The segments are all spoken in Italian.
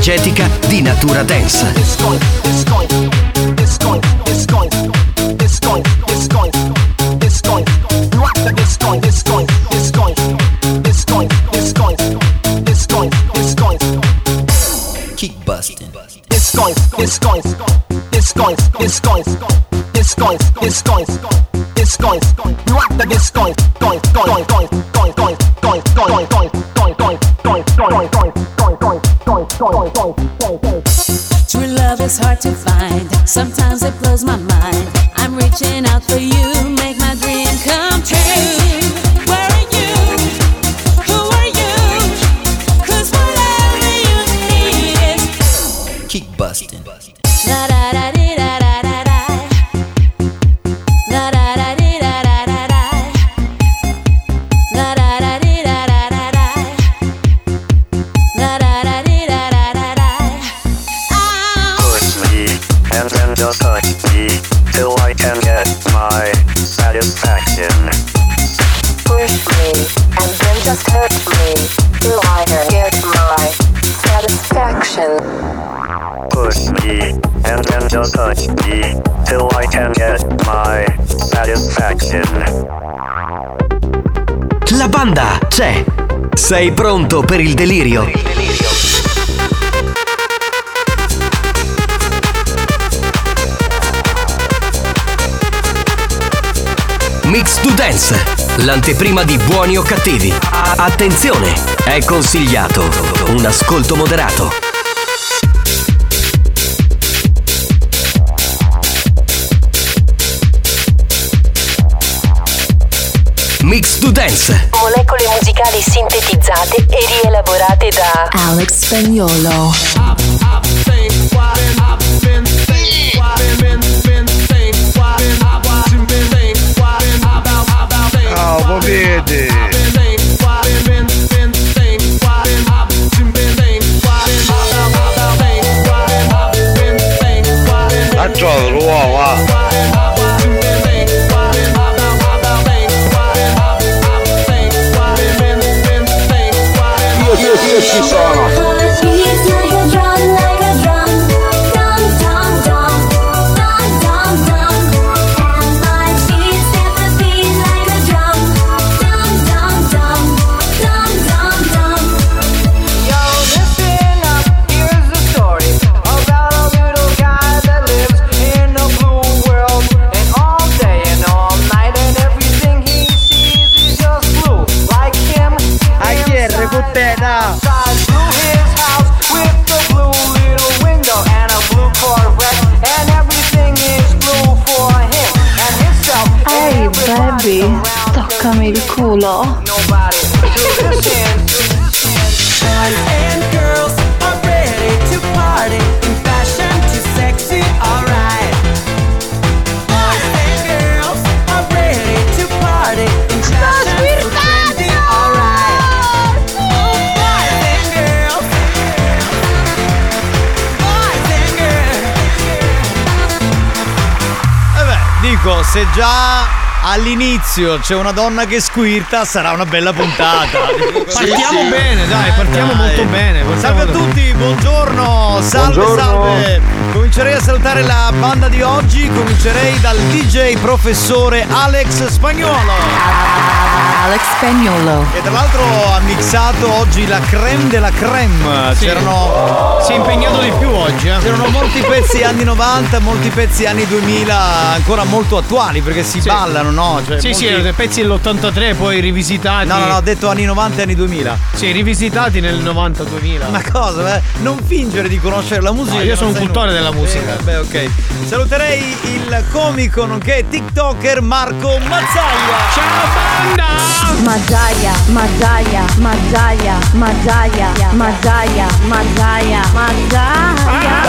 energetica di natura dance. Kickbusting. Discoin, discoin, discoin, discoin, discoin, discoin, discoin, discoin, Whoa. Sei pronto per il delirio? Mix to Dance, l'anteprima di buoni o cattivi. Attenzione, è consigliato un ascolto moderato. Mix to Dance. Molecole musicali rianalizzate e rielaborate da Alex Spagnolo. Salvo, vedi! Ha trovato l'uomo, ah! Girls. Eh dico, se già all'inizio c'è una donna che squirta, sarà una bella puntata. Partiamo bene, dai, partiamo molto bene, Salve a tutti, buongiorno, salve, Buongiorno. salve. Comincerei a salutare la banda di oggi, comincerei dal DJ professore Alex Spagnuolo. Alex Spagnolo. Che tra l'altro ha mixato oggi la creme della creme. Sì. C'erano. Si è impegnato di più oggi, eh. C'erano molti pezzi anni 90, molti pezzi anni 2000 ancora molto attuali perché si ballano, cambiano, no? Cioè, sì, molti... sì, pezzi dell'83 poi rivisitati. No, no, no, ho detto anni 90 e anni 2000. Sì, rivisitati nel 90-2000. Ma cosa? Beh, non fingere di conoscere la musica. No, io sono un cultore della musica. Eh, beh, ok. Saluterei il comico nonché TikToker Marco Mazzaglia. Ciao banda! Mazzaglia, Mazzaglia, Mazzaglia, Mazzaglia, Mazzaglia, Mazzaglia, Mazzaglia.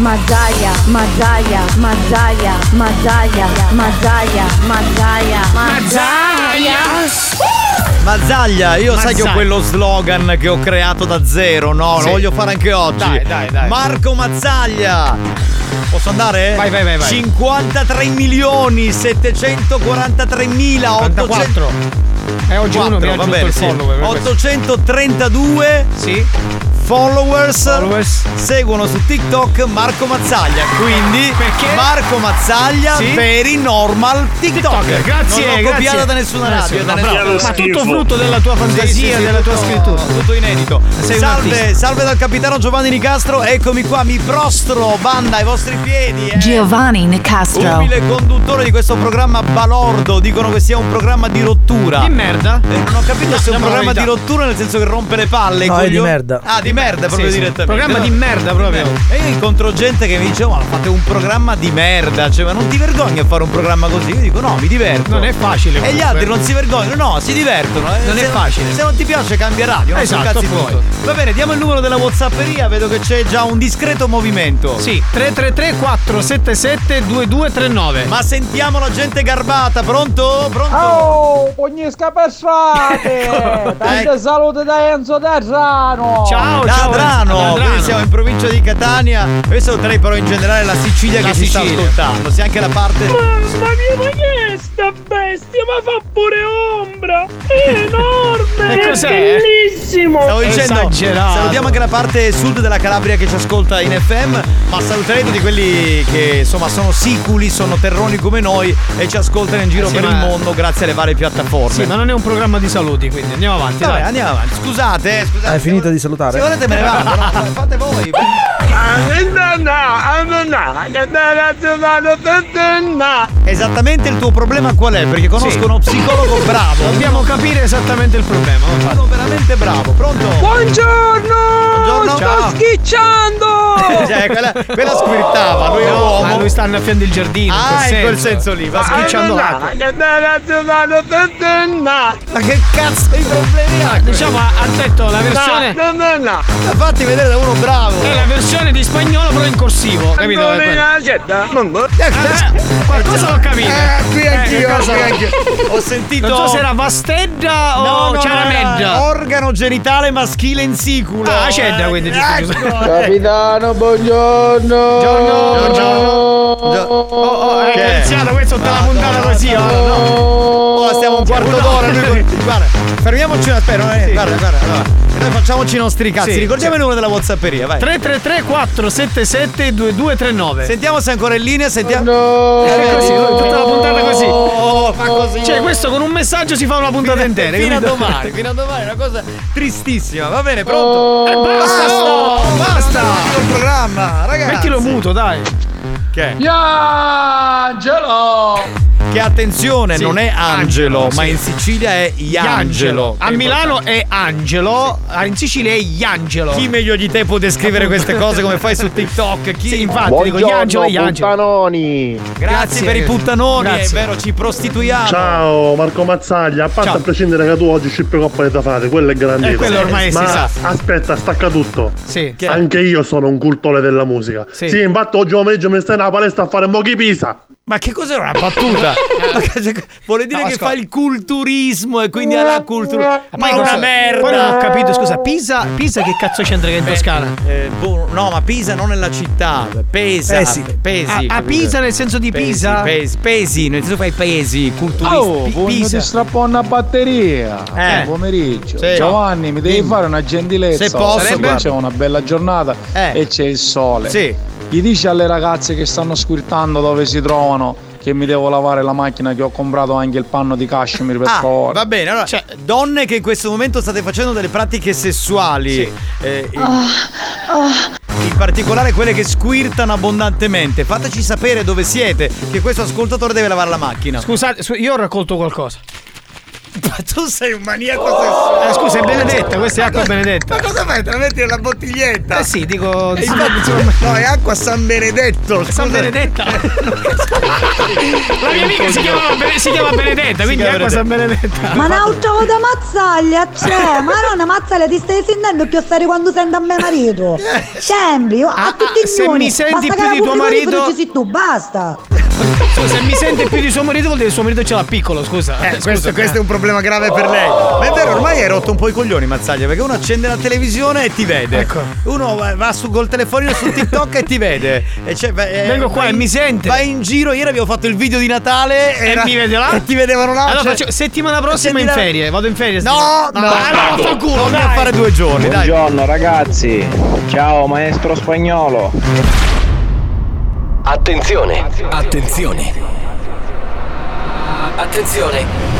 Mazzaglia, Mazzaglia, Mazzaglia, Mazzaglia, Mazzaglia, Mazzaglia. i Madame Mazzaglia, io sai che ho Mazzaglia. quello slogan che ho creato da zero, no? Sì. Lo voglio fare anche oggi. Dai, dai, dai. Marco Mazzaglia. Posso andare? Vai, vai, vai, vai. 53 milioni 743 mila 84. E oggi uno mi ha va aggiunto bene, il sì. follower. per questo. 832 Sì. followers, Followers. seguono su TikTok Marco Mazzaglia. Quindi Perché? Marco Mazzaglia Sì. very normal TikToker. Grazie, non l'ho grazie. copiata da nessuna radio. Ma bravo, Ma tutto frutto della tua fantasia, Sì, sì, della tua tutto- scrittura. Tutto inedito. Sei salve, salve dal capitano Giovanni Nicastro, eccomi qua, mi prostro, banda ai vostri piedi. eh. Giovanni Nicastro. Umile conduttore di questo programma balordo, dicono che sia un programma di rottura. Di merda? Eh, non ho capito se è un programma di rottura nel senso che rompe le palle. No, è di merda. Ah, di merda proprio Sì, sì. direttamente. Programma No. di merda proprio. E io incontro gente che mi dice, oh, ma fate un programma di merda. Cioè, ma non ti vergogni a fare un programma così? Io dico, no, mi diverto. Non è facile. E gli altri non si vergognano, no, si divertono. eh. Non è Se- facile. Se non ti piace cambia radio, non Esatto, cazzi tuoi. Va bene, diamo il numero della Whatsapperia, vedo che c'è già un discreto movimento. Sì, 333 477 2239. Ma sentiamo la gente garbata, pronto? Pronto? Oh, pugnisca persone! Ecco. Tante salute da Enzo Terrano! Ciao, da ciao. Adrano, quindi siamo in provincia di Catania. Io saluterei però in generale la Sicilia La che ci sta Sicilia. ascoltando. Sia anche la parte. Ma che ma che è sta bestia? Ma fa pure ombra! È enorme! E cos'è? È bellissimo! Stavo dicendo, Esagerato. salutiamo anche la parte sud della Calabria che ci ascolta in FM, ma saluterei tutti quelli che insomma sono siculi, sono terroni come noi e ci ascoltano in giro Sì, per ma- il mondo grazie alle varie piattaforme. Sì, ma non è un programma di saluti, quindi andiamo avanti. Vabbè, dai. andiamo avanti. Scusate, eh, scusate. Hai finito di Se salutare? volete me ne vado, no? fate voi. Esattamente il tuo problema qual è? Perché conosco Sì. uno psicologo bravo. Dobbiamo capire esattamente il problema. Uno veramente bravo, pronto? Buongiorno! Buongiorno. Sto Ciao. schicciando! Cioè, quella, quella squirtava, lui è uomo. ma lui sta annaffiando il giardino. Ah, in quel senso lì, va schicciando l'acqua. Ma che cazzo di problemi ha? Diciamo, ha detto la versione. No, no, no! Fatti vedere da uno bravo. È la versione di spagnolo, però in corsivo. Capito? È quello. Eh, qualcosa l'ho capito. Eh, qui anch'io, Eh, anch'io. Ho sentito. Non so se era Vastedda No, o no, c'era era Medda. Organo genitale maschile in siculo. Ah, Cedda, quindi, giusto, Ecco. Capitano, buongiorno! Buongiorno. Oh, oh, è Che? iniziato questo tutta la puntata così. oh, no. Oh, stiamo un quarto d'ora. Guarda, fermiamoci una spera. eh, Guarda, guarda. Allora. E noi facciamoci i nostri cazzi. Sì, Ricordiamo il numero della Whatsapperia, vai. 333 477 2239. Sentiamo se è ancora in linea. Sentiamo. È così, tutta la puntata così. Oh, fa così. Cioè, questo con un messaggio si fa una puntata intera. Fino a capito? domani, fino a domani, una cosa tristissima. Va bene, pronto? E basta, sto, basta. Il programma, ragazzi. Mettilo muto, dai. Che? Angelo! Che attenzione, Sì, non è Angelo, Angelo, ma sì. in Sicilia è Iangelo. A Milano è Angelo, in Sicilia è Iangelo. Chi meglio di te può descrivere queste cose come fai su TikTok? Chi? Sì, infatti, dico Iangelo e Iangelo. puttanoni. Grazie, Grazie. per i puttanoni, Grazie. è vero, ci prostituiamo. Ciao Marco Mazzaglia, a parte Ciao. a prescindere che tu oggi scippi coppa di tafate, quello è garantito. Eh, quello ormai si Ma sa. aspetta, stacca tutto. Sì. Anche io sono un cultore della musica. Sì. Sì, infatti oggi pomeriggio mi stai nella palestra a fare mochi pisa. Ma che cos'era una battuta? Vuole dire No, che fa il culturismo e quindi ha la cultura. Ma è una merda! Poi non ho capito, scusa, Pisa, Pisa che cazzo c'entra che è in Toscana? Eh, boh, no, ma Pisa non nella città. Pesa. Pesi. Pesi. A- a Pisa nel senso di Pesi, Pisa? Pesi, pesi, nel senso fai pesi, culturisti. Oh, voglio Pisa. ti strappo una batteria. Eh. Buon pomeriggio. Sì. Giovanni, mi devi Dimmi. fare una gentilezza. Se posso, Sarebbe- c'è una bella giornata Eh. e c'è il sole. Sì. Gli dici alle ragazze che stanno squirtando dove si trovano che mi devo lavare la macchina che ho comprato anche il panno di cashmere per Ah, favore. va bene, allora, Cioè, donne che in questo momento state facendo delle pratiche sessuali, eh, in, in particolare quelle che squirtano abbondantemente, fateci sapere dove siete, che questo ascoltatore deve lavare la macchina. Scusate, scu- io ho raccolto qualcosa. Ma tu sei un maniaco sessuale. Eh, scusa, è Benedetta, questa è acqua Benedetta. Ma cosa fai? Te la metti nella bottiglietta? Eh sì, dico. E infatti- no, è acqua San Benedetto. San scusa. Benedetta. La mia amica si si chiama Benedetta, Si quindi chiama acqua San Benedetta. Ma non trovo da mazzaglia, cioè, ma non mazzaglia, ti stai sentendo che io stare quando sento a mio marito. Sembri, a Ah, tutti i se giorni. mi senti basta più di tuo marito- ci sei tu, basta. Scusa, se mi sente più di suo marito vuol dire che suo marito ce l'ha piccolo, scusa. Eh, Scusa, questo, questo è un problema grave per lei. Ma è vero, ormai hai rotto un po' i coglioni, Mazzaglia, perché uno accende la televisione e ti vede. Ecco. Uno va, su col telefonino su TikTok e ti vede. E cioè, eh, Vengo qua vai e mi sente. Vai in giro, ieri abbiamo fatto il video di Natale E era- mi vede là? E ti vedevano là. Allora cioè- faccio settimana prossima in ferie, vado in ferie. No, no, no, vaffanculo, torni a dai. fare due giorni, dai. Buongiorno ragazzi, ciao maestro spagnolo. Attenzione, attenzione. Attenzione.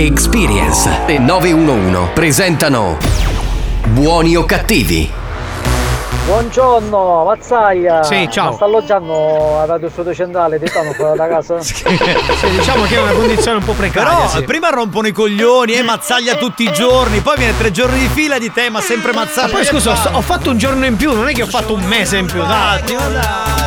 Experience e 911 presentano Buoni o cattivi? Buongiorno, Mazzaglia. Sì, ciao. Ma sta alloggiando a Radio Studio Centrale, ti stanno fuori da casa? Sì, diciamo che è una condizione un po' precaria. Però sì. prima rompono i coglioni e mazzaglia tutti i giorni, poi viene tre giorni di fila di te, ma sempre Ma mazzaglia. poi scusa, ho, ho fatto un giorno in più, non è che ho fatto un mese in più, dai.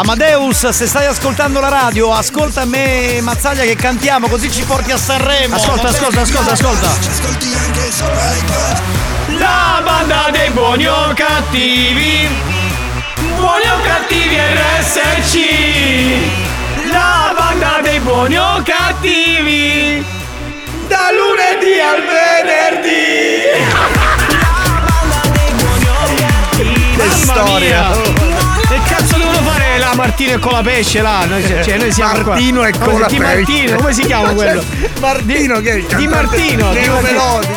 Amadeus, se stai ascoltando la radio, ascolta me e Mazzaglia che cantiamo, così ci porti a Sanremo. Ascolta, ascolta, ascolta, ascolta. Ci ascolti anche sopra iPad La banda dei buoni o cattivi. Buoni o cattivi RSC. La banda dei buoni o cattivi. Da lunedì al venerdì. Che storia. Cazzo la Martino e con la pesce là? Noi, cioè, noi siamo qua. Martino e con Come- la Di. Martino, come si chiama quello? Martino che è Di Martino. di Neo Martino. Melodi.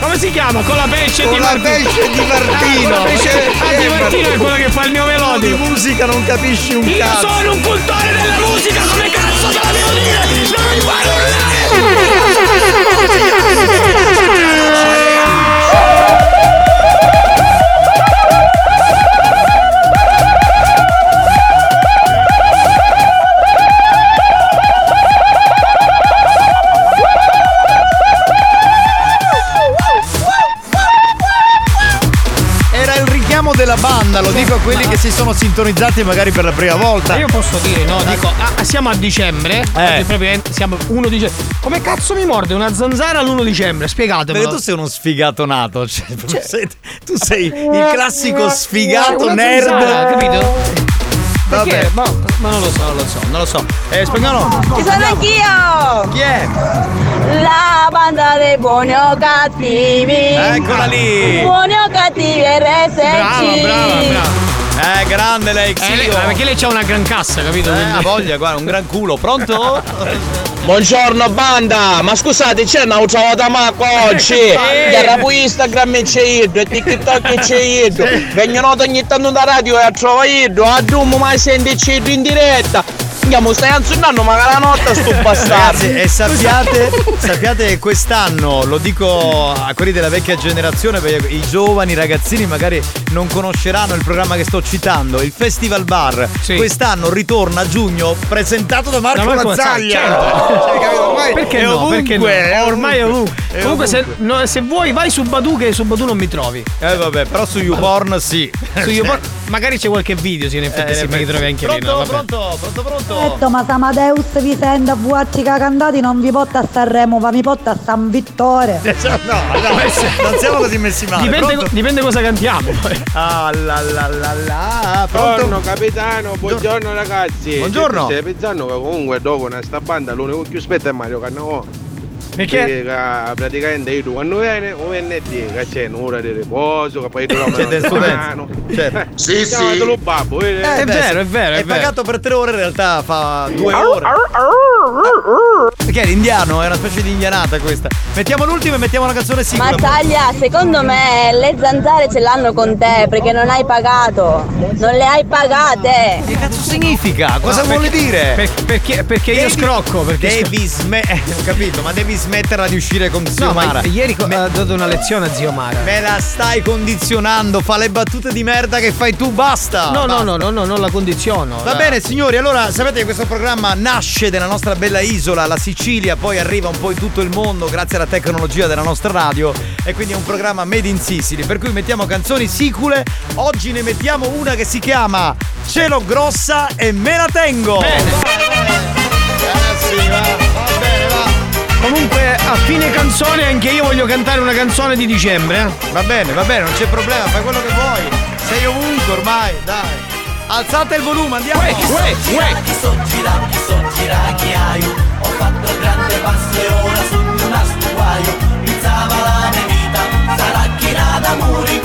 Come si chiama? Con la pesce Con di la Martino. pesce di Martino. Ah, con la pesce- ah, di Martino è quello che fa il mio Di melodico. musica non capisci un Io cazzo. sono un cultore della musica, come cazzo te la devo dire? Non mi fai Era della banda, lo dico a quelli che si sono sintonizzati magari per la prima volta. Io posso dire, no? Dico, ah, siamo a dicembre. Eh. eh, siamo 1 dicembre. Come cazzo mi morde una zanzara all'1 dicembre? Spiegatemelo. Perché tu sei uno sfigato nato, cioè, proprio sei- tu sei il classico sfigato Una nerd. zanzara, capito? Vabbè. Ma, ma non lo so, Non lo so, non lo so. Eh, spagnolo. Ci sono anch'io! Chi è? La banda dei buoni o cattivi! Eccola lì! Buoni o cattivi RSC! Brava, brava, brava. Eh, grande lei, Eh, lei- Xio. ma perché lei c'ha una gran cassa, capito? Eh, ha voglia, guarda, un gran culo. Pronto? Buongiorno banda, ma scusate c'è una trovata Marco oggi? Eh. Che rapo Instagram e c'è io, e TikTok e c'è io. Vengono ogni tanto da radio e a trovare io, a Doom ma senti io in diretta. Andiamo, stai anzunnando magari la notte sto bastardo. Ragazzi, e sappiate, sappiate che quest'anno, lo dico a quelli della vecchia generazione, perché i giovani ragazzini magari non conosceranno il programma che sto citando, il Festival Bar. Quest'anno ritorna a giugno, presentato da Marco, Da Marco Mazzaglia. Mazzaglia, Cioè, capito? Ormai Perché è no? ovunque, Perché no? Ormai è ovunque. È Comunque, se, no, se vuoi, vai su Badu, che su Badu non mi trovi. Eh vabbè, però su YouPorn sì. Su YouPorn, magari c'è qualche video, sì, in effetti Eh, sì, mi effetti. ritrovi anche lì. Pronto, no, pronto, pronto, pronto. Detto, ma se Amadeus vi sente a VH cantati non vi porta a Sanremo, ma mi porta a San Vittore. No, no, non siamo così messi male. Dipende, dipende cosa cantiamo. poi. Ah la la la la. Pronto? Buongiorno capitano, buongiorno ragazzi. Buongiorno. Stai pensando che comunque dopo una sta banda l'unico che aspetta è Mario Cannavò. Perché? praticamente io quando viene o venerdì che c'è un'ora di riposo, che poi dorme Siete lontano. Certo. Sì, sì. lo babbo, vedi? Eh, beh, vero, è vero, è È vero. pagato per tre ore, in realtà fa due ore. Perché è l'indiano? È una specie di indianata questa. Mettiamo l'ultima e mettiamo una canzone sicura. Mazzaglia, secondo me le zanzare ce l'hanno con te perché non hai pagato. Non le hai pagate. Che cazzo significa? Cosa No, vuole perché- dire? per- perché perché io Devi- scrocco. Perché Devi smettere. ho capito, ma devi smetterla di uscire con zio No, ma Mara. ieri co- ha dato una lezione a zio Mara. Me la stai condizionando, fa le battute di merda che fai tu, basta! No, no, basta. no, no, no, non la condiziono. Va Eh. bene signori, allora sapete che questo programma nasce nella nostra bella isola, la Sicilia, poi arriva un po' in tutto il mondo grazie alla tecnologia della nostra radio e quindi è un programma made in Sicily, per cui mettiamo canzoni sicule, oggi ne mettiamo una che si chiama Cielo grossa e me la tengo! Ragazzi, va, va bene, va. Comunque, a fine canzone, anche io voglio cantare una canzone di dicembre. eh. Va bene, va bene, non c'è problema, fai quello che vuoi. Sei ovunque ormai, dai. Alzate il volume, andiamo. Uè, uè, uè. Chi so gira, chi so gira, chi hai Ho fatto il grande passo e ora sogno un astuaio Iniziava la mia vita, sarà china da muri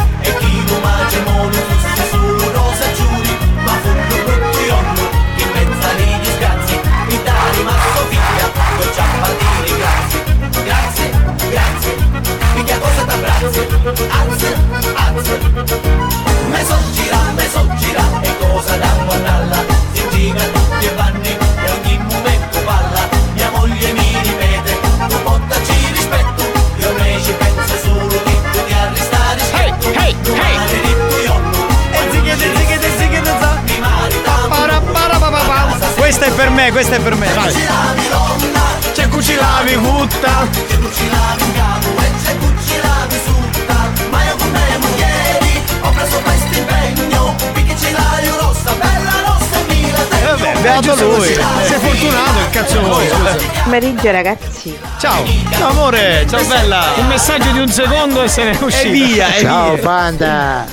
beato lui. Sei fortunato, che cazzo vuoi? scusa. Pomeriggio ragazzi. Ciao. Ciao amore, ciao bella. Un messaggio di un secondo e se ne è E uscito. via, e Ciao via. Fanta!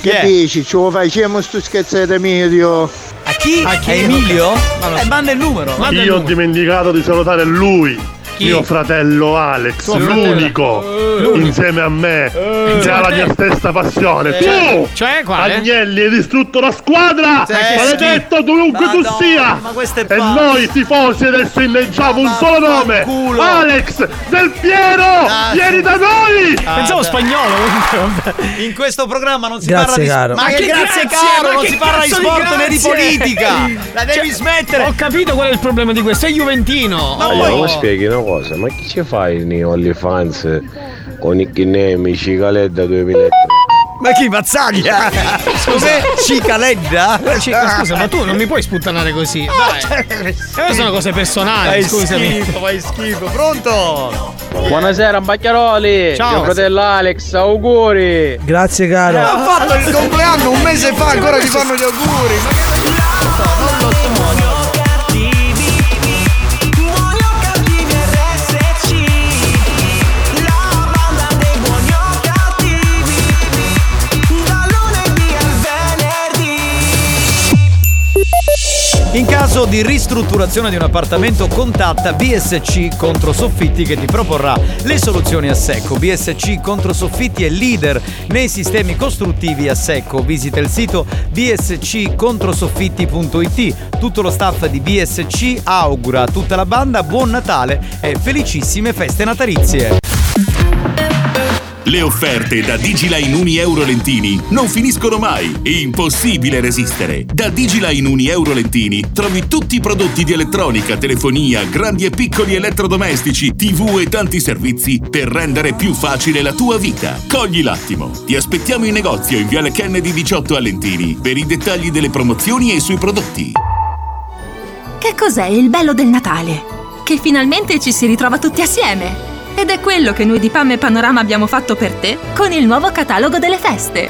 Che è? dici? Ce lo facciamo sto scherzetto medio? A chi? A chi? A Emilio? Eh, manda il numero. Manda il Io ho numero. dimenticato di salutare lui. Mio fratello Alex, Tuo fratello? l'unico, l'unico. insieme a me, che ha la mia stessa passione. Eh, tu! Cioè, quale? Agnelli, hai distrutto la squadra! Sì, Maledetto dovunque tu Madonna, sia! ma questo è E noi tifosi adesso inneggiamo un solo nome! vaffanculo. Alex Del Piero! Ah, Vieni da noi! Pensavo dai. spagnolo. In questo programma non si Grazie, parla di caro. Ma, Ma che grazie, grazie, caro, ma non si parla di sport né di politica. La devi Cioè, smettere. Ho capito qual è il problema di questo, è Juventino. Ma Oh. poi- Allora, mi spieghi una cosa, ma chi ci fai nei OnlyFans con i nemi Cicaledda 2003? Ma chi mazzaglia? Come? Cicaledda? Ci- Scusa, ma tu non mi puoi sputtanare così. Dai. Queste sono cose personali, Fai scusami. schifo, fai schifo. Pronto? Buonasera Bacchiaroli! Ciao. Mio fratello Alex, auguri! Grazie caro. Ha fatto il compleanno un mese fa, ancora ti fanno gli auguri. Ma che In caso di ristrutturazione di un appartamento contatta BSC Contro Soffitti che ti proporrà le soluzioni a secco. BSC Contro Soffitti è leader nei sistemi costruttivi a secco. Visita il sito bsccontrosoffitti.it. Tutto lo staff di BSC augura a tutta la banda buon Natale e felicissime feste natalizie. Le offerte da Digiline Uni Euro Lentini non finiscono mai. È impossibile resistere. Da Digiline Uni Euro Lentini trovi tutti i prodotti di elettronica, telefonia, grandi e piccoli elettrodomestici, TV e tanti servizi per rendere più facile la tua vita. Cogli l'attimo. Ti aspettiamo in negozio in Viale Kennedy 18 a Lentini per i dettagli delle promozioni e sui prodotti. Che cos'è il bello del Natale? Che finalmente ci si ritrova tutti assieme. Ed è quello che noi di Pam e Panorama abbiamo fatto per te con il nuovo catalogo delle feste.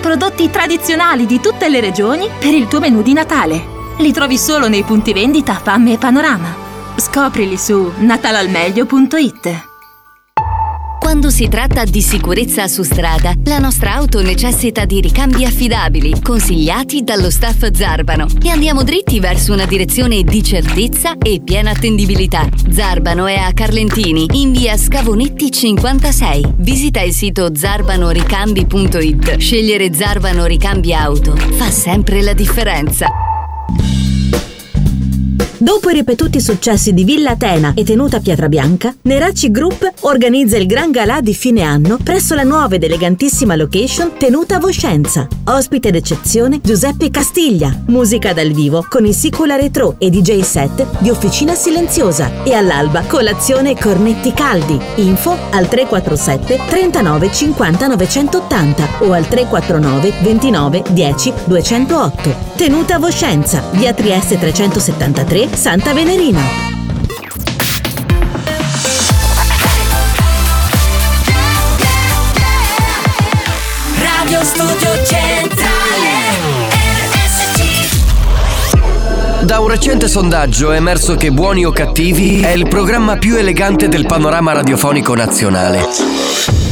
Prodotti tradizionali di tutte le regioni per il tuo menù di Natale. Li trovi solo nei punti vendita Pam e Panorama. Scoprili su natalalmeglio.it. Quando si tratta di sicurezza su strada, la nostra auto necessita di ricambi affidabili, consigliati dallo staff Zarbano e andiamo dritti verso una direzione di certezza e piena attendibilità. Zarbano è a Carlentini, in via Scavonetti 56. Visita il sito zarbanoricambi.it. Scegliere Zarbano Ricambi Auto fa sempre la differenza. Dopo i ripetuti successi di Villa Atena e Tenuta Pietrabianca, Neracci Group organizza il Gran Galà di fine anno presso la nuova ed elegantissima location Tenuta Voscenza. Ospite d'eccezione Giuseppe Castiglia, musica dal vivo con il Sicula Retro e DJ set di Officina Silenziosa e all'alba colazione e cornetti caldi. Info al 347 39 50 980 o al 349 29 10 208. Tenuta Voscenza, via Trieste 373 Santa Venerina. Radio Studio Centrale Da un recente sondaggio è emerso che Buoni o Cattivi è il programma più elegante del panorama radiofonico nazionale.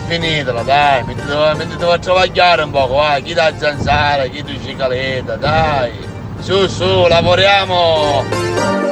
finitela, dai, mettete, mettete a travagliare un po', vai, chi da zanzara, chi da cicaletta, dai, su, su, lavoriamo!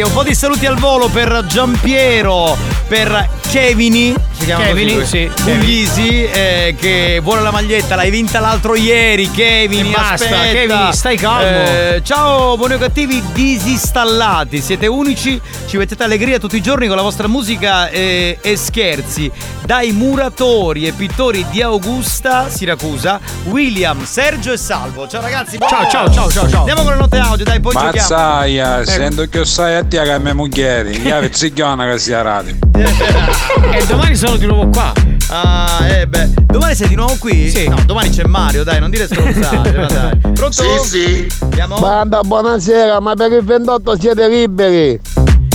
Miseria. Un po' di saluti al volo per Giampiero, per Kevini, si chiama Kevini, così, sì, Puglisi, eh, che vuole la maglietta, l'hai vinta l'altro ieri, Kevini, E basta, aspetta. Kevini, stai calmo. Eh, ciao, buoni o cattivi disinstallati, siete unici, ci mettete allegria tutti i giorni con la vostra musica eh, e scherzi. Dai muratori e pittori di Augusta, Siracusa, William, Sergio e Salvo. Ciao ragazzi, Ciao, ciao, ciao, ciao, ciao. Andiamo con le note audio, dai, poi giochiamo. Mazzaia, Ecco. sento che sai a te che me muglieri, io avevo zicchiona che sia radio. E domani sono di nuovo qua. Ah, eh beh. Domani sei di nuovo qui? Sì. No, domani c'è Mario, dai, non dire stronzate, ma dai. Pronto? Sì, sì. Andiamo? Banda, buonasera, ma per il 28 siete liberi?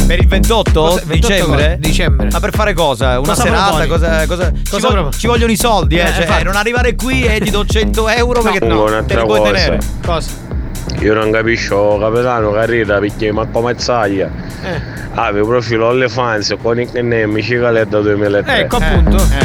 Per il 28 Cosa- 28 dicembre? cosa? Dicembre. Ma per fare cosa? Una Cosa serata? Cosa, cosa, ci, ci vogliono i soldi, eh. Eh, cioè, non arrivare qui e ti do 100 euro perché no, te li puoi cosa. tenere. Cosa? Io non capisco, capitano, carriera, perché Marco Mazzaglia Eh. aveva il profilo OnlyFans con il nickname Cicaletta 2003. Ecco appunto. Eh, però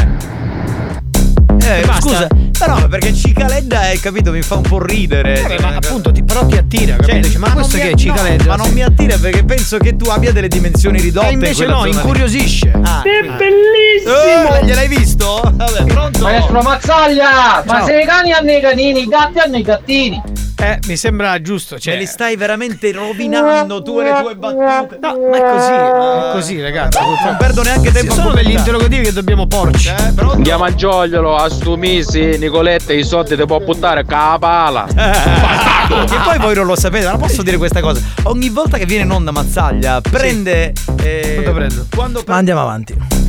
perché Cicaledda, eh, capito, mi fa un po' ridere. Eh, ma appunto, ti, però ti attira, capito? Dici, ma, non questo che è no, Cicaledda? ma non mi attira perché penso che tu abbia delle dimensioni ridotte. E invece in no, incuriosisce. Ah, È bellissimo! Eh, gliel'hai visto? Vabbè, pronto? Maestro Mazzaglia! Ma Ciao. se i cani hanno i canini, i gatti hanno i gattini! Eh, mi sembra giusto. Cioè, Me li stai veramente rovinando tu e le tue battute. No, ma è così, è così, ragazzi. Non perdo neanche tempo Ci sono degli interrogativi che dobbiamo porci. Eh? Andiamo a giogliolo, a stu misi, Nicoletta, i soldi ti può buttare capala. E poi voi non lo sapete, ma non posso dire questa cosa. Ogni volta che viene in onda Mazzaglia, prende. Eh, Quanto prendo? Quando Ma andiamo avanti.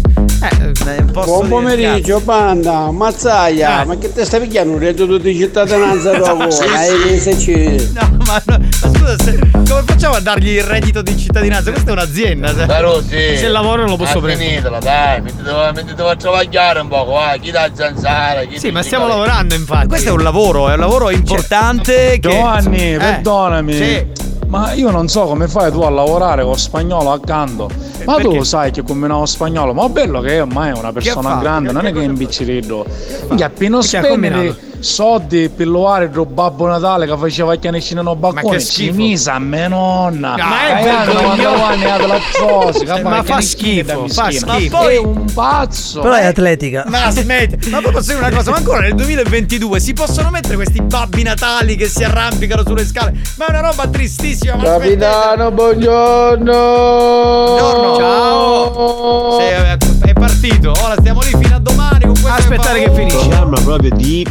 Eh, posso Buon dire, pomeriggio, Panda, Mazzaia, Eh. ma che te stai picchiando un reddito di cittadinanza dopo? Sì, Hai sì. che ci... No, ma, no, ma scusa, se- come facciamo a dargli il reddito di cittadinanza? Questa è un'azienda. se- Però sì. Se lavoro non lo posso prendere. finitela, dai, mettete a travagliare un po', va, chi da zanzara, chi Sì, ma stiamo cicaletta. lavorando, infatti. Questo è un lavoro, è un lavoro importante. che... Giovanni, Eh, perdonami. sì. Ma io non so come fai tu a lavorare con spagnolo accanto. Ma tu perché? sai che combinavo spagnolo, ma bello che è ormai è una persona fatto? grande, Che- non è che che è imbiccirillo. Che appena Che combinato? soldi per lovare il Babbo Natale che faceva chianescine nel balcone, che ci schifo. misa a me nonna. Ma è Dai anni, vergognoso. 90 anni ha della zozza, Eh, ma fa schifo, fa schifo. Ma poi- È un pazzo. Però è atletica. Ma smetti, ma poi posso dire una cosa, ma ancora nel 2022 si possono mettere questi babbi natali che si arrampicano sulle scale? Ma è una roba tristissima, ma smettete. Capitano, buongiorno! Buongiorno. Ciao. Sei- partito, ora stiamo lì fino a domani con questo Aspettare che fa- finisce. programma proprio di.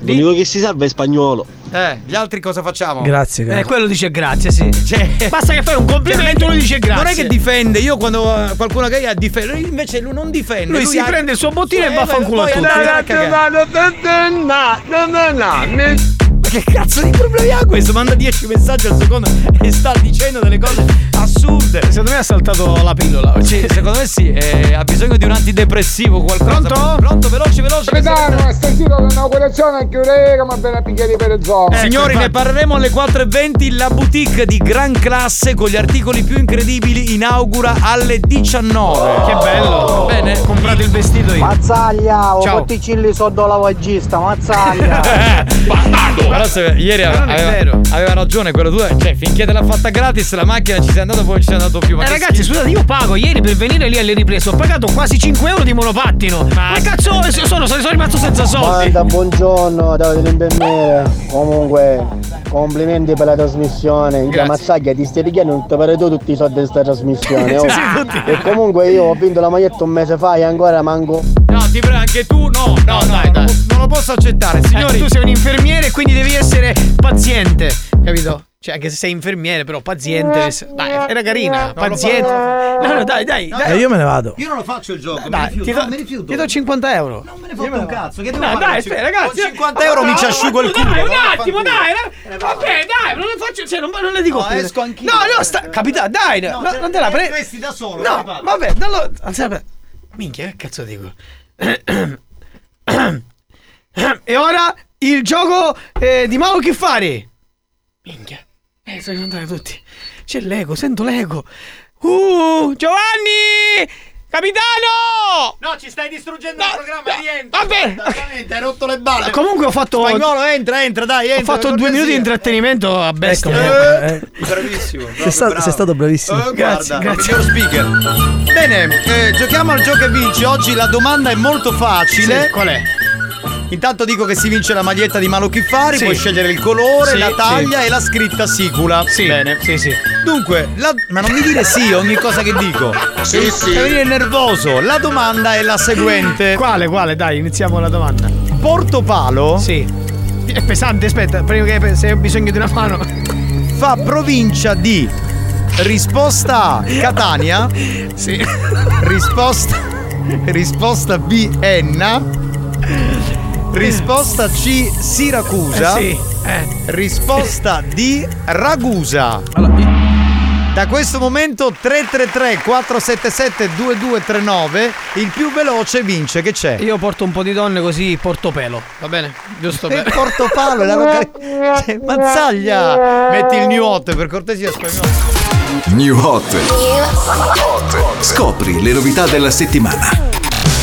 L'unico che si salva è spagnolo. Eh, gli altri cosa facciamo? Grazie, Eh, grazie. quello dice grazie, sì. Cioè, Basta che fai un complimento e lui dice grazie. Non è che difende, io quando eh, qualcuno che ha difende, lui invece lui non difende. Lui si ha- prende il suo bottino e Eh, vaffanculo a poi tutti. A che cazzo di problemi ha questo? Manda 10 messaggi al secondo e sta dicendo delle cose assurde. Secondo me ha saltato la pillola. Sì, secondo me sì, eh, ha bisogno di un antidepressivo qualcosa. Pronto? Pronto, veloce, veloce. Capitano, stasera l'inaugurazione a chiudere, ma per la picchiare per il zoo. Eh, Signori, Ecco, ne parleremo alle 4.20. La boutique di gran classe con gli articoli più incredibili inaugura alle 19. Che bello. Bene. Ho comprato il vestito io. Mazzaglia, o Ciao. botticilli sotto lavagista, mazzaglia! Però se- ieri Ma è aveva, aveva ragione quello tu, cioè finché te l'ha fatta gratis la macchina ci sei andato poi ci sei andato più. Ma Eh, ragazzi, schifo. scusate, io pago ieri per venire lì alle riprese. Ho pagato quasi 5 euro di monopattino. Ma, cazzo, sono, sono rimasto senza soldi. Banda, buongiorno, Davide l'infermiere. Comunque, complimenti per la trasmissione. In. Mazzaglia ti stai richiedendo tutto per tu tutti i soldi di questa trasmissione. oh. E comunque io ho vinto la maglietta un mese fa e ancora manco. No, ti prego, anche tu no, no, dai, non, non lo posso accettare. Signori, Eh, tu sei un infermiere, quindi devi essere paziente. Capito? Cioè, anche se sei infermiere, però paziente. Dai, era carina. Non lo Paziente. No, no, dai, dai. dai. E io me ne vado. io non lo faccio il gioco, Dai, mi ti rifiuto, do, no, mi rifiuto. ti do 50 euro. Non me ne fotte un cazzo, che devo No, fare dai, aspetta, ragazzi. Con 50 euro mi ci asciugo il culo. Dai, un attimo, dai. eh. Vabbè, dai, non le faccio. Cioè, non, non le dico No, più. esco anch'io. No, no, sta. Capitano, dai. No, te- non te la prendi. vesti da solo, No, vabbè, dallo. Aspetta. Minchia, che cazzo dico? E ora il gioco eh, di Mauro Chiffari. Minchia. Eh, sono andati tutti. C'è l'ego, sento l'ego. Uh, Giovanni! Capitano! No, ci stai distruggendo il programma, rientra. Vabbè. Esattamente, hai rotto le balle. Comunque ho fatto. Spagnolo, entra, entra, dai, Ho entra. fatto per due minuti di intrattenimento a bestia. Eh, bravissimo. proprio Sei stato, bravo. sei stato bravissimo. Oh, Grazie, guarda, grazie. miglior speaker. Bene, eh, giochiamo al gioco e vinci. Oggi la domanda è molto facile. Sì, qual è? Intanto dico che si vince la maglietta di Malo Chiffari, Sì. puoi scegliere il colore, Sì, la taglia sì. e la scritta sicula. Sì. Bene. Sì, sì. Dunque, la- ma non mi dire sì a ogni cosa che dico. Sì, sì. devi venire nervoso. La domanda è la seguente. Quale, quale? Dai, iniziamo la domanda. Portopalo Sì. È pesante, aspetta, prima che se hai bisogno di una mano. fa provincia di risposta A Catania, Sì. risposta risposta B Enna, risposta C Siracusa, Eh, sì. Eh. risposta D Ragusa. Da questo momento 333 477 2239 il più veloce vince che c'è? Io porto un po' di donne così porto pelo, va bene? Giusto per. Portopalo, la località. Cioè, Mazzaglia! Metti il new hot per cortesia spagnolo. New Hot. Scopri le novità della settimana.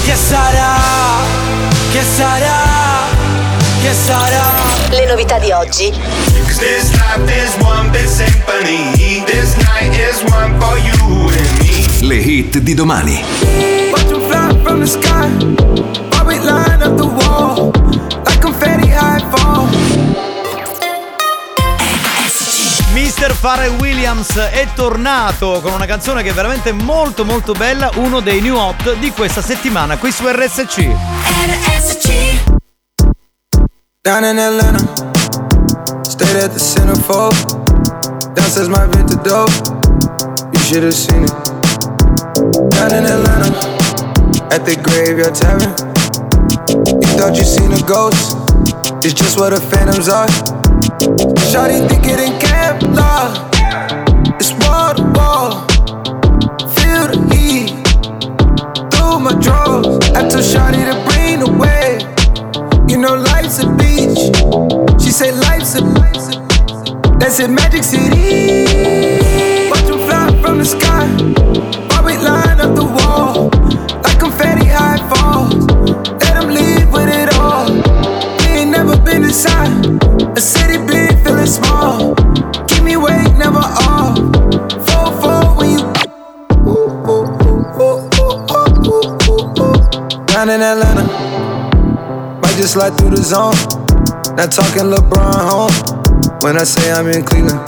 Che sarà? Che sarà? Che sarà? Le novità di oggi. This life is one big symphony. This night is one for you and me. Le hit di domani. Watch them fly from the sky. While we line up the wall. Like confetti high fall. Mr. Pharrell Williams è tornato con una canzone che è veramente molto molto bella, uno dei new hot di questa settimana qui su RSC. Down in Atlanta, stayed at the centerfold. Downstairs my vintage dope, you should have seen it. Down in Atlanta, at the graveyard tavern. You thought you seen a ghost, it's just what the phantoms are. Shawty think it in Kevlar, it's wall to wall. Feel the heat through my drawers. I told Shawty to bring the wave. You know life's a beach. She say life's a That's it, Magic City. Watch them fly from the sky. While we line up the wall. Like confetti high falls. Let them leave with it all. We ain't never been inside. A city big, feeling small. Keep me awake, never off. Fall, fall when you. Down in Atlanta. Might just slide through the zone. Not talking LeBron home. When I say I'm in Cleveland.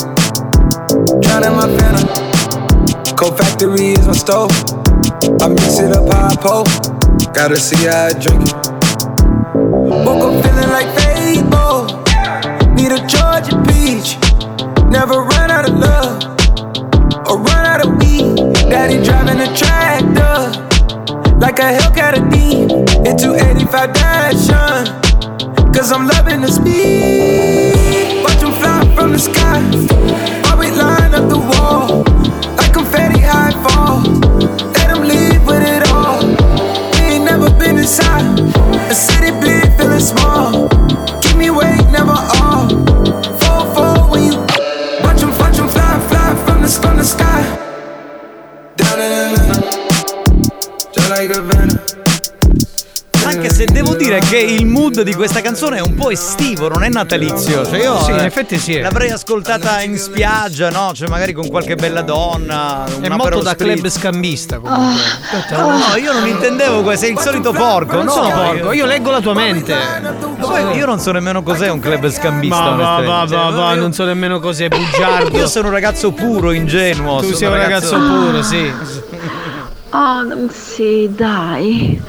Drowning my phantom. Cold factory is my stove. I mix it up how I pull. Gotta see how I drink it. Woke up feeling like Fable. Never run out of love. Or run out of weed. Daddy driving a tractor. Like a Hellcat a D. Hit 285 dash Cause I'm loving the speed. Watch them fly from the sky. While we line up the wall. Like confetti high fall. Let them leave with it all. We ain't never been inside. A city big, feeling small. Anche se devo dire che il mood di questa canzone è un po' estivo, non è natalizio. Cioè io Sì, in eh, effetti sì. l'avrei ascoltata in spiaggia, no? Cioè magari con qualche bella donna. È molto da Spritz. club scambista comunque. No, io non intendevo questo, sei il solito porco. Non no, sono porco, io leggo la tua mente. Poi io non so nemmeno cos'è un club scambista. Ma va, va, va, Cioè, non so nemmeno cos'è bugiardo. Io sono un ragazzo puro, ingenuo. Tu sono sei un ragazzo puro, sì. Oh, sì, dai.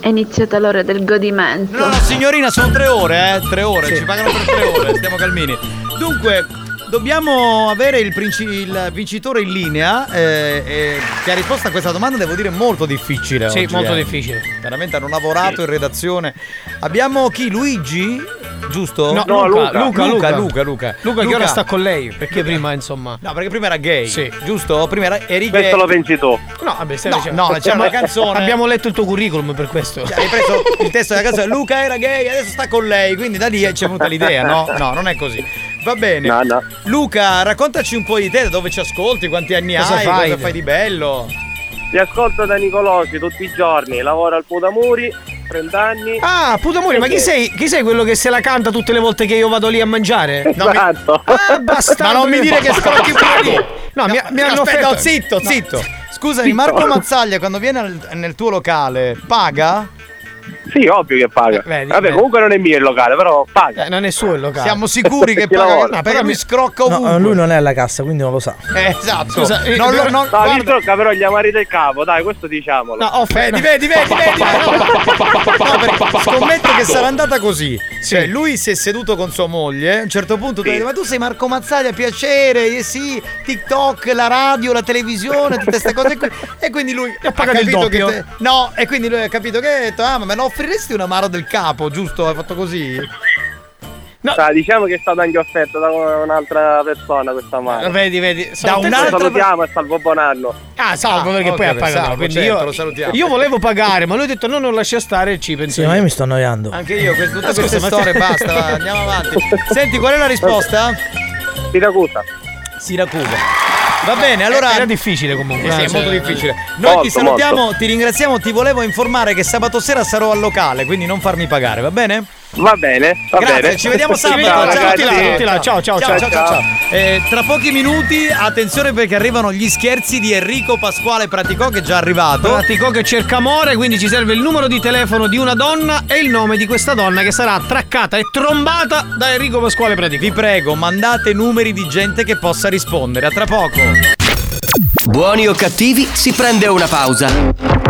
È iniziata l'ora del godimento. No, no, signorina, sono tre ore, eh. Tre ore, ci pagano per tre ore, stiamo calmini. Dunque, dobbiamo avere il, princi- il vincitore in linea. eh, eh, che ha risposto a questa domanda, devo dire, molto difficile. Sì, oggi, molto eh. difficile. Veramente hanno lavorato in redazione. Abbiamo chi? Luigi? Giusto? No, Luca, Luca, Luca, Luca. Luca, Luca. Luca che ora sta con lei? Perché prima, insomma. No, perché prima era gay. Sì. Giusto? Prima era, eri gay. Questo lo pensi tu. No, vabbè, stai No, dicendo- no, c'era Abbiamo- una canzone. Abbiamo letto il tuo curriculum per questo. Cioè, hai preso il testo della canzone, Luca era gay, adesso sta con lei, quindi da lì ci è venuta l'idea, no? No, non è così. Va bene. No, no. Luca, raccontaci un po' di te, da dove ci ascolti, quanti anni Cosa hai, fai? cosa fai di bello. Ti ascolto da Nicolosi tutti i giorni, lavoro al Putamuri, 30 anni. Ah, Putamuri, ma chi sei, chi sei quello che se la canta tutte le volte che io vado lì a mangiare? No, esatto. Ah, bastardo. Ma non mi dire che scrocchi pure lì. No, mi, mi hanno Aspetta, offerto. zitto, No. zitto. Scusami, Marco Mazzaglia quando viene nel tuo locale paga? Sì, ovvio che paga. vedi, Vabbè, comunque non è mio il locale, però paga. Eh, non è suo il locale. Siamo sicuri che paga? No, perché lui scrocca No, ovunque. lui non è alla cassa, quindi non lo sa. Eh, esatto. Scusa, eh, non lo, però- non, No, mi tocca però gli amari del capo, dai, questo diciamolo. No, ho fe- Vedi, vedi, vedi. No, scommetto che sarà andata così. Cioè, lui si è seduto con sua moglie. A un certo punto tu hai detto, Ma tu sei Marco Mazzaglia, piacere. Eh sì, TikTok, la radio, la televisione, tutte queste cose qui. E quindi lui ha pagato il capito che doppio. te- No, e quindi lui ha capito che ha detto: Ah, ma me lo offriresti un amaro del capo, giusto? Hai fatto così? Dai, diciamo che è stato anche offerto da un'altra persona questa mano. Vedi, vedi. sono Da un'altra salutiamo e salvo buon anno. Ah, salvo perché ok, poi ha pagato. salvo, quindi certo, io, lo salutiamo. io volevo pagare, ma lui ha detto no, non lascia stare e ci penso. Sì, ma io mi sto annoiando. Anche io, tutte Ah, scusa, queste storie, basta, va, andiamo avanti. Senti, qual è la risposta? Siracusa. Siracusa. Va bene, allora. Era difficile comunque. Eh sì, è cioè- molto difficile. Noi Molto, ti salutiamo, molto. ti ringraziamo, ti volevo informare che sabato sera sarò al locale, quindi non farmi pagare, va bene? Va bene, va Grazie, bene. ci vediamo sabato. Ciao, Ciao, tutti là, tutti là. Ciao, ciao, ciao, ciao, ciao, ciao. Eh, tra pochi minuti, attenzione perché arrivano gli scherzi di Enrico Pasquale Praticò che è già arrivato. Pratico che cerca amore, quindi ci serve il numero di telefono di una donna e il nome di questa donna che sarà traccata e trombata da Enrico Pasquale Pratico. Vi prego, mandate numeri di gente che possa rispondere. A tra poco. Buoni o cattivi, si prende una pausa.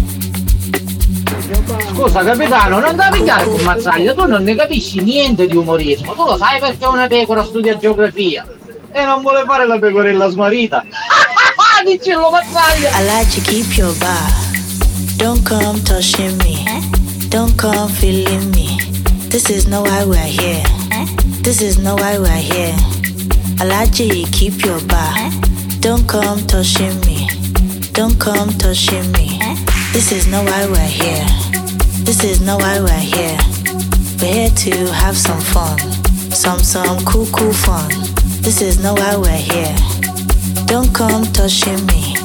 Scusa capitano, non picchiare con Mazzaglia, tu non ne capisci niente di umorismo, tu lo sai perché una pecora studia geografia e non vuole fare la pecorella smarrita. Dicelo Mazzaglia! I like to keep your bar. Don't come touching me. Don't come feeling me. This is not why we're here. This is not why we're here. I like you keep your bar. Don't come touching me. Don't come touching me. This is not why we're here. This is not why we're here. We're here to have some fun. Some some cool cool fun. This is not why we're here. Don't come touching me.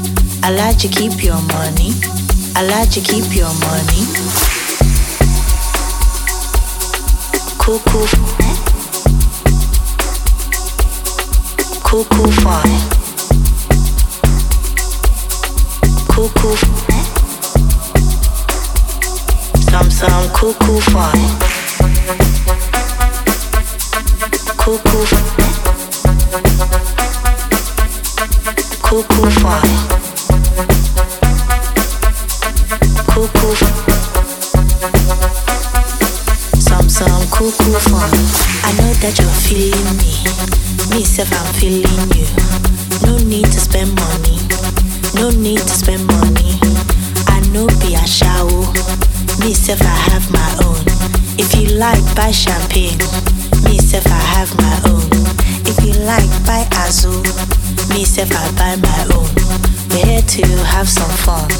I like to keep your money. I like to keep your money. Cool, cool. Fun. Cool, cool fun. Cool, cool. Sam Sam Cuckoo Fly. Cuckoo Cuckoo Fly. Cuckoo Sam Sam Cuckoo Fly. I know that you're feeling me. Myself, I'm feeling you. No need to spend money. No need to spend money. I know be a shower. Me, self, I have my own. If you like, buy champagne. Me, self, I have my own. If you like, buy Azul. Me, self, I buy my own. We're here to have some fun.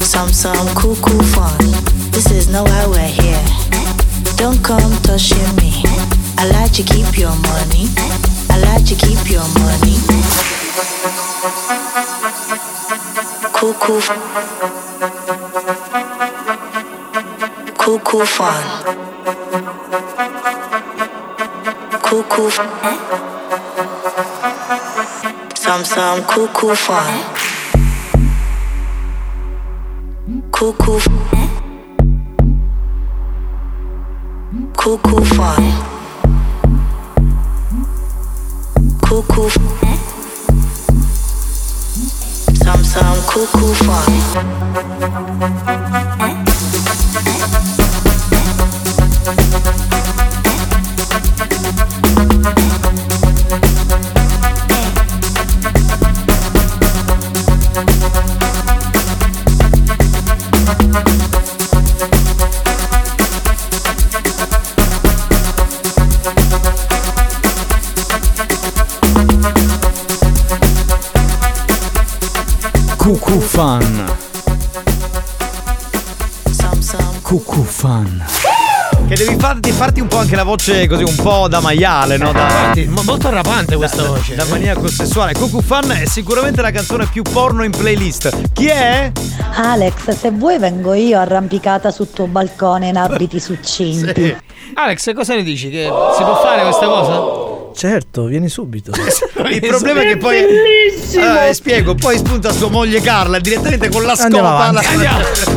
Some, some cool, cool fun. This is not why we're here. Don't come touching me. I like to keep your money. I like to keep your money. Cool, cool. Cool, cool fun. Cool, cool. Some, some cool, cool fun. Cool, cool. Cool, cool fun. Cool, cool. Some some cuckoo fun. Che devi farti, un po' anche la voce così un po' da maiale, no? Da, Ma molto arrapante questa da- voce. Da maniaco sessuale. Cuckoo fan è sicuramente la canzone più porno in playlist. Chi è? Alex, se vuoi vengo io arrampicata sul tuo balcone in abiti succinti. Alex, cosa ne dici? Che si può fare questa cosa? Certo, vieni subito. Il problema è che poi. bellissimo! Allora, spiego, poi spunta sua moglie Carla direttamente con la Andiamo scopa. avanti. la-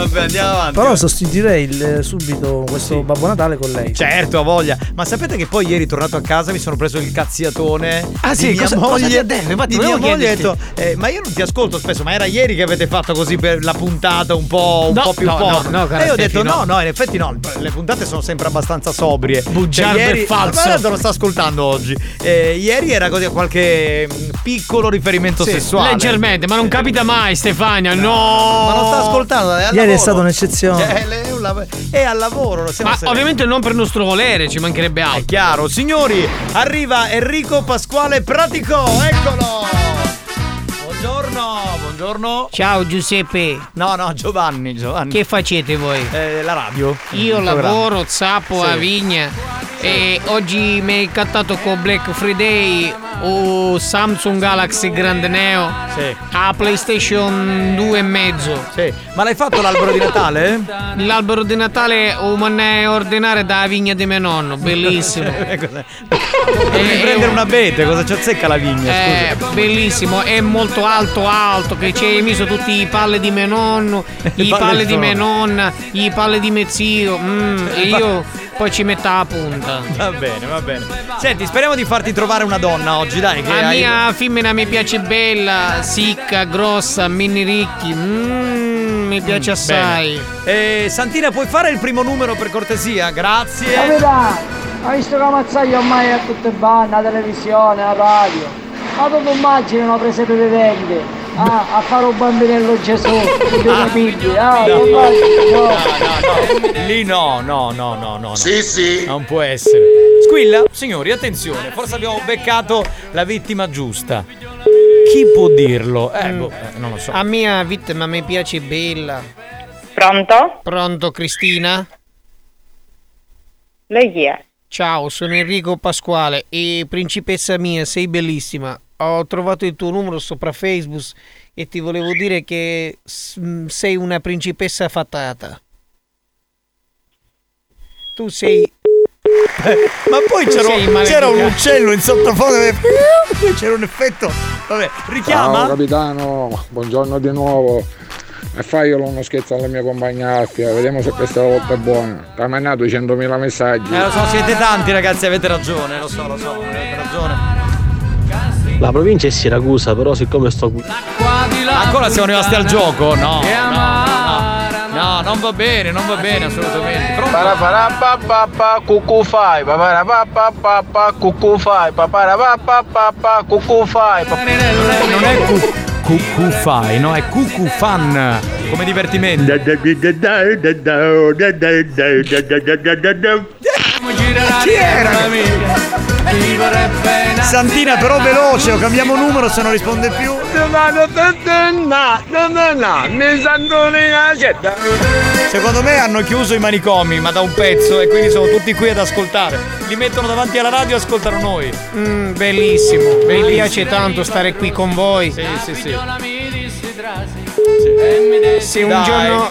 Vabbè, andiamo avanti. Però sostituirei il- subito questo Babbo Natale con lei. Certo, ha voglia. Ma sapete che poi ieri tornato a casa mi sono preso il cazziatone Ah, sì? mia Cosa- cosa moglie. ha detto? Infatti mia moglie ha detto, eh, ma io non ti ascolto spesso, ma era ieri che avete fatto così per la puntata un po', un No, po' più no, porno. no, no, e io ho detto no. no. no, in effetti no, le puntate sono sempre abbastanza sobrie. Bugiardo Cioè, ieri, e falso. Ma non lo sta ascoltando oggi. Eh, ieri era così qualche mm, piccolo riferimento Sì, sessuale. Leggermente, ma non capita mai, Stefania. No! Ma non sta ascoltando, al Ieri è stata un'eccezione. Lei è, un lav- è al lavoro, lo Ma ovviamente non per nostro volere, ci mancherebbe altro. È chiaro, signori, arriva Enrico Pasquale Pratico, eccolo! Buongiorno, buongiorno. Ciao Giuseppe. No, no, Giovanni, Giovanni. Che facete voi? Eh, la radio. Io lavoro, zappo Sì. a Vigna e oggi mi hai cattato con Black Friday o Samsung Galaxy Grande Neo Sì. a PlayStation 2 e mezzo. Sì. Ma l'hai fatto l'albero di Natale? L'albero di Natale o me ne ordinare da vigna di mio nonno, bellissimo. Devi prendere una bete, cosa ci azzecca la vigna? Eh, Scusa. bellissimo, è molto alto alto che ci hai messo tutti i palle di mio nonno, i palle palle di mia nonna, i palle di mio zio, mm, e io poi ci metto la punta. Va bene, va bene. Senti, speriamo di farti trovare una donna oggi, dai. Che La hai- mia femmina mi piace bella, sicca, grossa, mini ricchi, mm, mi piace assai. Bene. Eh, Santina, puoi fare il primo numero per cortesia? Grazie. Capitano, hai visto che Mazzaglio ormai è a tutte banne, la televisione, la radio. Ma tu immagini una presepe vivente? Ah, a fare un bambinello Gesù, una Bibbia, ah, No. no. No, no, no. Lì no, no, no, no, no. Sì, sì. Non può essere. Squilla, signori, attenzione, forse abbiamo beccato la vittima giusta. Chi può dirlo? Eh, boh, eh, non lo so. A mia vittima mi piace bella. Pronto? Pronto Cristina? Lei chi è? Ciao, sono Enrico Pasquale e principessa mia, sei bellissima. Ho trovato il tuo numero sopra Facebook e ti volevo dire che s- m, sei una principessa fatata. Tu sei. Ma poi Tu c'era, maleducata. c'era un uccello in sottofondo. che- c'era un effetto. Vabbè, Ciao richiama. capitano, buongiorno di nuovo. E faglielo uno scherzo alla mia compagna Affia, vediamo se questa volta è buona. Ti ha mandato 100.000 messaggi. Eh, lo so, siete tanti ragazzi, avete ragione, lo so, lo so, avete ragione. La provincia è Siracusa, però siccome sto qui. Ancora siamo rimasti al gioco? No, no, no. No, non va bene, non va bene assolutamente. Pronto? Parapapapapapa, cucù fai, paparapapapapa, cucù fai, paparapapapapa, cucù fai. Non è, non è cu- cucù fai, no? È cucù fan come divertimento. Chi era? Santina però veloce, o cambiamo numero se non risponde più. Secondo me hanno chiuso i manicomi, ma da un pezzo, e quindi sono tutti qui ad ascoltare. Li mettono davanti alla radio e ascoltano noi. Mm, bellissimo, mi piace tanto stare qui con voi. Sì, sì, sì. Se un Dai. giorno.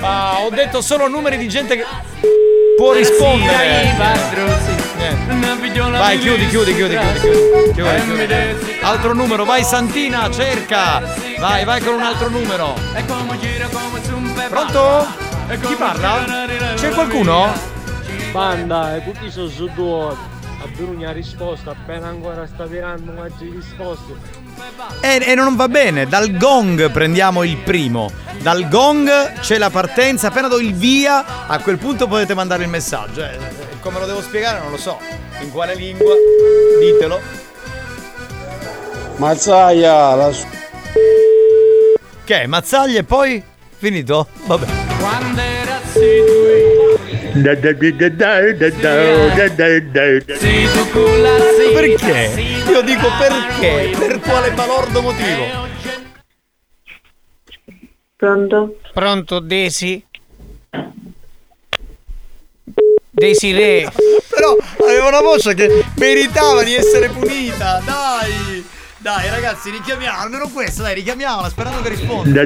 Ah, ho detto solo numeri di gente che può rispondere. Eh. Vai, chiudi, chiudi, chiudi, chiudi, chiudi. Chiudi, chiudi. Altro numero, vai Santina, cerca. Vai, vai con un altro numero. Pronto? Chi parla? C'è qualcuno? Banda, e tutti sono su due. Bruno ha risposto, appena ancora sta tirando un di risposte. E, e non va bene, dal gong prendiamo il primo. Dal gong c'è la partenza, appena do il via, a quel punto potete mandare il messaggio. Eh, come lo devo spiegare non lo so. In quale lingua? Ditelo. Mazzaia, la s- Che è? Mazzaglia e poi? Finito? Vabbè. Quando erazzi Perché? Io dico perché? Per quale balordo motivo? Pronto? Pronto, Desi? Desiree. Però aveva una voce che meritava di essere punita, dai! Dai ragazzi, richiamiamo, almeno questa, dai, richiamiamola sperando che risponda.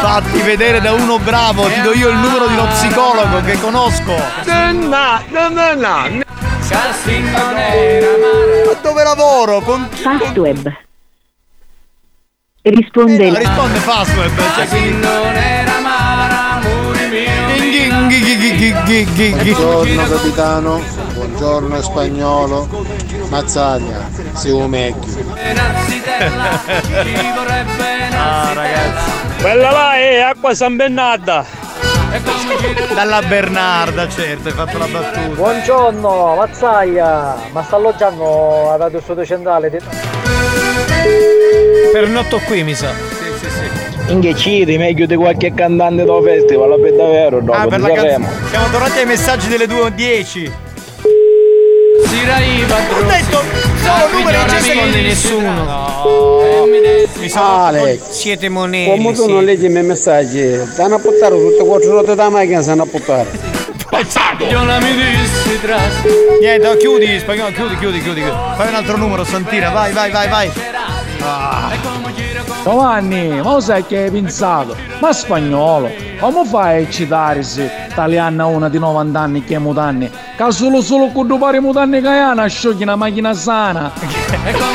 Fatti vedere da uno bravo, ti do io il numero di uno psicologo che conosco. Ma dove lavoro? Con chi? Fastweb. Risponde Eh, no, risponde Fastweb. Cioè, Buongiorno capitano, buongiorno spagnolo, Mazzaglia, sei un mecchio. Ah ragazzi. Quella là è acqua San Bernarda. Dalla Bernarda, certo, hai fatto la battuta. Buongiorno, Mazzaglia, ma sta alloggiando a Radio Studio Centrale di... Pernotto qui, mi sa. Sì, sì, sì. Ingecidi, meglio di qualche cantante da festival, per davvero, dopo Ah, per la canzone. Siamo tornati ai messaggi delle 2.10. Ho detto, sono numeri non che risponde nessuno. Mi sono Siete monelli. come tu non leggi i miei messaggi, stanno a buttare tutte quattro ruote della macchina, stanno a buttare. Niente, no, chiudi, spagnolo, chiudi, chiudi, chiudi, chiudi. Fai un altro numero, Santina, vai, vai, vai, vai. Ah. Giovanni, ma lo sai che hai pensato? Ma spagnolo, come fai a eccitarsi italiana una di 90 anni che è mutanni? Che solo solo con due pari mutanni che hanno sciogli una macchina sana.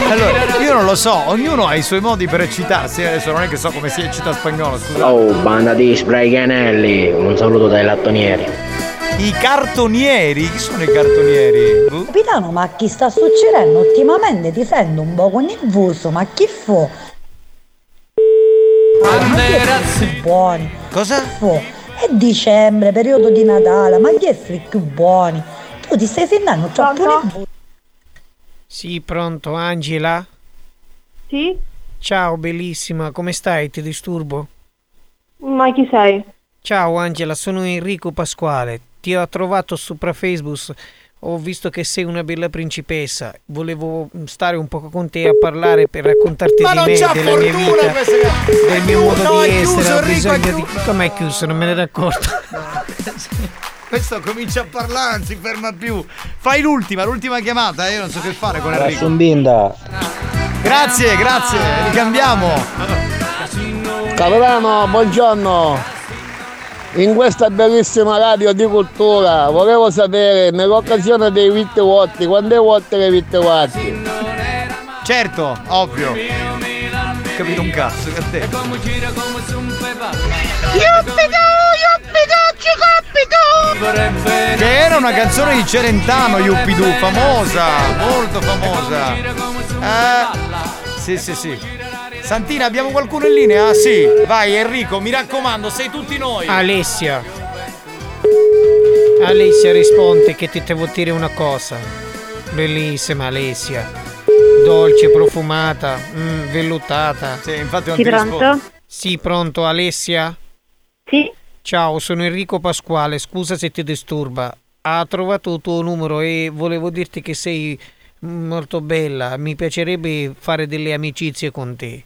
Allora, io non lo so, ognuno ha i suoi modi per eccitarsi. Adesso non è che so come si eccita spagnolo, scusa. Oh, banda di sbraiganelli, un saluto dai lattonieri. I cartonieri? Chi sono i cartonieri? Capitano, ma chi sta succedendo ultimamente? Ti sento un po' nervoso, ma chi fu? Più buoni? Cosa? Fu? È dicembre, periodo di Natale, ma chi è più buoni? Tu ti stai sentendo troppo nervoso. Sì, pronto, Angela? Sì? Ciao, bellissima, come stai? Ti disturbo? Ma chi sei? Ciao Angela, sono Enrico Pasquale. Ti ho trovato sopra Facebook. Ho visto che sei una bella principessa. Volevo stare un po' con te a parlare per raccontarti Ma di non me, c'ha della mia fortuna vita, questa del È mio chiuso, modo no, di è chiuso, essere. Ho Enrico, è bisogno di. Com'è chiuso? Non me ne ero accorto. Questo comincia a parlare, non si ferma più. Fai l'ultima, l'ultima chiamata, eh, io non so che fare con Enrico. Sondinda. Grazie, grazie, ricambiamo. Capitano, buongiorno. In questa bellissima radio di cultura volevo sapere nell'occasione dei Vitte Votti, quando è volte le Vitte Votti? Certo, ovvio. Capito un cazzo, che a te. Che era una canzone di Celentano, Yuppidoo, famosa, molto famosa. Eh, sì, sì, sì. Santina, abbiamo qualcuno in linea? Sì. Vai Enrico, mi raccomando, sei tutti noi. Alessia. Alessia risponde che ti devo dire una cosa. Bellissima Alessia. Dolce, profumata, mm, vellutata. Sì, infatti non Sì, ti pronto? rispondo. Sì, pronto Alessia? Sì? Ciao, sono Enrico Pasquale, scusa se ti disturba. Ha trovato il tuo numero e volevo dirti che sei molto bella. Mi piacerebbe fare delle amicizie con te.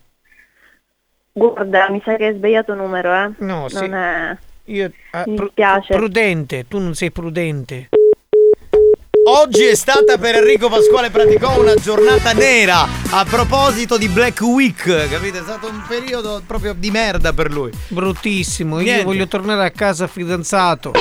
Guarda, mi sa che hai sbagliato numero, eh? No, sì. Non è... Io, ah, Mi pru- piace. Prudente, tu non sei prudente. Oggi è stata per Enrico Pasquale Praticò una giornata nera a proposito di Black Week, capite? È stato un periodo proprio di merda per lui. Bruttissimo, Niente. io voglio tornare a casa fidanzato.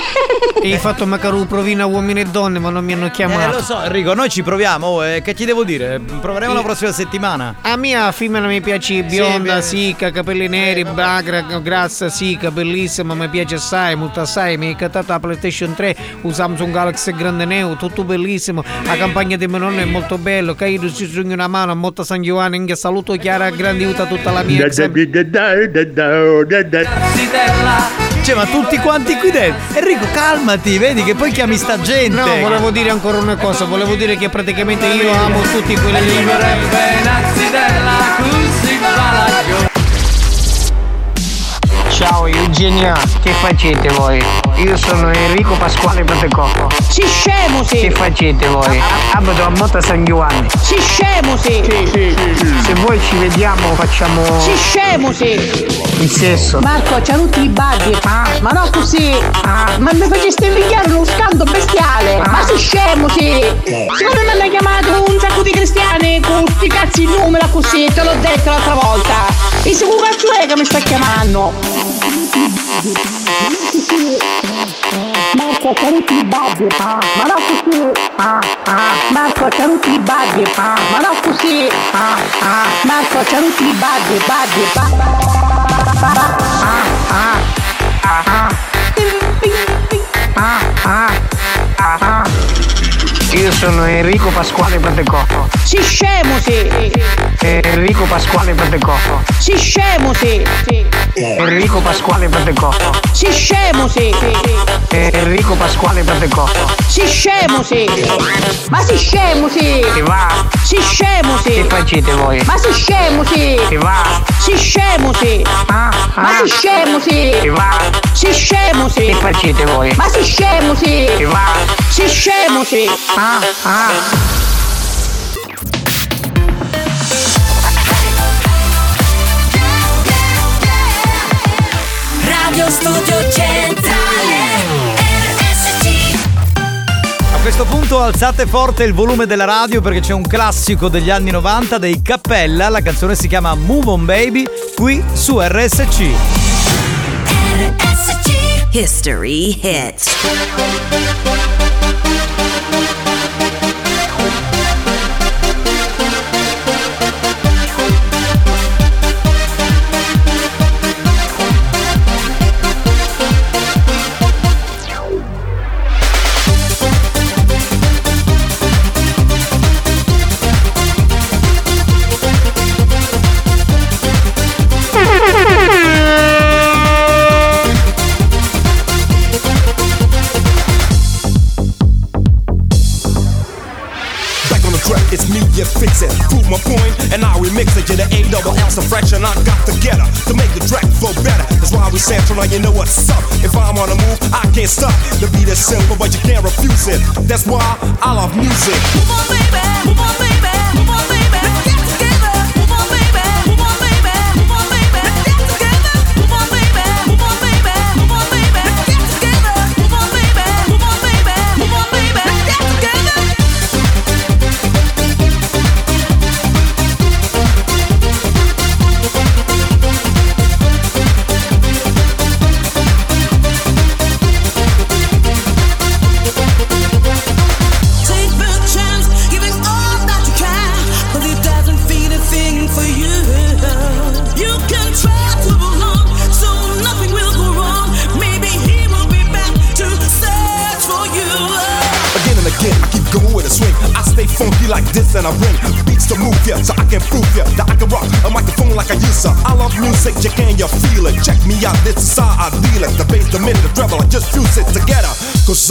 E hai fatto Macaru provina uomini e donne, ma non mi hanno Eh, chiamato. lo so, Enrico, noi ci proviamo. eh, che ti devo dire? Proveremo la prossima settimana. A mia femmina mi piace bionda, sica, capelli neri, bagra, grassa, sica, bellissima, mi piace assai, molto assai. Mi hai cantato la PlayStation 3, un Samsung Galaxy Grande Neo, tutto bellissimo. La campagna di mio nonno è molto bello. Cairo ci stringe una mano, a Motta San Giovanni, che saluto Chiara, grandi aiuta tutta la mia. ex- Cioè, ma tutti quanti qui dentro. Enrico, calmati, vedi che poi chiami sta gente. No, volevo dire ancora una cosa, volevo dire che praticamente io amo tutti quelli Ciao Eugenia, che facete voi? Io sono Enrico Pasquale Patecò. Si scemo sì! Che facete voi? Abito a Motta San Giovanni. Si scemo sì! Se voi ci vediamo facciamo Si scemo sì! il sesso. Marco, c'ha tutti i baghi! Ma no così! Ma mi faceste invidiare uno scando bestiale! Ma si scemo sì! Secondo me mi hanno chiamato un sacco di cristiani con sti cazzi in numero così, te l'ho detto l'altra volta! E se un cazzo è che mi sta chiamando? Marco, c'ha tutti i baghi! Ma no così! Marco, c'ha tutti i baghi! Ma no così! Marco, c'ha tutti i baghi! Io sono Enrico Pasquale Patecò. Si scemo sì! Enrico Pasquale Patecò. Si scemo sì! Enrico Pasquale Patecò. Si scemo sì! Enrico Pasquale Patecò. Si scemo sì! Ma si scemo sì! Che va? Si scemo sì! Che facete voi? Ma si scemo sì! Che va? Si scemo sì! Ma si scemo sì! Che va? Si scemo sì! Che facete voi? Ma si scemo sì! Che va? Si scemo sì! Ah, ah. Radio Studio Centrale RSC A questo punto alzate forte il volume della radio perché c'è un classico degli anni 90 dei Cappella. La canzone si chiama Move On Baby qui su RSC. History hits.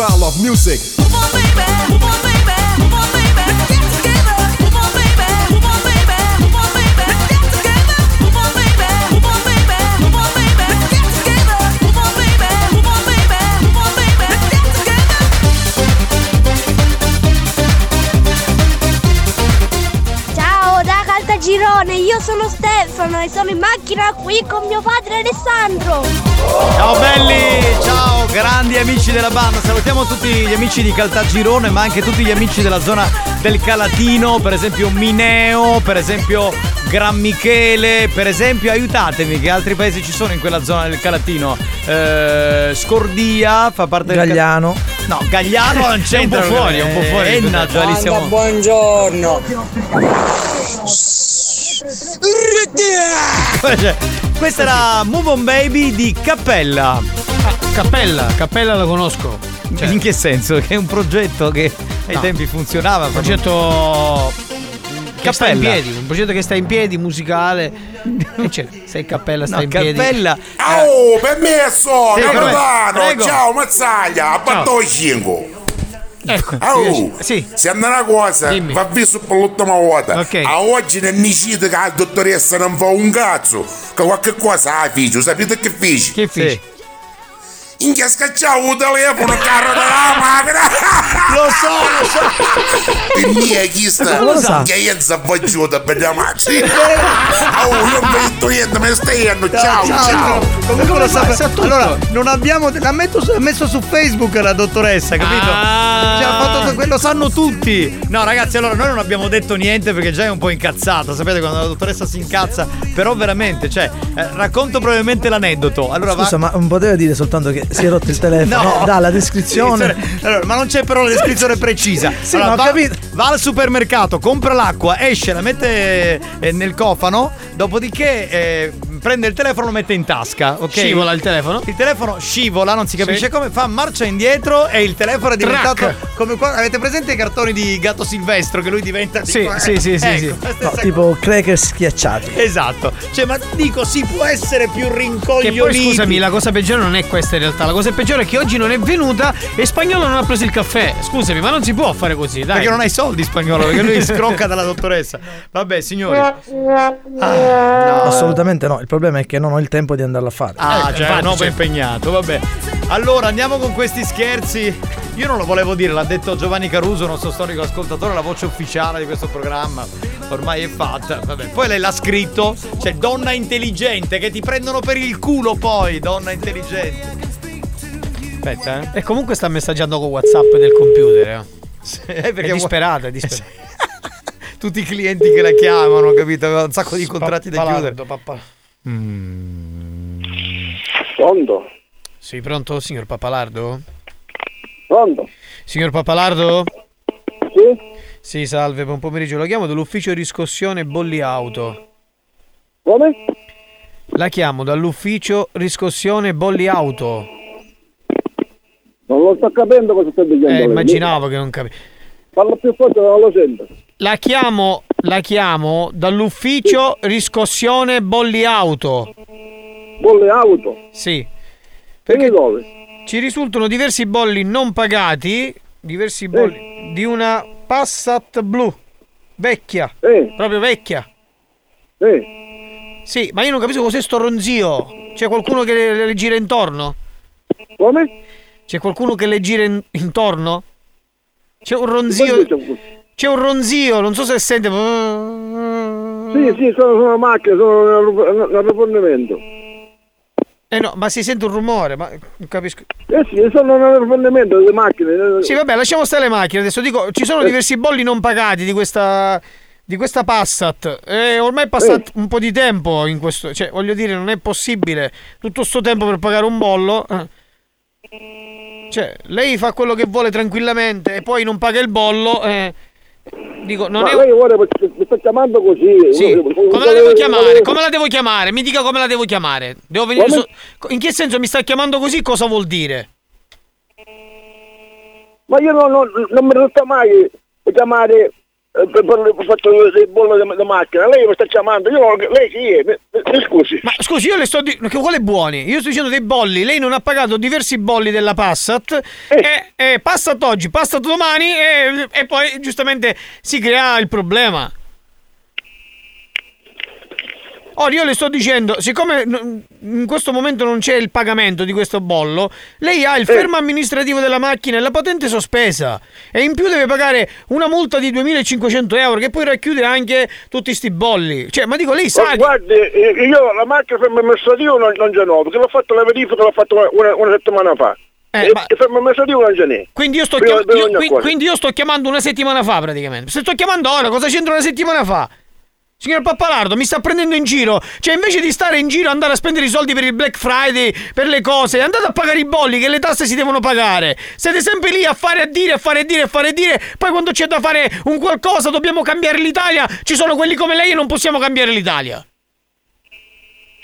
I love music. Move on, baby, move on, baby, move on, baby. Let's get together. Move on, baby, move on, baby, move on, baby. Let's get together. Move on, baby, move on, baby, move on, baby. Let's get together. Move on, baby, move on, baby, move on, baby. Let's get together. Ciao da Caltagirone, io sono Stefano e sono in macchina qui con mio padre Alessandro. Ciao belli, ciao grandi amici della banda, tutti gli amici di Caltagirone ma anche tutti gli amici della zona del Calatino, per esempio Mineo, per esempio Gran Michele, per esempio, aiutatemi, che altri paesi ci sono in quella zona del Calatino? Eh, Scordia fa parte del. Gagliano. No, Gagliano non c'è È un po' fuori, è un po' fuori. Eh, naturalissimo. buongiorno. Cioè, Questa era Move On Baby di Cappella. Cappella, Cappella la conosco. Cioè- in che senso? Che è un progetto che ai No. tempi funzionava. Un progetto che sta in Cappella. piedi, un progetto che sta in piedi, musicale. C'è, sei Cappella, sta No, in piedi. Cappella. Oh, permesso, Sì, capitano, Prego. ciao Mazzaglia, a batto 5. Ecco, Oh, sì. se una cosa Dimmi. va visto per l'ultima volta. Ok. A oggi non mi cito che la dottoressa non fa un cazzo. Che qualche cosa ha figlio, sapete che fece? Che fece? Inchia scacciavo il telefono, il carro della macchina. Lo so, lo so. Il mio è chi sta? Lo sa. Che io si avvaggiuta per la macchina. Oh, io non vedo niente, me stai andando. Ciao, ciao. Comunque lo sa- sa, sa tutto. Allora, non abbiamo. L'ha messo, su- l'ha messo su Facebook la dottoressa, capito? Ah. Cioè, ha fatto quello sanno tutti. No, ragazzi, allora noi non abbiamo detto niente perché già è un po' incazzata. Sapete quando la dottoressa si incazza? Però veramente, cioè, eh, racconto brevemente l'aneddoto. Allora va. Scusa, ma non poteva dire soltanto che si è rotto il telefono? No. Dalla descrizione. Allora, ma non c'è però la descrizione precisa. Sì, Allora, va, va al supermercato, compra l'acqua, esce, la mette eh, nel cofano, dopodiché eh, prende il telefono e lo mette in tasca. ok? Scivola il telefono. Il telefono scivola, non si capisce Sì. come, fa marcia indietro e il telefono è diventato Track. come qua. Avete presente i cartoni di Gatto Silvestro che lui diventa di Sì, qua? sì, sì, sì, Ecco, sì. No, tipo cracker schiacciati. Esatto. Cioè, ma dico, si può essere più Che rincoglioniti. poi scusami, la cosa peggiore non è questa in realtà. La cosa peggiore è che oggi non è venuta e spagnolo non ha preso il caffè. Scusami, ma non si può fare così, dai. Perché non hai soldi spagnolo, perché lui scrocca dalla dottoressa. Vabbè, signori. Assolutamente no. Il problema è che non ho il tempo di andarlo a fare. Ah, Ecco, cioè, infatti, no, cioè- impegnato, vabbè. Allora, andiamo con questi scherzi. Io non lo volevo dire, l'ha detto Giovanni Caruso, nostro storico ascoltatore, la voce ufficiale di questo programma. Ormai è fatta. Vabbè. Poi lei l'ha scritto, c'è donna intelligente che ti prendono per il culo poi, donna intelligente. Aspetta, eh. E comunque sta messaggiando con WhatsApp del computer. eh. Eh, È disperata, è disperata. Tutti i clienti che la chiamano, capito? Aveva un sacco di contratti da chiudere. Pappalardo, papà. Pronto? Sì, pronto, signor Papalardo? Pronto? Signor Papalardo? Sì? Sì, salve, buon pomeriggio. Lo chiamo dall'ufficio riscossione bolli auto. Come? La chiamo dall'ufficio riscossione bolli auto. Non lo sto capendo cosa sta dicendo. Eh, lei. immaginavo che non capivo. Parla più forte, non lo sento. La chiamo, la chiamo dall'ufficio riscossione bolli auto. Bolle auto? Sì. Perché dove? Ci risultano diversi bolli non pagati, diversi bolli di una Passat blu, vecchia, proprio vecchia. Sì, ma io non capisco cos'è sto ronzio. C'è qualcuno che le, le gira intorno? Come? C'è qualcuno che le gira in- intorno? C'è un ronzio. C'è un ronzio, non so se sente. Sì, sì, sono, sono macchine, sono nel, nel rifornimento. Eh no, ma si sente un rumore, ma non capisco. Eh sì, sono nel rifornimento delle macchine. Sì, vabbè, lasciamo stare le macchine. Adesso dico, ci sono diversi bolli non pagati di questa. Di questa Passat. E ormai è passato un po' di tempo in questo. Cioè, voglio dire, non è possibile tutto sto tempo per pagare un bollo. eh. Cioè, lei fa quello che vuole tranquillamente e poi non paga il bollo. eh. Dico, non Ma è. lei ora mi sta chiamando così. Sì, come la devo chiamare? Come la devo chiamare? Mi dica come la devo chiamare. Devo venire Come? su- In che senso mi sta chiamando così? Cosa vuol dire? Ma io non, non, non mi risulta mai chiamare eh, il fatto dei bolli di, di macchina. Lei mi sta chiamando, io non, lei chi è? Mi, mi scusi. Ma scusi, io le sto dicendo che vuole buoni. Io sto dicendo dei bolli. Lei non ha pagato diversi bolli della Passat. E, e Passat oggi, Passat domani. E, e poi giustamente si crea il problema. Ora io le sto dicendo, siccome in questo momento non c'è il pagamento di questo bollo, lei ha il fermo amministrativo della macchina e la patente sospesa. E in più deve pagare una multa di 2500 euro che poi racchiude anche tutti sti bolli. Cioè, ma dico, lei sa Ma guardi, eh, io la macchina fermo amministrativo non, non ce n'ho, perché l'ho fatto la verifica, l'ho fatto una, una settimana fa. Eh, e ma-. Quindi io sto, chiam- io- quindi io sto chiamando una settimana fa praticamente. Se sto chiamando ora, cosa c'entra una settimana fa? Signor Pappalardo, mi sta prendendo in giro. Cioè, invece di stare in giro, andare a spendere i soldi per il Black Friday, per le cose, andate a pagare i bolli, che le tasse si devono pagare. Siete sempre lì a fare a dire, a fare a dire, a fare a dire. Poi quando c'è da fare un qualcosa, dobbiamo cambiare l'Italia. Ci sono quelli come lei e non possiamo cambiare l'Italia.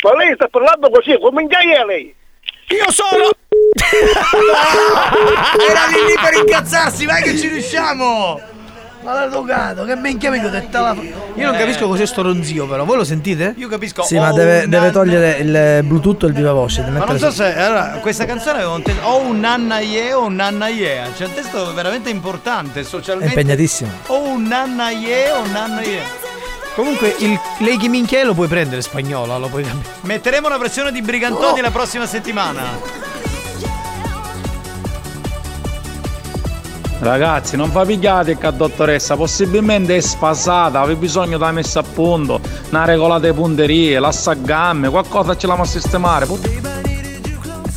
Ma lei sta parlando così, come è lei? Io sono. Era lì lì per incazzarsi, vai che ci riusciamo! Ma l'avvocato, che minchia mi detta la... Io non capisco cos'è sto ronzio, però. Voi lo sentite? Io capisco. Sì, ma oh, deve, deve togliere il Bluetooth e il viva voce. Ma non so se allora, questa canzone aveva un testo o un nanna ye o un nanna ye. C'è un testo veramente importante È socialmente. impegnatissimo. O un nanna ye o un nanna ye. Comunque, il lei che minchia è lo puoi prendere spagnolo, lo puoi. Metteremo una versione di Brigantoni la prossima settimana. Ragazzi, non fa pigliate che dottoressa, possibilmente è sfasata, avevi bisogno da messa a punto, una regolata di punterie, l'assagamme, qualcosa ce l'amo a sistemare. Put-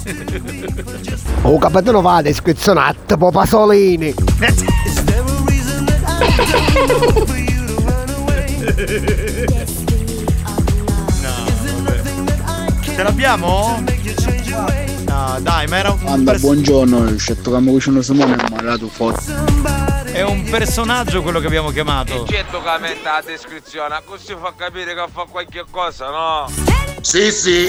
Oh capitano vada, iscrizionato, po' Pasolini. Ce l'abbiamo? Dai, ma era un, Anda, pers- buongiorno, scelto che mi cucino Simone e mi ha dato forza. è un personaggio quello che abbiamo chiamato. Certo che metta la descrizione, così fa capire che fa qualche cosa, no? Sì, sì.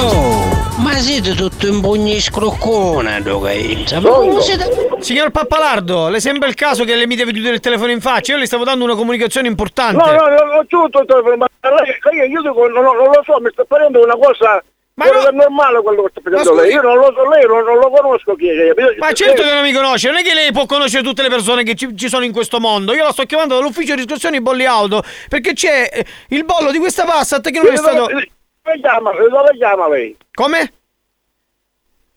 Oh, ma siete tutto in pugni scroccona, dogainza. Ma siete... Signor Pappalardo, le sembra il caso che lei mi deve chiudere il telefono in faccia? Io le stavo dando una comunicazione importante. No, no, no, ho tutto il telefono, ma lei, io dico, non, non lo so, mi sta parendo una cosa... che è normale quello che sta facendo Ma lei. Io non lo so, lei non, non lo conosco chi è. Ma certo che non mi conosce, non è che lei può conoscere tutte le persone che ci, ci sono in questo mondo. Io la sto chiamando dall'ufficio di riscossione bolli auto perché c'è eh, il bollo di questa Passat che non è stato. Dove chiama, dove chiama lei? Come?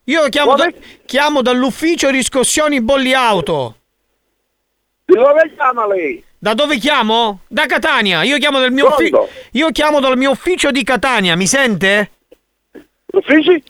Io chiamo, da- chiamo dall'ufficio riscossioni bolli auto. Di dove chiama lei? Da dove chiamo? Da Catania. Io chiamo dal mio ufficio. Pronto? Io chiamo dal mio ufficio di Catania, mi sente? Uffici?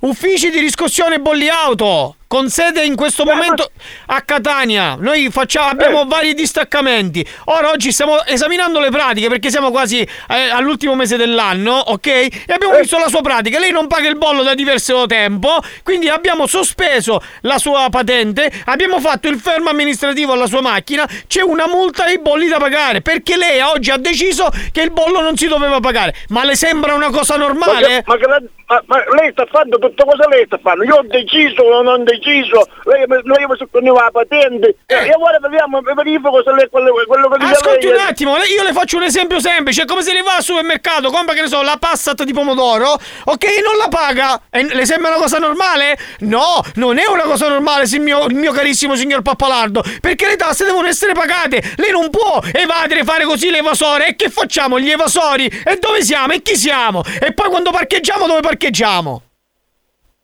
Uffici di riscossione bolli auto. Con sede in questo momento a Catania. Noi facciamo, abbiamo vari distaccamenti. Ora oggi stiamo esaminando le pratiche perché siamo quasi eh, all'ultimo mese dell'anno, ok? E abbiamo visto la sua pratica. Lei non paga il bollo da diverso tempo, quindi abbiamo sospeso la sua patente, abbiamo fatto il fermo amministrativo alla sua macchina, c'è una multa e i bolli da pagare perché lei oggi ha deciso che il bollo non si doveva pagare. Ma le sembra una cosa Ma, normale? che- ma che la- ma- ma lei sta facendo tutto cosa lei sta facendo? Io ho deciso o non ho deciso, lei mi, lei mi sottoponeva la patente. E ora vediamo, verifico se lei quello, quello che dice Ascolti lei. un attimo, le- io le faccio un esempio semplice, è come se lei va al supermercato, compra che ne so, la passata di pomodoro, ok, non la paga. E le sembra una cosa normale? No, non è una cosa normale, mio, mio carissimo signor Pappalardo, perché le tasse devono essere pagate. Lei non può evadere, fare così l'evasore. E che facciamo gli evasori? E dove siamo? E chi siamo? E poi quando parcheggiamo, dove parcheggiamo?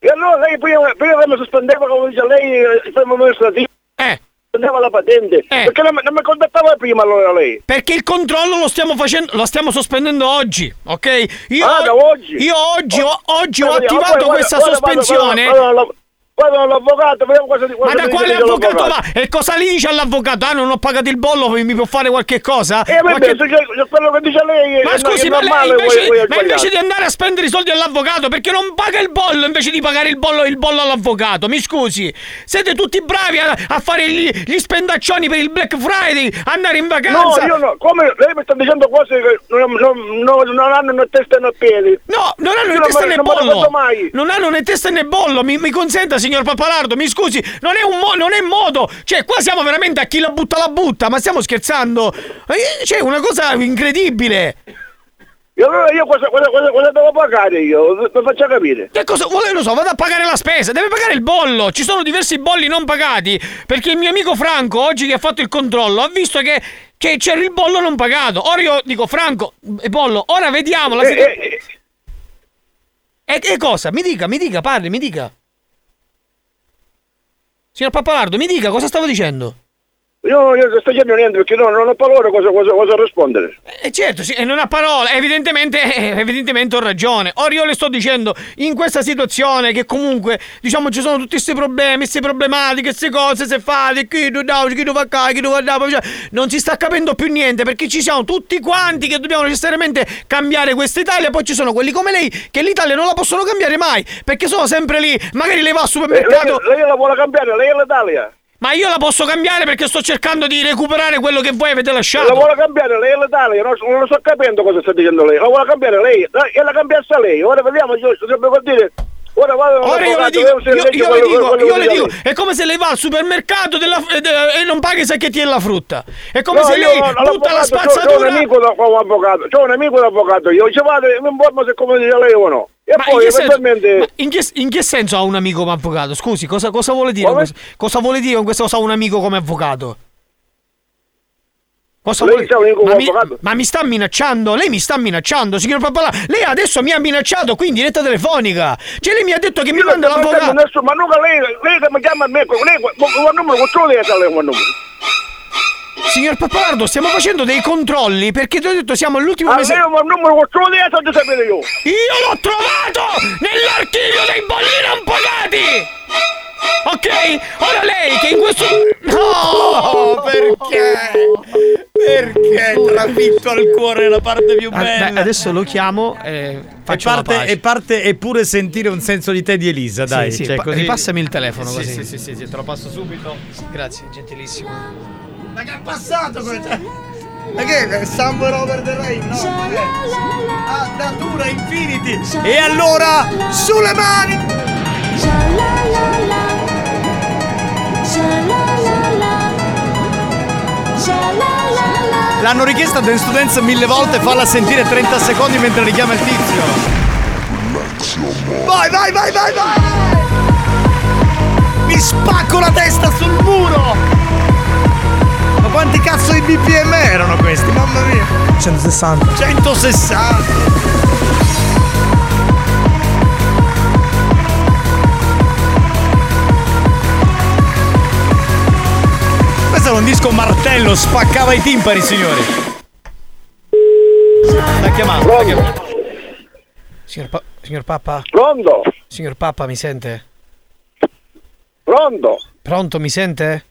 E allora lei prima, prima mi sospendeva, come dice lei, il fermo amministrativo. Eh. Sospendeva la patente. Perché non, mi- non mi contattava prima allora lei? Perché il controllo lo stiamo facendo, lo stiamo sospendendo oggi, ok? Io, Ah, da oggi? io oggi, ho, oggi ho attivato questa sospensione. Guarda, guarda, guarda, guarda l'avvocato, vediamo cosa di Ma da quale avvocato va? E cosa gli dice all'avvocato? Ah, non ho pagato il bollo, mi può fare qualche cosa? Eh, Ma che- quello che dice lei Ma scusi, ma, lei invece, voi ma invece di andare a spendere i soldi all'avvocato perché non paga il bollo invece di pagare il bollo, il bollo all'avvocato? Mi scusi, siete tutti bravi a, a fare gli, gli spendaccioni per il Black Friday, andare in No, vacanza. io no, come lei mi sta dicendo cose che non, non- non- non hanno né testa né piedi. No, non hanno né testa né bollo. Non hanno né testa né bollo. Mi, mi consenta, signor Pappalardo, mi scusi. Non è un mo- non è modo. Cioè, qua siamo veramente a chi la butta la butta. Ma stiamo scherzando. Eh, C'è una cosa incredibile. E allora io cosa, cosa, cosa, cosa devo pagare io? Mi faccia capire. Che cosa? Lo so, vado a pagare la spesa. Deve pagare il bollo. Ci sono diversi bolli non pagati. Perché il mio amico Franco, oggi che ha fatto il controllo, ha visto che. che c'era il bollo non pagato. Ora io dico, Franco, eh, bollo, ora vediamo la situazione. E che cosa? Mi dica, mi dica, parli, mi dica. Signor Pappalardo, mi dica cosa stavo dicendo. Io, io non sto dicendo niente perché no, non ho parole cosa, cosa, cosa rispondere. Eh certo, sì, non ha parole, evidentemente, eh, evidentemente ho ragione. Ora io le sto dicendo, in questa situazione che comunque, diciamo, ci sono tutti questi problemi, queste problematiche, queste cose, se fate, chi tu dai, chi tu fa qua, chi tu fa là, cioè, non si sta capendo più niente perché ci siamo tutti quanti che dobbiamo necessariamente cambiare questa Italia, poi ci sono quelli come lei che l'Italia non la possono cambiare mai, perché sono sempre lì, magari lei va al Eh, supermercato... lei, lei la vuole cambiare, lei è l'Italia. Ma io la posso cambiare perché sto cercando di recuperare quello che voi avete lasciato. La vuole cambiare, lei l'Italia, non, non lo sto capendo cosa sta dicendo lei. La vuole cambiare lei, e la cambiassa lei. Ora vediamo, io dovrebbe vuol dire. Ora vado Ora io le dico, io, io le dico, io le dico, è come se lei va al supermercato della- eh, de- e non paga i sacchetti della frutta. È come No, se lei no, tutta la l'avvocato, c'ho- C'ho un spazzatura. amico da un avvocato, c'ho un amico d'avvocato, io ci vado, mi informo se come dice lei o no. E Ma poi in, che senso, eventualmente. ma in, che, in che senso ha un amico come avvocato? Scusi, cosa, cosa vuole dire? con Come? Cosa vuole dire con questo cosa ha un amico come avvocato? Vuole- ma, mi, ma mi sta minacciando? Lei mi sta minacciando, signor Pappalà? Lei adesso mi ha minacciato qui in diretta telefonica. Cioè lei mi ha detto che mi Io manda non sto l'avvocato. nessuno, Ma non lei, lei che mi chiama a me, lei, ma qual numero, qual lei lei qual numero? Signor Pappalardo, stiamo facendo dei controlli perché ti ho detto siamo all'ultimo mese. ma il numero qual lei di sapere io. Io l'ho trovato nell'archivio dei bolli non pagati! Ok? Ora lei che in questo. No, perché? Perché trafitto al cuore la parte più Ah, bella? beh, adesso lo chiamo e E faccio la parte, pace. e parte eppure sentire un senso di te di Elisa, Sì, dai. sì, cioè, pa- così... ripassami il telefono Sì, così. Sì, sì, sì, sì, te lo passo subito. Grazie, gentilissimo. Ma che è passato questo? Ma che è Summer Over the Rain? No, ma che? Ah, Natura Infinity! E allora, sulle mani! L'hanno richiesta Dance Dance mille volte, falla sentire 30 secondi mentre richiama il tizio. Vai, vai, vai, vai, vai! Mi spacco la testa sul muro! Ma quanti cazzo di BPM erano questi? Mamma mia! 160. 160! Questo era un disco martello, spaccava i timpani, signori. L'ha chiamato, l'ha chiamato. Signor, Pa- signor Pappa? Pronto? Signor Pappa, mi sente? Pronto? Pronto, mi sente?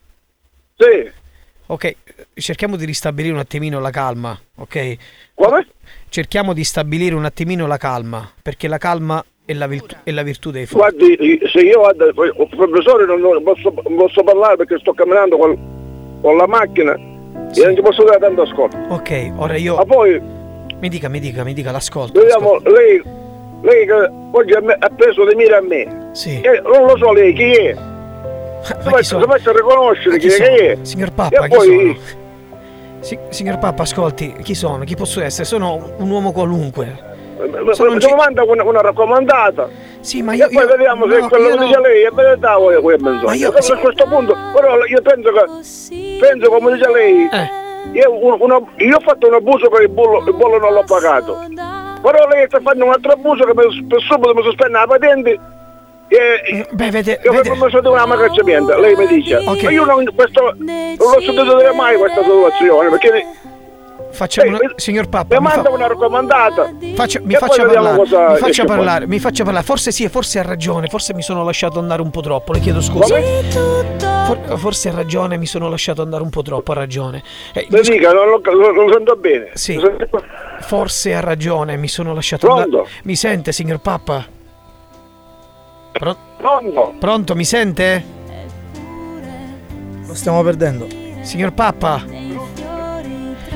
Sì. Ok, cerchiamo di ristabilire un attimino la calma, ok? Come? Cerchiamo di stabilire un attimino la calma, perché la calma è la, virtù, è la virtù dei forti. Guardi, se io vado, il professore non, posso, non posso parlare perché sto camminando con, con la macchina e non ci posso dare tanto ascolto. Ok, ora io... Ma poi Mi dica, mi dica, mi dica, l'ascolto. vediamo, lei, lei che oggi ha, preso di mira a me. Sì. E non lo so lei chi è. Mette a riconoscere chi, chi è. Signor Pappa, e chi poi Si- signor Pappa, ascolti, chi sono? Chi posso essere? Sono un uomo qualunque. mi Sono un gi- manda una, una raccomandata. Sì, ma e io- poi io- vediamo se no, quello io che no. dice lei è verità o è, è Ma menzogna. io- Però a questo punto, però io penso che, penso come dice lei, Eh. io, un- una- io ho fatto un abuso per il bollo, il bollo non l'ho pagato. Però lei sta facendo un altro abuso che per, per subito mi sospende la patente e Beh, vede, io vede- mi sono una macacciamento, lei mi dice. Ok. Ma io non, questo, non l'ho sentito dire mai questa situazione, perché Facciamo una... Eh, Signor Pappa, mi mi, fa- manda una raccomandata. faccia- mi faccia parlare, cosa mi faccia parlare, mi faccia parlare. Forse sì, forse ha ragione, forse mi sono lasciato andare un po' troppo, le chiedo scusa. For- forse ha ragione, mi sono lasciato andare un po' troppo, ha ragione. Eh, Mi dica, non lo, non lo sento bene. Sì. Forse ha ragione, mi sono lasciato Pronto? andare. Mi sente, signor Pappa? Pro- Pronto? Pronto, mi sente? Lo stiamo perdendo. Signor Pappa?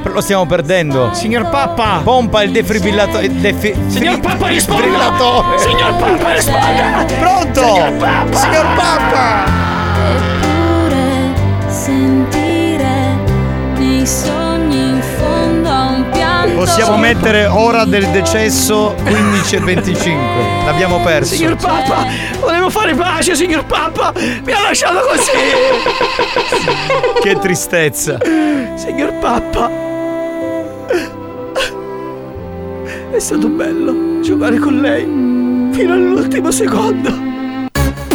Lo stiamo perdendo. Signor Pappa! Pompa il defibrillatore. Defi- Signor Pappa, risponda! Signor Pappa, risponda! Pronto? Signor Pappa! Signor Pappa! sentire nei sogni Possiamo mettere ora del decesso 15 e 25. L'abbiamo perso. Signor Pappa, volevo fare pace, signor Pappa! Mi ha lasciato così! Che tristezza. Signor Pappa! È stato bello giocare con lei fino all'ultimo secondo.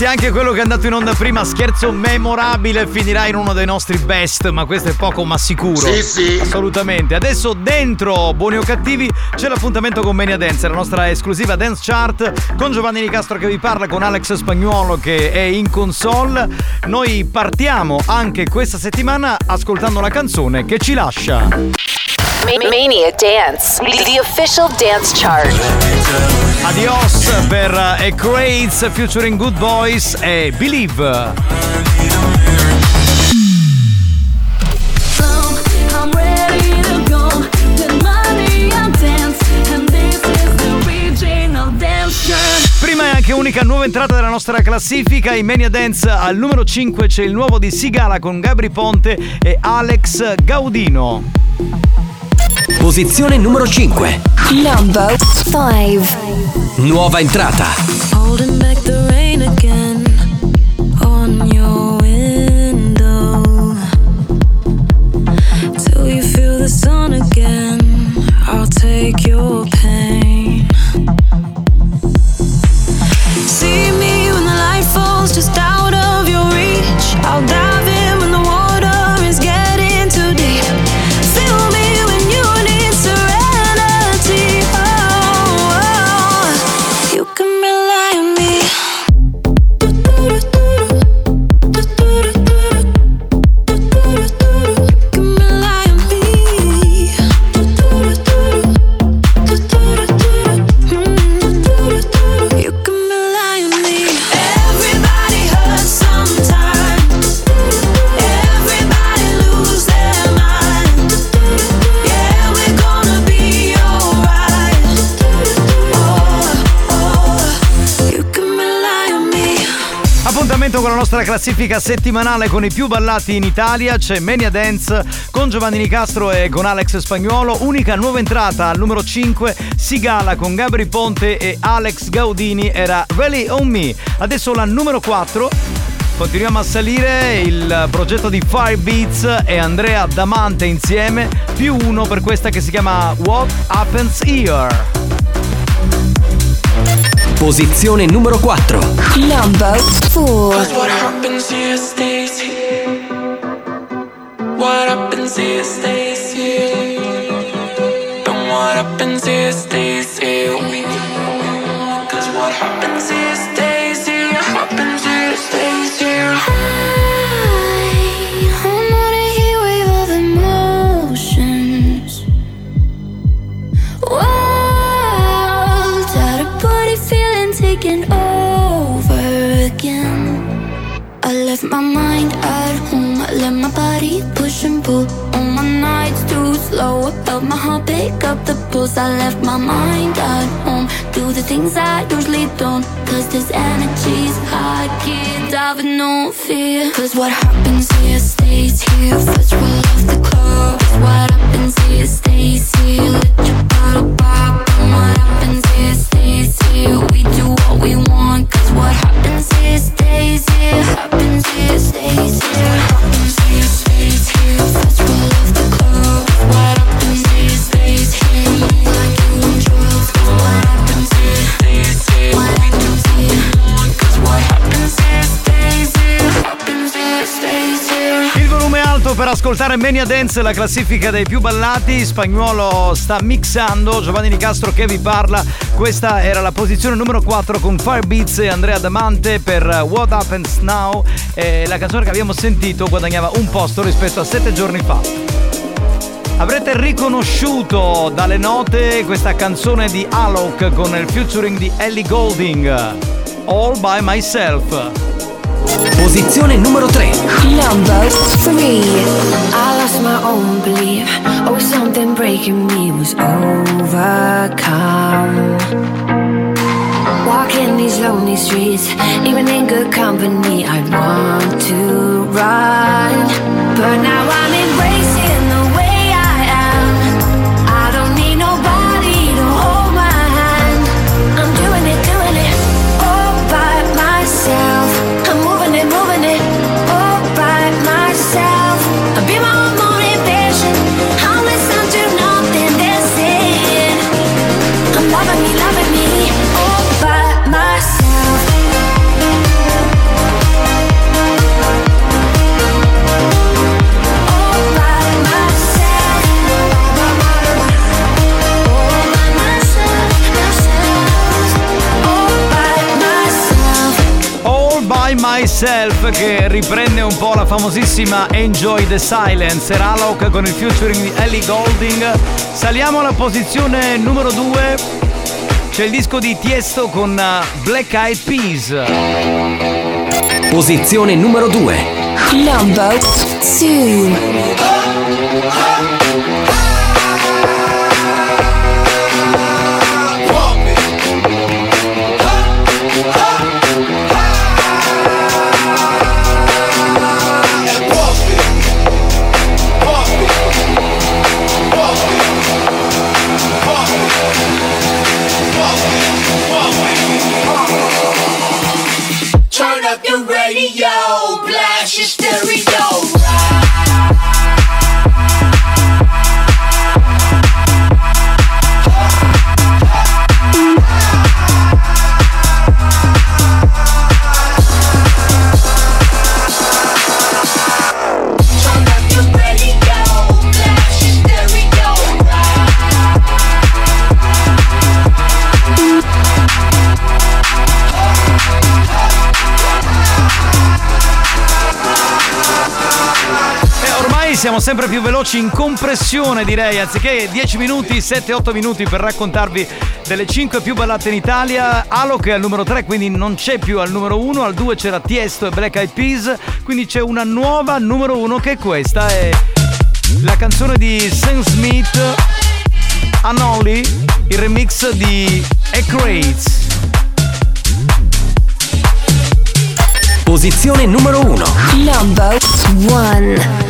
Ragazzi, anche quello che è andato in onda prima, scherzo memorabile, finirà in uno dei nostri best, ma questo è poco ma sicuro. Sì, sì. Assolutamente. Adesso dentro Buoni o Cattivi c'è l'appuntamento con Mania Dance, la nostra esclusiva dance chart con Giovanni Nicastro che vi parla, con Alex Spagnuolo che è in console. Noi partiamo anche questa settimana ascoltando la canzone che ci lascia. Mania Dance, the official dance chart. Adios per eh, A Crates featuring Good Boys e Believe. I'm ready to go with Mania dance And this is the original dance shirt Prima e anche unica nuova entrata della nostra classifica, in Mania Dance al numero 5 c'è il nuovo di Sigala con Gabri Ponte e Alex Gaudino. Posizione numero 5. Number 5. Nuova entrata. Holding back the rain again on your nostra classifica settimanale con i più ballati in Italia. C'è Mania Dance con Giovanni Nicastro e con Alex Spagnuolo. Unica nuova entrata al numero 5, Sigala con Gabri Ponte e Alex Gaudini era Really On Me. Adesso la numero 4. Continuiamo a salire il progetto di Firebeats e Andrea Damante insieme, più uno per questa che si chiama What Happens Here. Posizione numero 4. Number 4. What happens here stays here. What happens here stays here. And what happens here stays here. Cause what happens here stays here. Left my mind at home. I let my body push and pull. On my nights too slow. I felt my heart pick up the pulse. I left my mind at home. Do the things I usually don't. Cause this energy's high. Can't dive with no fear. Cause what happens here stays here. First we'll off the club. What happens here stays here. Let your bottle pop. And what happens here stays here. We do what we want. Cause what happens here stays here ascoltare Mania Dance, la classifica dei più ballati. Spagnuolo sta mixando. Giovanni Nicastro che vi parla. Questa era la posizione numero 4 con Firebeats e Andrea Damante per What Happens Now. E la canzone che abbiamo sentito guadagnava un posto rispetto a sette giorni fa. Avrete riconosciuto dalle note questa canzone di Alok con il featuring di Ellie Golding. All by myself. Posizione numero 3. Number three. I lost my own belief. Oh, something breaking me was overcome. Walking these lonely streets, even in good company, I want to run. But now I'm embracing Myself che riprende un po' la famosissima Enjoy the Silence. Era con il featuring di Ellie Golding. Saliamo alla posizione numero 2 c'è il disco di Tiesto con eh, Black Eyed Peas. Posizione numero 2 number 2 sempre più veloci in compressione direi, anziché 10 minuti, 7-8 minuti per raccontarvi delle 5 più ballate in Italia. Alok è al numero 3, quindi non c'è più al numero 1, al 2 c'era Tiesto e Black Eyed Peas, quindi c'è una nuova numero 1 che è questa, è la canzone di Sam Smith, Anoli, il remix di Ecrates. Posizione numero 1 Number 1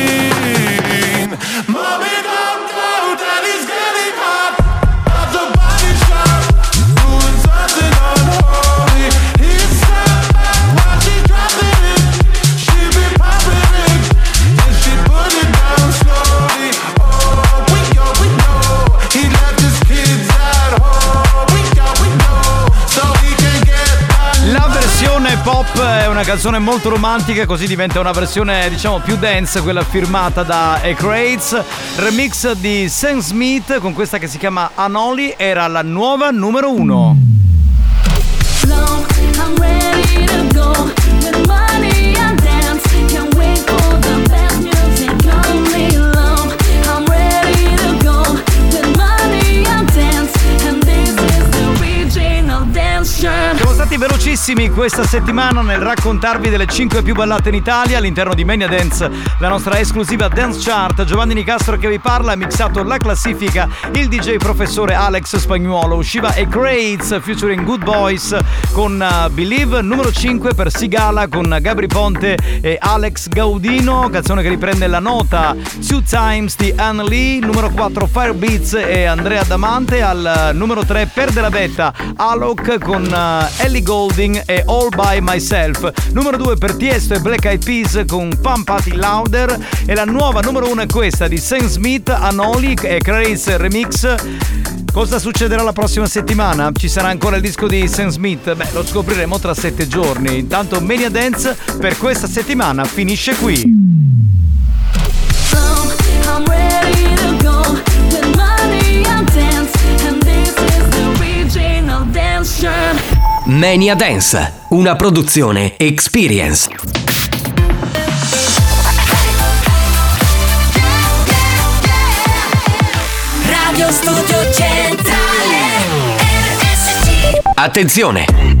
Una canzone molto romantica, così diventa una versione diciamo più dance, quella firmata da Ecrates. Remix di Sam Smith con questa che si chiama Anoli era la nuova numero uno. I'm stati velocissimi questa settimana nel raccontarvi delle 5 più ballate in Italia. All'interno di Mania Dance, la nostra esclusiva Dance Chart. Giovanni Nicastro che vi parla ha mixato la classifica. Il DJ professore Alex Spagnuolo. Usciva A Crates featuring Good Boys con uh, Believe, numero 5 per Sigala con Gabri Ponte e Alex Gaudino, canzone che riprende la nota. Two Times di Anne Lee, numero 4 Firebeats e Andrea Damante, al uh, numero 3 Perde la Betta Alok con uh, Ellie Golding e All By Myself, numero 2 per Tiesto e Black Eyed Peas con Pump Party Louder e la nuova numero 1 è questa di Sam Smith, Anoli e Craze Remix. Cosa succederà la prossima settimana? Ci sarà ancora il disco di Sam Smith? Beh, lo scopriremo tra sette giorni. Intanto Mania Dance per questa settimana finisce qui. I'm ready to go with money and dance, Mania Dance, una produzione Experience. Radio Studio Centrale Attenzione!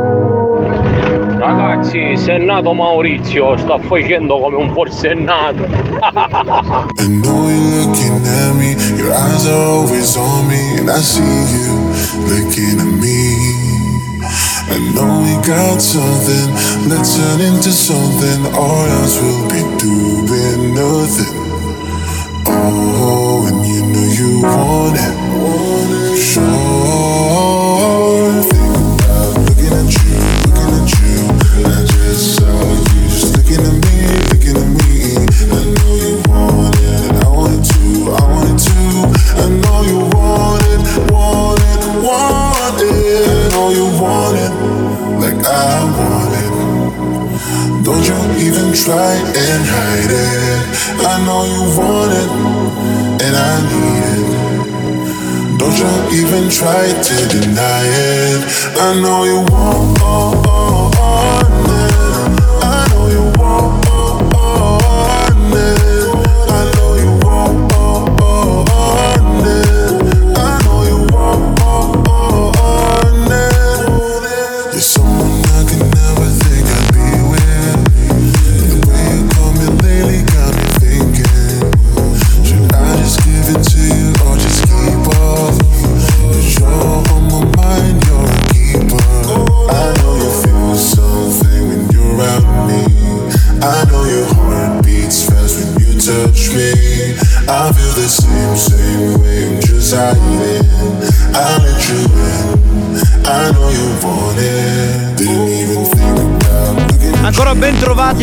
Ragazzi, se è nato Maurizio, sta facendo come un forsennato. I know you're looking at me, your eyes are always on me, and I see you looking at me. I know we got something, let's turn into something, or else we'll be doing nothing. Oh, and you know you want it, sure. Even try and hide it. I know you want it, and I need it. Don't you even try to deny it. I know you want oh, oh, oh.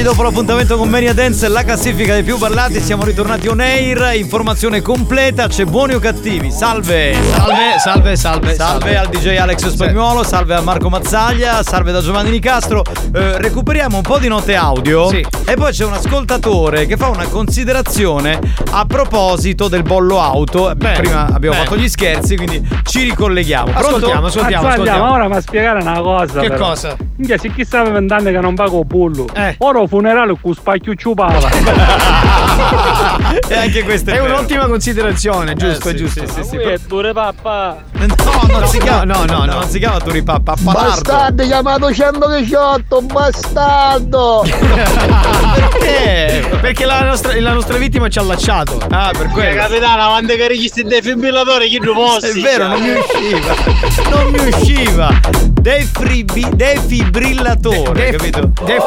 Dopo l'appuntamento con Mania Dance la classifica dei più ballati. Siamo ritornati on air. Informazione completa. C'è buoni o cattivi? Salve! Salve, salve, salve. Salve al DJ Alex Spagnuolo, salve a Marco Mazzaglia, salve da Giovanni Nicastro. Eh, recuperiamo un po' di note audio. Sì. E poi c'è un ascoltatore che fa una considerazione a proposito del bollo auto. Prima abbiamo bene. fatto gli scherzi, quindi ci ricolleghiamo. Pronto? Ascoltiamo, ascoltiamo, Mazzaglia, ascoltiamo. ma ora mi spiegare una cosa. Che però. cosa? Minchia, se chi stava vent'anni che non pago bullo. Eh. Ora il funerale con spacchio ciupava. e anche questo è, È un'ottima considerazione, giusto, Eh, è sì, giusto. sì, sì, sì. È dure papà. No, non si chiama, no, no, no. non si chiama Turipappa, Palardo. Bastardo chiamato 118, bastardo! Perché? Perché la nostra, la nostra vittima ci ha allacciato. Ah, per quello. capitano, quando che registri il defibrillatori, chi lo È vero, non mi usciva. Non mi usciva. Defibrillatore, capito? Def,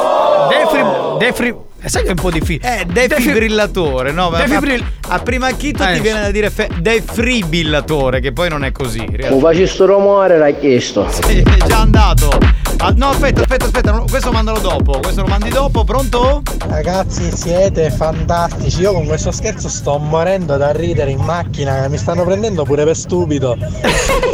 defri, defri, eh, sai che è un po' difficile. Eh, defibrillatore, no? Defibrill- a prima chito Eh, ti viene da dire fe- defibrillatore, che poi non è così. realtà. Faccio sto rumore, l'ha chiesto. Sì, È già andato. Ah, no, aspetta, aspetta, aspetta, questo mandalo dopo. Questo lo mandi dopo, pronto? Ragazzi siete fantastici, io con questo scherzo sto morendo da ridere in macchina, mi stanno prendendo pure per stupido.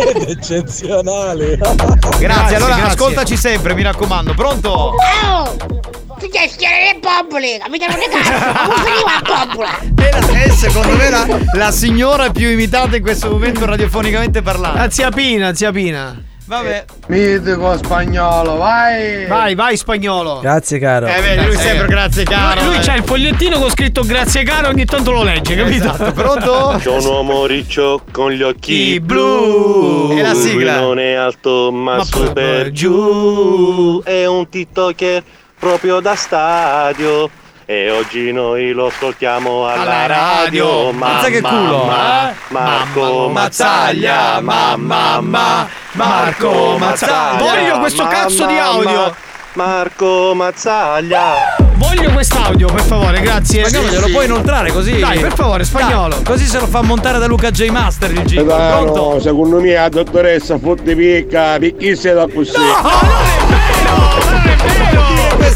Siete eccezionali. Grazie, allora grazie. ascoltaci sempre, mi raccomando. Pronto? Oh! Tu devi schiarare le bombole, capito? Non è cazzo, come finiva la bombola? È, la- è secondo me la, la signora più imitata in questo momento radiofonicamente parlando. La zia Pina, zia Pina. Vabbè. Mitico spagnolo, vai! Vai, vai spagnolo. Grazie caro. Eh, vedi, lui sempre grazie caro. Lui, lui eh. c'ha il fogliettino con scritto grazie caro, ogni tanto lo legge, capito? Esatto, pronto? C'è un uomo riccio con gli occhi blu. E la Lui sigla? non è alto ma, Ma super giù. È un tiktoker proprio da stadio. E oggi noi lo ascoltiamo alla, Alla radio. Mamma, Mazza che culo, mamma, eh? Marco Mazzaglia, mamma, mamma, Marco Mazzaglia. Voglio questo cazzo di audio. Marco Mazzaglia. Voglio quest'audio, per favore, grazie. Spagnolo, glielo puoi inoltrare così? Dai, per favore, spagnolo. Dai, così se lo fa montare da Luca J Master il jingle. Pronto? No, secondo me la dottoressa fotte picca, picchisse da così.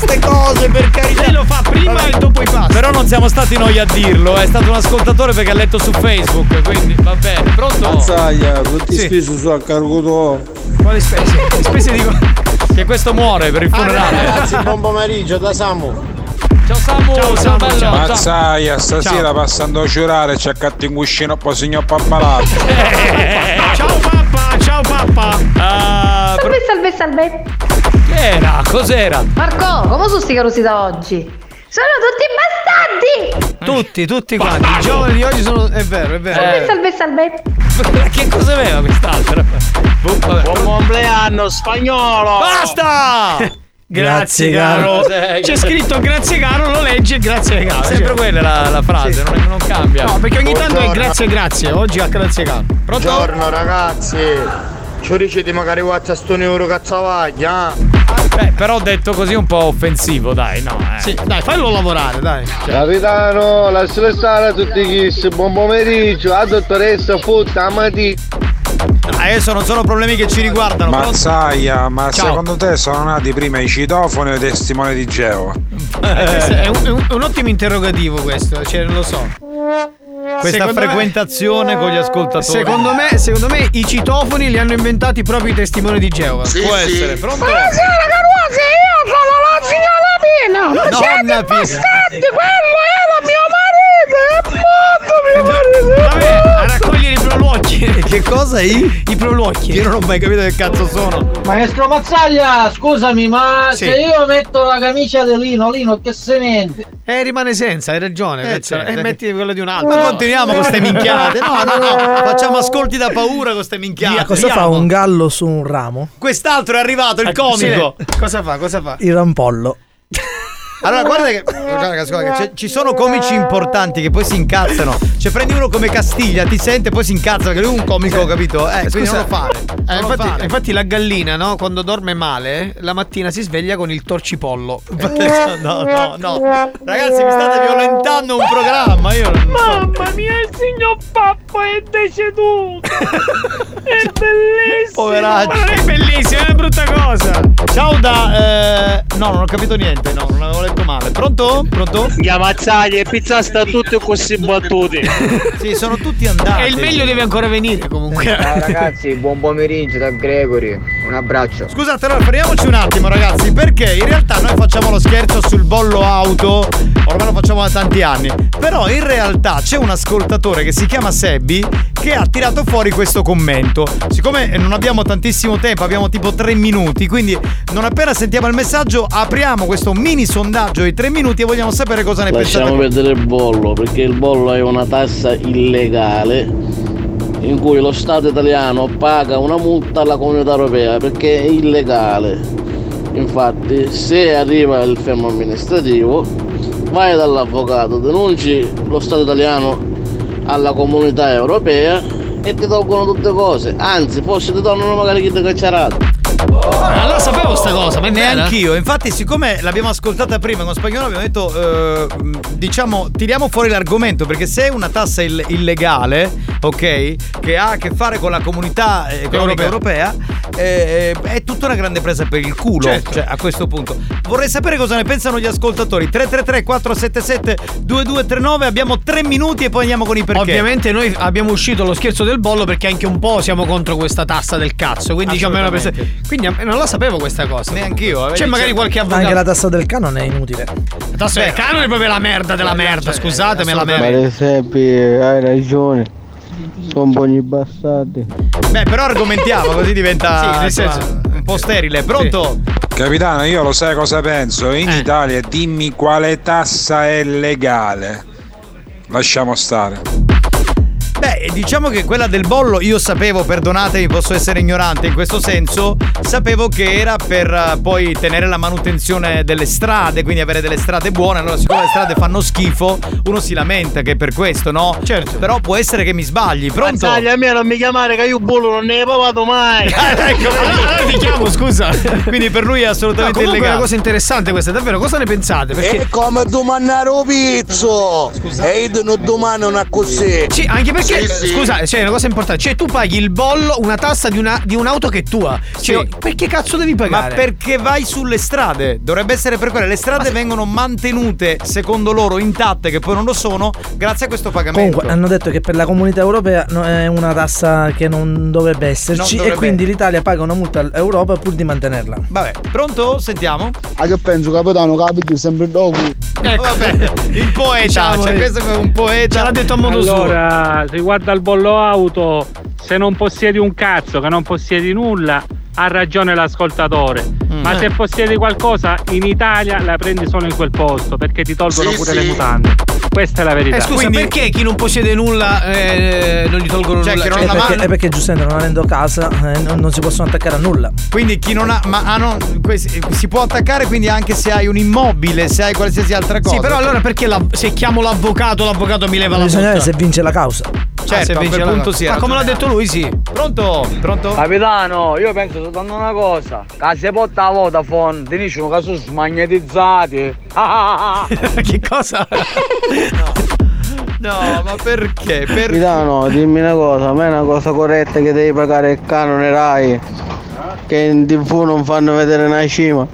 Queste cose per carità. Lei lo fa prima e dopo i passi. Però non siamo stati noi a dirlo, è stato un ascoltatore perché ha letto su Facebook, quindi va bene. Pronto? Mazzaglia, tutti Sì. spesi su a cargo tuo. Quali spese? Le spese di Che questo muore per il funerale. Ragazzi, buon pomeriggio da Samu. Ciao Samu, ciao, Samu, bello. ciao. Mazzaia, stasera passando a giurare c'è catti un cuscino po' signor pappalato. Ciao papà, ciao papà. Ah, Salve, salve, salve. Che era? Cos'era? Marco, come sono sti carosi da oggi? Sono tutti bastardi! Tutti, tutti quanti. I giovani di oggi sono. È vero, è vero. Salve, Eh. salve, salve. Che cosa aveva quest'altra? Buon compleanno spagnolo! Basta! Grazie, Grazie, caro. caro. C'è scritto grazie caro, lo legge grazie caro. Sempre quella è la, la frase, non, non cambia. No, perché ogni tanto è Buongiorno. grazie grazie. Oggi a grazie caro. Pronto? Buongiorno ragazzi! Ci dicete magari quattro sto euro cazzavaglia? Beh, però detto così un po' offensivo, dai, no. Eh. Sì, dai, fallo lavorare, dai. Capitano, lascialo stare a tutti i kiss, buon pomeriggio, la dottoressa Futta, amati. Adesso non sono problemi che ci riguardano. pronto? Mazzaia, ma Ciao. secondo te sono nati prima i citofoni o i testimoni di Geova? Eh, è, un, è un- è un ottimo interrogativo questo, cioè non lo so. Questa Secondo me- frequentazione con gli ascoltatori. Secondo me, secondo me i citofoni li hanno inventati proprio i testimoni di Geova. Può essere, pronto? Buonasera, caruose, io sono la signora Pina. Ma Nonna siete bastardi, quello era Che cosa I? I proluocchi. Io non ho mai capito che cazzo sono. Maestro Mazzaglia, scusami, ma Sì. se io metto la camicia di Lino, Lino che se mente? Eh, rimane senza, hai ragione. Eh, Pezzo. certo. E metti quello di un Ma altro. continuiamo con ste minchiate. No, no, no. Facciamo ascolti da paura con ste minchiate. Cosa fa Andiamo. un gallo su un ramo? Quest'altro è arrivato, il Ecco, comico. sì, Cosa fa? Cosa fa? Il rampollo. Allora, guarda che. guarda che- guarda che c'è- ci sono comici importanti che poi si incazzano. Cioè, prendi uno come Castiglia, ti sente, poi si incazza perché lui è un comico, capito? Eh, quindi Scusa, non lo fare. eh, Non lo infatti, fare. infatti la gallina, no? Quando dorme male, la mattina si sveglia con il torcipollo. No, no, no. Ragazzi, mi state violentando un programma. Io non so. Mamma mia, il signor Pappo è deceduto! è bellissimo! Poveraccio. Ma non è bellissima, è una brutta cosa. Ciao da. eh, No, non ho capito niente, no, non avevo letto male. Pronto? Pronto? Chiamazzaglia e pizza sta tutti così battuti. Sì, sono tutti andati. E il meglio deve ancora venire comunque. Ciao ragazzi, buon pomeriggio da Gregory. Un abbraccio. Scusate, allora fermiamoci un attimo, ragazzi, perché in realtà noi facciamo lo scherzo sul bollo auto, ormai lo facciamo da tanti anni. Però in realtà c'è un ascoltatore che si chiama Sebbi che ha tirato fuori questo commento. Siccome non abbiamo tantissimo tempo, abbiamo tipo tre minuti, quindi non appena sentiamo il messaggio apriamo questo mini sondaggio di tre minuti e vogliamo sapere cosa ne Lasciamo pensate. perdere il bollo, perché il bollo è una tassa illegale in cui lo Stato italiano paga una multa alla comunità europea perché è illegale. Infatti, se arriva il fermo amministrativo, vai dall'avvocato, denunci lo Stato italiano alla comunità europea e ti tolgono tutte cose. Anzi, forse ti tornano magari chi ti cacciarato. Allora sapevo sta cosa, ma è vera? Neanch'io, infatti, siccome l'abbiamo ascoltata prima con spagnolo, abbiamo detto, eh, diciamo, tiriamo fuori l'argomento perché se è una tassa ill- illegale, ok, che ha a che fare con la comunità eh, economica europea, eh, è tutta una grande presa per il culo. Certo. Cioè, a questo punto, vorrei sapere cosa ne pensano gli ascoltatori. 333-477-2239, abbiamo tre minuti e poi andiamo con i perché. Ovviamente noi abbiamo uscito lo scherzo del bollo perché anche un po' siamo contro questa tassa del cazzo. Quindi diciamo è una persona. Quindi non la sapevo questa cosa. Neanch'io. eh, C'è magari qualche Anche avvocato. la tassa del canone è inutile. La tassa del canone è proprio la merda della merda. Scusatemi la merda. Seppi, hai ragione. Compagni bastardi. Beh, però argomentiamo, così diventa Sì, nel senso- un po' sterile. Pronto? Capitano, io lo sai cosa penso? In Italia dimmi quale tassa è legale. Lasciamo stare. Beh, diciamo che quella del bollo io sapevo, perdonatemi, posso essere ignorante in questo senso, sapevo che era per eh, poi tenere la manutenzione delle strade, quindi avere delle strade buone. Allora, siccome le strade fanno schifo, uno si lamenta che è per questo, no? Certo. Però può essere che mi sbagli. Pronto? Mazzaglia, a me non mi chiamare che io bollo non ne hai provato mai. ecco, allora ti chiamo, scusa. Quindi per lui è assolutamente No, comunque è illegale. una cosa interessante questa, davvero, cosa ne pensate? Perché È come domandare un pizzo. E io non domando una così. Sì, anche perché, Sì, sì. scusa, c'è una cosa importante, cioè tu paghi il bollo, una tassa di, una- di un'auto che è tua. Cioè, perché cazzo devi Ma pagare? perché vai sulle strade? Dovrebbe essere per quelle. Le strade vengono mantenute, secondo loro, intatte, che poi non lo sono, grazie a questo pagamento. Comunque hanno detto che per la comunità europea no- è una tassa che non dovrebbe esserci Non dovrebbe- e quindi l'Italia paga una multa all'Europa pur di mantenerla. Vabbè, pronto? Sentiamo. Ah, che penso, capitano, capito sempre dopo. Ecco, vabbè, il poeta, Diciamo, cioè questo è un poeta. Ce l'ha detto a modo allora, riguardo al bollo auto, se non possiedi un cazzo, che non possiedi nulla, ha ragione l'ascoltatore. Ma Eh. se possiedi qualcosa, in Italia la prendi solo in quel posto, perché ti tolgono Sì, pure sì. le mutande. Questa è la verità. Eh, scusa, perché chi non possiede nulla eh, non gli tolgono Cioè, nulla? chi non È ha la perché, è perché giustamente non avendo casa eh, non, non si possono attaccare a nulla. Quindi chi non ha. Ma ah, no, si può attaccare quindi anche se hai un immobile, se hai qualsiasi altra cosa. Sì, però allora perché la- se chiamo l'avvocato, l'avvocato mi leva la Bisogna vedere se vince la causa. Certo, se a vince quel la- punto sì. Ma come l'ha detto lui, sì. Pronto? Pronto? Capitano, io penso soltanto una cosa. Che se porta la Vodafone, ti dicono che sono smagnetizzati. che cosa? No, ma perché? Per... Capitano, dimmi una cosa, a me è una cosa corretta che devi pagare il canone Rai. Che in tv non fanno vedere una cima.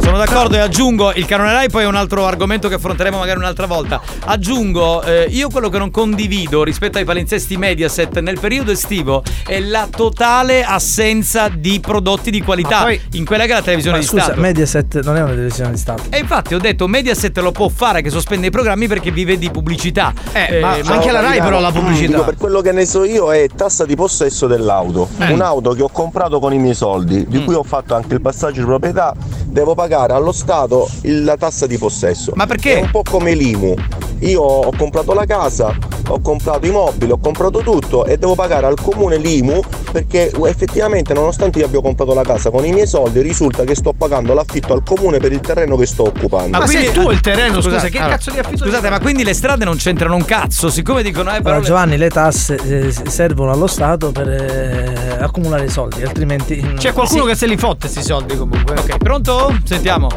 Sono d'accordo e aggiungo il canone Rai poi è un altro argomento che affronteremo magari un'altra volta. Aggiungo eh, io quello che non condivido rispetto ai palinsesti Mediaset nel periodo estivo è la totale assenza di prodotti di qualità poi- in quella che è la televisione Ma di scusa, Stato. Mediaset non è una televisione di Stato. E infatti ho detto Mediaset lo può fare che sospende i programmi perché vive di pubblicità. Eh, ma anche la Rai però ha la pubblicità. Dico, per quello che ne so io è tassa di possesso dell'auto. Eh. Un'auto che ho comprato con i miei soldi, di cui ho fatto anche il passaggio di proprietà, devo pagare allo Stato il- la tassa di possesso. Ma perché? È un po' come l'IMU. Io ho comprato la casa, ho comprato i mobili, ho comprato tutto e devo pagare al comune l'IMU perché effettivamente nonostante io abbia comprato la casa con i miei soldi risulta che sto pagando l'affitto al comune per il terreno che sto occupando. Ma sei tu il terreno, scusa, che allora, cazzo di affitto Scusate, ma quindi le strade non c'entrano un cazzo, siccome dicono eh però Allora, Giovanni, le tasse eh, servono allo Stato per eh, accumulare i soldi, altrimenti. C'è qualcuno che se li fotte sti soldi comunque. Ok, pronto? Sentiamo.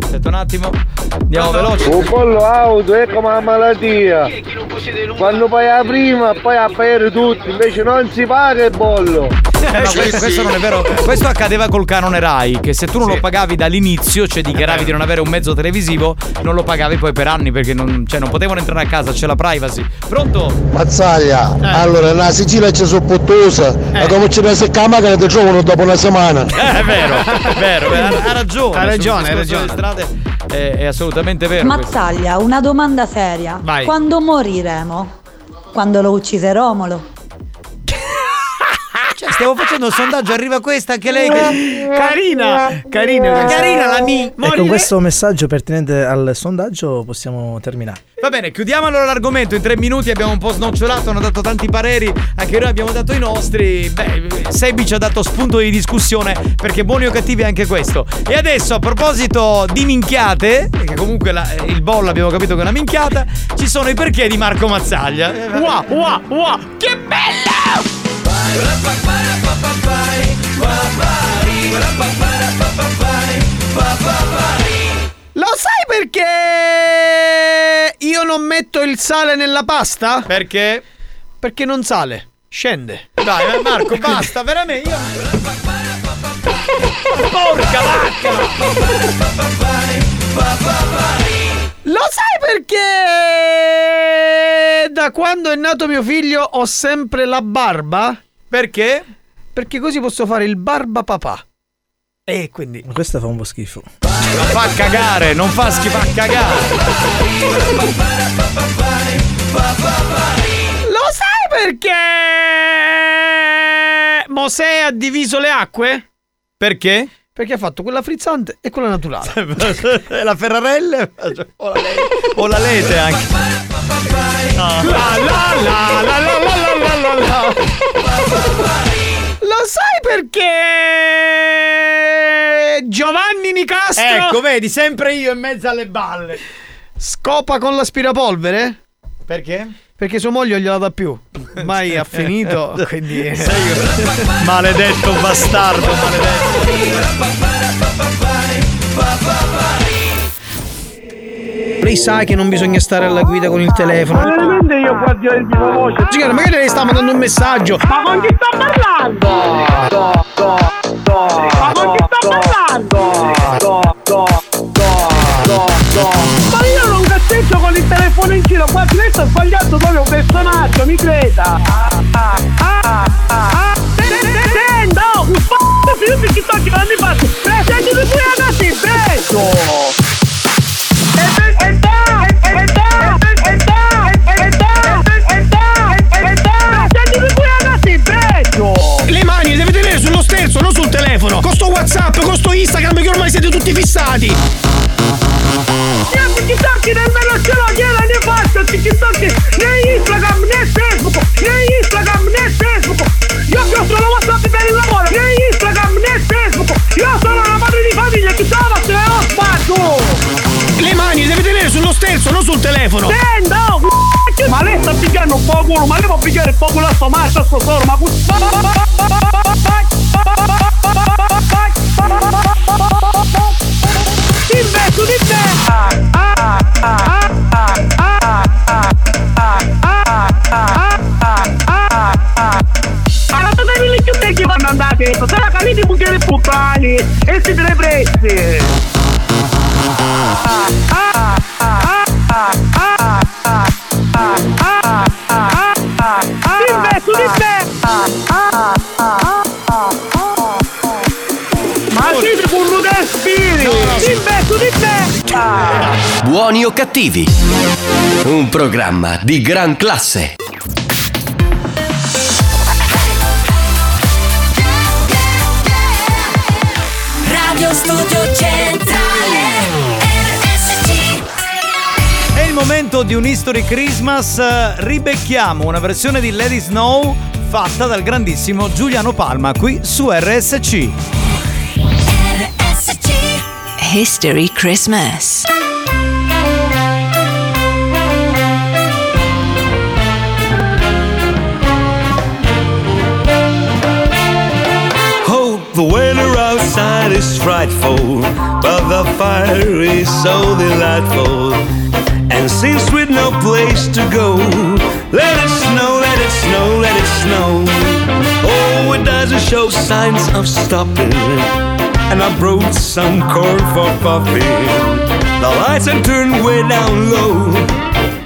Aspetta un attimo. Andiamo veloci. Un pollo auto è come una malattia. Quando paghi la prima, poi a pagare tutti, invece non si paga il bollo. Eh, ma questo, questo non è vero. Questo accadeva col canone Rai, che se tu non lo pagavi dall'inizio, cioè dichiaravi di non avere un mezzo televisivo, non lo pagavi poi per anni perché non, cioè, non potevano entrare a casa, c'è la privacy. Pronto? Mazzaglia, Eh. allora la Sicilia c'è soppottosa, ma come che la macchina ti trovano dopo una settimana? Eh, è vero, è vero, ha, ha ragione. Ha ragione, ha ragione. strade è, è assolutamente vero. questo. Mazzaglia, una domanda seria. Vai. Quando moriremo? Quando lo uccise Romolo? Stiamo facendo un sondaggio, arriva questa anche lei. Che... Carina, carina, questa. carina la mi. E con questo messaggio pertinente al sondaggio possiamo terminare. Va bene, chiudiamo allora l'argomento. In tre minuti abbiamo un po' snocciolato, hanno dato tanti pareri, anche noi abbiamo dato i nostri. Beh, Sebi ci ha dato spunto di discussione perché buoni o cattivi è anche questo. E adesso, a proposito di minchiate, che comunque la- il bollo abbiamo capito che è una minchiata, ci sono i perché di Marco Mazzaglia. Wow, wow, wow, che bello! Lo sai perché io non metto il sale nella pasta? Perché? Perché non sale, scende. Dai, ma Marco, basta, veramente. Io... Porca vacca! Lo sai perché da quando è nato mio figlio ho sempre la barba? Perché? Perché così posso fare il barba papà. E quindi. Ma questa fa un po' schifo. Non fa cagare, non fa schifo, fa cagare. Lo sai perché Mosè ha diviso le acque? Perché? Perché ha fatto quella frizzante e quella naturale. la Ferrarelle o la, le- o la lete anche. La la la la la la la la la la. Lo sai perché Giovanni Nicastro Ecco, vedi, sempre io in mezzo alle balle. scopa con l'aspirapolvere? Perché? Perché sua moglie gliela dà più. Mai ha finito, quindi Maledetto bastardo, Lei sa che non bisogna stare alla guida con il telefono. Ma veramente io qua di viva voce. Signora, magari lei sta mandando un messaggio. Ma con chi sto parlando? Ma con chi sto parlando? Ma io non cazzeggio con il telefono in giro, qua lei sta sbagliando proprio un personaggio, mi creda. Ah, ah, ah. Senta, un f***o film che sto girando in faccia. Presenti di cui ragazzi, beso. E sul telefono. Con sto WhatsApp, con sto Instagram che ormai siete tutti fissati. Io TikTok nemmeno ce l'ho, gliela ne faccio TikTok né Instagram né Facebook né Instagram né Facebook Io che ho solo WhatsApp per il lavoro né Instagram né Facebook Io sono una madre di famiglia chi stava se ne ho spazio Le mani le deve tenere sullo sterzo, non sul telefono. Senta, c***o, ma lei sta picchiando un picando culo ma lei va a picare il popolo a sua marcia, a sto soro, ma puttana! Cattivi? Un programma di gran classe. Radio Studio Centrale RSC È il momento di un History Christmas. eh, Ribecchiamo una versione di Lady Snow fatta dal grandissimo Giuliano Palma qui su RSC. History Christmas. Is frightful, but the fire is so delightful. And since we've no place to go, let it snow, let it snow, let it snow. Oh, it doesn't show signs of stopping. And I brought some corn for puffing. The lights are turned way down low.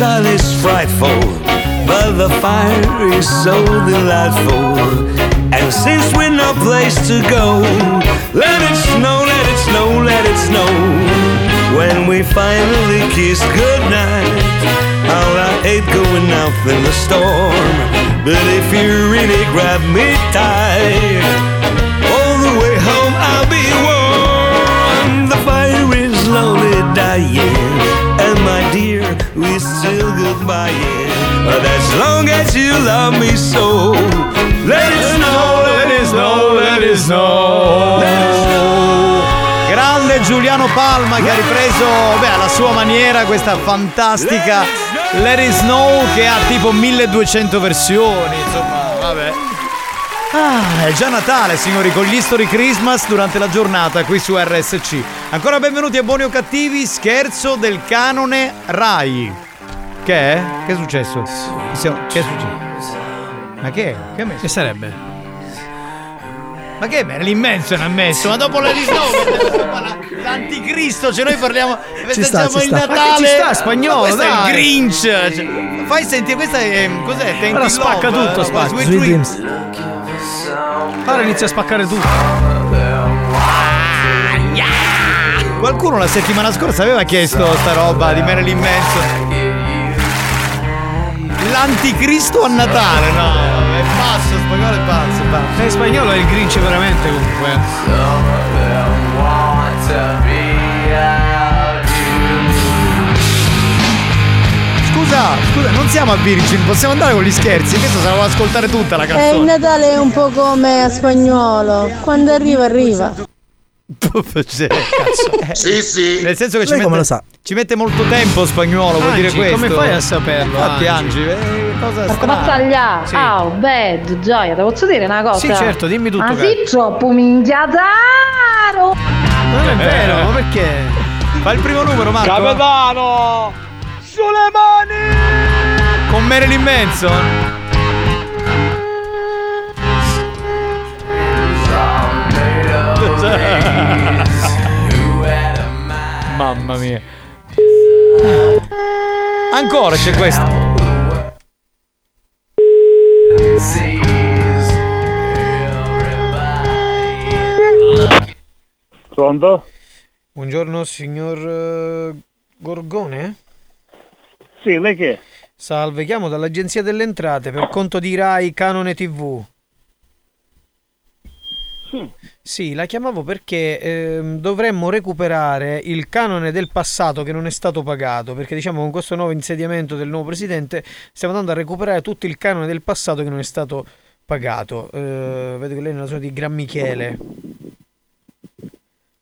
Outside is frightful, but the fire is so delightful. And since we're no place to go, let it snow, let it snow, let it snow. When we finally kiss goodnight, how I hate going out in the storm. But if you really grab me tight, we're still goodbying. But as long as you love me so, let it snow, let it snow, let it snow. Grande Giuliano Palma che ha ripreso beh, alla sua maniera questa fantastica Let It Snow che ha tipo 1200 versioni, insomma. vabbè. Ah, è già Natale, signori, con gli History Christmas durante la giornata qui su RSC. Ancora benvenuti a Buoni o Cattivi, scherzo del canone Rai. Che è? Che è successo? Che è successo? Ma che è? Che messo? Che sarebbe? Ma che è Marilyn Manson ha messo? Ma dopo le risnove l'anticristo, cioè noi parliamo Ci sta, festeggiamo il sta. Natale. Ma che ci sta, spagnolo, Ma questo è dai. il Grinch. Cioè, fai sentire questa è cos'è? Thank Ora You spacca Love, tutto, eh, spacca. Sweet Sweet. Dreams. Ora inizia a spaccare tutto. Qualcuno la settimana scorsa aveva chiesto sta roba di Marilyn Manson. L'anticristo a Natale, no, è pazzo, spagnolo è pazzo, è pazzo. In spagnolo è il Grinch veramente comunque. Scusa, scusa, non siamo a Virgin, possiamo andare con gli scherzi, questo se la ascoltare tutta la Eh, il canzone. Natale è un po' come a spagnolo. Quando arriva, arriva. sì, sì. Nel senso che ci mette, ci mette molto tempo spagnolo, vuol dire questo. come fai a saperlo, Infatti, Angi? Angi, eh, cosa strana. battaglia! Sì. Oh, bad, gioia, ti posso dire una cosa? Sì, certo, dimmi tutto, Ma sì, troppo minchiataro! Non è vero, ma perché? Fa il primo numero, Marco. Capitano! Sulle mani! Con Marilyn Manson. Mamma mia. Ancora c'è questo. Pronto? Buongiorno signor eh, Gorgone? Sì, lei che? Salve, chiamo dall'Agenzia delle Entrate per conto di Rai Canone TV. Sì. Sì, la chiamavo perché ehm, dovremmo recuperare il canone del passato che non è stato pagato, perché diciamo con questo nuovo insediamento del nuovo presidente stiamo andando a recuperare tutto il canone del passato che non è stato pagato. Eh, vedo che lei è una sorta di Gran Michele.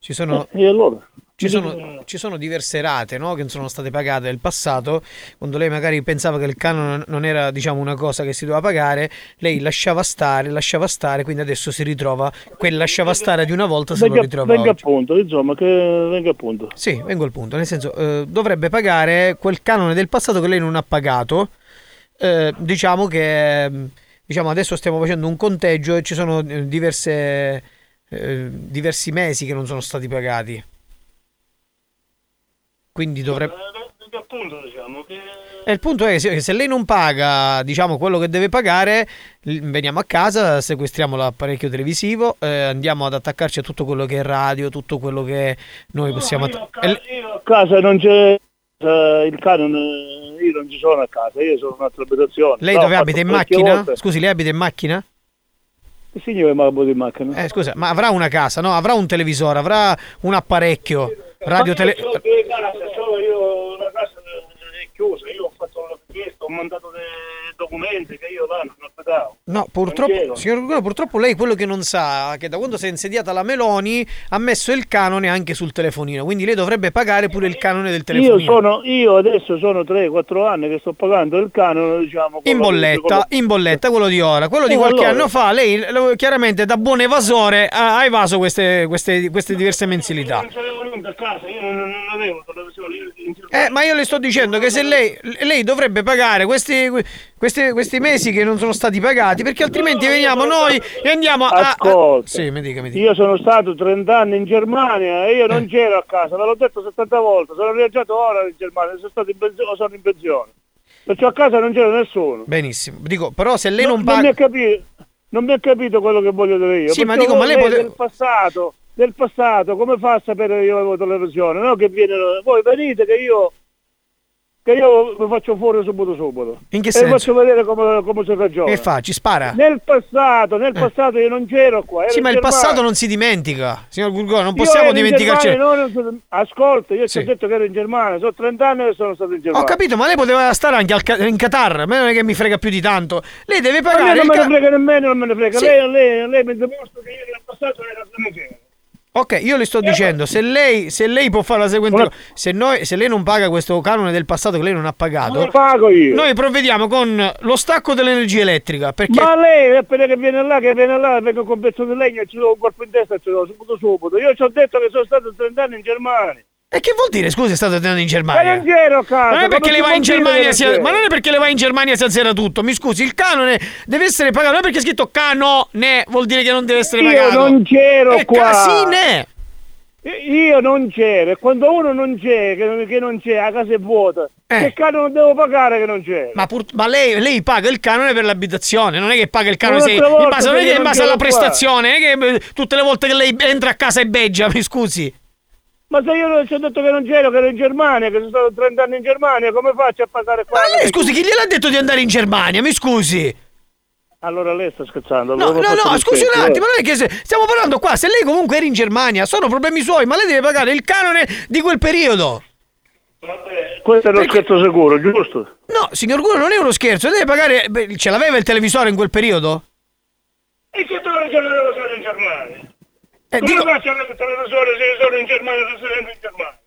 Ci sono, E allora? Ci sono, ci sono diverse rate no, che non sono state pagate nel passato, quando lei magari pensava che il canone non era diciamo, una cosa che si doveva pagare, lei lasciava stare, lasciava stare, quindi adesso si ritrova quel lasciava stare di una volta se lo Venga, ritrova venga oggi. appunto, insomma, che venga appunto. Sì, vengo al punto, nel senso eh, dovrebbe pagare quel canone del passato che lei non ha pagato. Eh, diciamo che diciamo, adesso stiamo facendo un conteggio e ci sono eh, diverse, eh, diversi mesi che non sono stati pagati. Quindi dovrebbe... Venga appunto, diciamo, che... E il punto è che se- lei non paga, diciamo, quello che deve pagare, veniamo a casa, sequestriamo l'apparecchio televisivo, eh, andiamo ad attaccarci a tutto quello che è radio, tutto quello che noi possiamo... atta- e l- A casa non c'è eh, il canone, io non ci sono a casa, io sono in un'altra abitazione. lei No, dove abita? In macchina? volte. Scusi, lei abita in macchina? Il signore avuto in macchina. Eh, scusa, ma avrà una casa, no? Avrà un televisore, avrà un apparecchio, radio tele... Io due case, solo io la casa è chiusa, io ho fatto una richiesta, ho mandato dei documenti che io là non aspettavo. No, purtroppo, signor Gugano, purtroppo lei quello che non sa è che da quando si è insediata la Meloni ha messo il canone anche sul telefonino, quindi lei dovrebbe pagare pure il canone del Io, telefonino. sono, io adesso sono 3-4 anni che sto pagando il canone, diciamo... In bolletta, in bolletta quello di ora, quello di Eh, qualche allora. anno fa, lei chiaramente da buon evasore ha, evaso queste, queste- queste diverse mensilità. Non c'avevo niente a casa, io non, non avevo io- Eh, ma io le sto dicendo che se lei, lei dovrebbe pagare questi, questi, questi mesi che non sono stati pagati, perché altrimenti veniamo noi e andiamo a. a- Ascolta, Sì, mi dica, mi dica. io sono stato 30 anni in Germania e io non c'ero a casa, ve l'ho detto 70 volte, sono viaggiato ora in Germania, sono stato in pensione, sono in pensione. Perciò a casa non c'era nessuno. Benissimo. Dico, però se lei non, non, paga. mi ha capito, non mi ha capito quello che voglio dire io. Sì, ma dico, ma lei lei pote- del passato, del passato, come fa a sapere che io avevo televisione? No, che viene, voi venite che io che io vi faccio fuori subito subito. In che e senso? faccio vedere come, come si ragiona. Che fa? Ci spara? Nel passato, nel passato io non c'ero qua. Sì, in ma il Germania. passato non si dimentica, signor Gurgone, non possiamo in dimenticarci. Germania, non Ascolta, io Sì. ti ho detto che ero in Germania, sono 30 anni che sono stato in Ho Germania. capito, ma lei poteva stare anche al in Qatar, a me non è che mi frega più di tanto. Lei deve Ma pagare non il me ne frega nemmeno, non me ne frega. Sì. Lei, lei, lei mi dimostra che io nel passato ero non c'ero. Ok, io le sto dicendo, se lei, se lei può fare la seguente cosa, se, noi- se lei non paga questo canone del passato che lei non ha pagato, Lo pago io. noi provvediamo con lo stacco dell'energia elettrica. Perché Ma lei, appena che viene là, che viene là, vengo con un pezzo di legno e ci do un colpo in testa e ci do subito subito. Io ci ho detto che sono stato 30 anni in Germania. E che vuol dire, scusi, è stato andando in Ma Germania? non c'ero a casa. Non è perché le va in Germania, si- ma non è perché le va in Germania si azzera tutto. Mi scusi, il canone deve essere pagato. Non è perché è scritto canone, vuol dire che non deve essere Io pagato. non c'ero è qua. casine. Io non c'ero e quando uno non c'è, che non, c'è, la casa è vuota, che canone devo pagare che non c'è? Eh. Ma, pur- ma lei, lei paga il canone per l'abitazione, non è che paga il canone se- in base, non è che in base alla qua. prestazione, non è che eh, tutte le volte che lei entra a casa e beggia, mi scusi. Ma se io ci ho detto che non c'ero, che ero in Germania, che sono stato 30 anni in Germania, come faccio a pagare qua? Ma lei, scusi, chi gliel'ha detto di andare in Germania? Mi scusi. Allora lei sta scherzando. No, no, no, lo scusi un scherzo, attimo, eh. non è che se- stiamo parlando qua, se lei comunque era in Germania, sono problemi suoi, ma lei deve pagare il canone di quel periodo. Questo è uno scherzo sicuro, giusto? No, signor Guro, non è uno scherzo, deve pagare... beh, ce l'aveva il televisore in quel periodo? E che non televisore in Germania? Eh, Come dico- faccio a avere il televisore se sono in Germania, residente in Germania?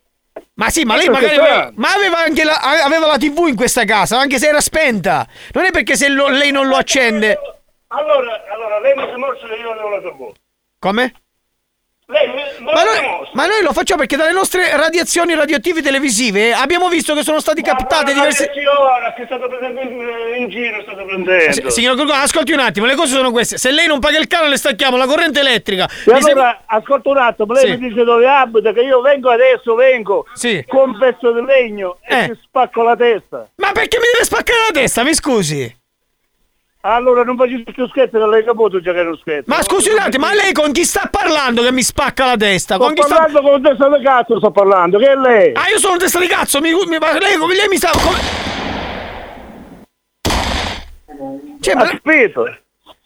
Ma sì, ma lei magari aveva, ma aveva anche la, aveva la TV in questa casa, anche se era spenta. Non è perché se lo- lei non lo accende. Allora, allora lei mi si morse che io avevo la TV. Come? Lei mi, me Ma noi, ma noi lo facciamo perché dalle nostre radiazioni radioattive televisive abbiamo visto che sono stati captate diverse. ora che è stato presente in, in giro, è stato prendendo. S- Signor Gorgone, ascolti un attimo, le cose sono queste. Se lei non paga il canone, le stacchiamo la corrente elettrica. E Mi sembra- allora, ascolta un attimo, lei Sì. mi dice dove abita, che io vengo adesso, vengo Sì. con un pezzo di legno e Eh. ti spacco la testa. Ma perché mi deve spaccare la testa? Mi scusi. Allora non faccio più scherzi, che l'hai caputo già che era un scherzo. Ma scusi un attimo, ma lei con chi sta parlando che mi spacca la testa? Sto Con chi sta... parlando con testa di cazzo, sto parlando, che è lei? Ah, io sono un testa di cazzo, mi, mi- ma lei, lei mi sta... come- Cioè, ma... Aspetta.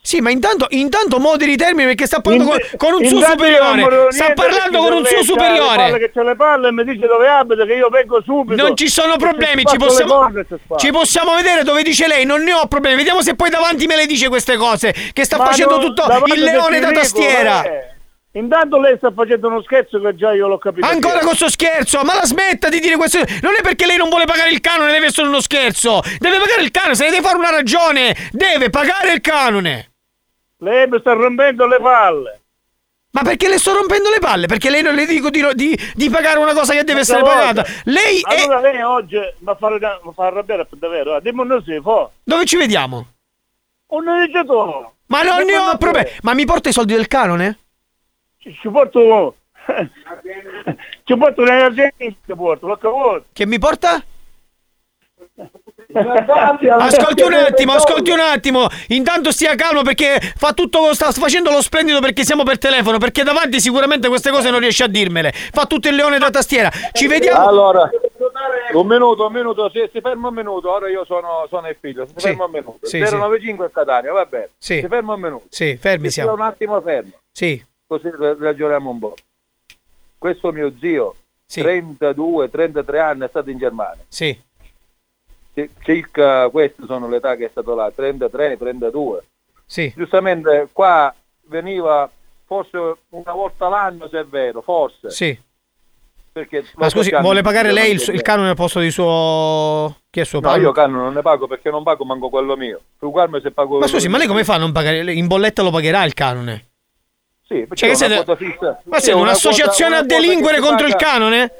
Sì, ma intanto, intanto moderi i termini perché sta parlando con, con un suo superiore. Sta parlando con un suo superiore. che ce le palle e mi dice dove abita, che io vengo subito. Non ci sono problemi, ci possiamo, ci possiamo vedere dove dice lei, non ne ho problemi. Vediamo se poi davanti me le dice queste cose. Che sta Ma facendo non- tutto il leone da dico, tastiera. eh. Intanto lei sta facendo uno scherzo che già io l'ho capito. Ancora con sto scherzo, ma la smetta di dire questo. Non è perché lei non vuole pagare il canone, deve essere uno scherzo. Deve pagare il canone, se ne deve fare una ragione. Deve pagare il canone. Lei mi sta rompendo le palle. Ma perché le sto rompendo le palle? Perché lei non le dico di, di- di pagare una cosa che deve essere pagata. Lei è. Allora lei oggi mi fa, mi fa arrabbiare per davvero. eh. Dimmi un si fa. Dove ci vediamo? Un tu. Ma non ne ho problemi. Ma mi porta i soldi del canone? Ci, ci porto... ci porto l'energia ci porto, l'ho caputo. Che mi porta? Ascolti un attimo, ascolti un attimo. Intanto stia calmo perché fa tutto, sta facendo lo splendido perché siamo per telefono. Perché davanti sicuramente queste cose non riesce a dirmele. Fa tutto il leone da tastiera. Ci vediamo. Allora, un minuto, un minuto, si, si ferma un minuto, ora io sono, sono il figlio, si Sì. ferma un minuto. Sì, 095 a Catania, va bene. Sì. Si ferma un minuto. Sì, fermi Si siamo. un attimo fermo, Sì, così ra- ragioniamo un po'. Questo mio zio, Sì. 32, 33 anni, è stato in Germania. sì, Ci- Circa queste sono l'età che è stato là, 33, 32. sì. Giustamente qua veniva forse una volta l'anno, se è vero, forse. Sì. Perché Ma scusi, vuole pagare lei il, il canone al posto di suo. Chi è suo No, padre? io canone non ne pago perché non pago manco quello mio. Figurarmi se pago Ma scusi, ma lei come fa a non pagare? In bolletta lo pagherà il canone? Sì, perché Cioè, una siete-. Ma siete una un'associazione a una quota delinquere che si contro il paga- canone?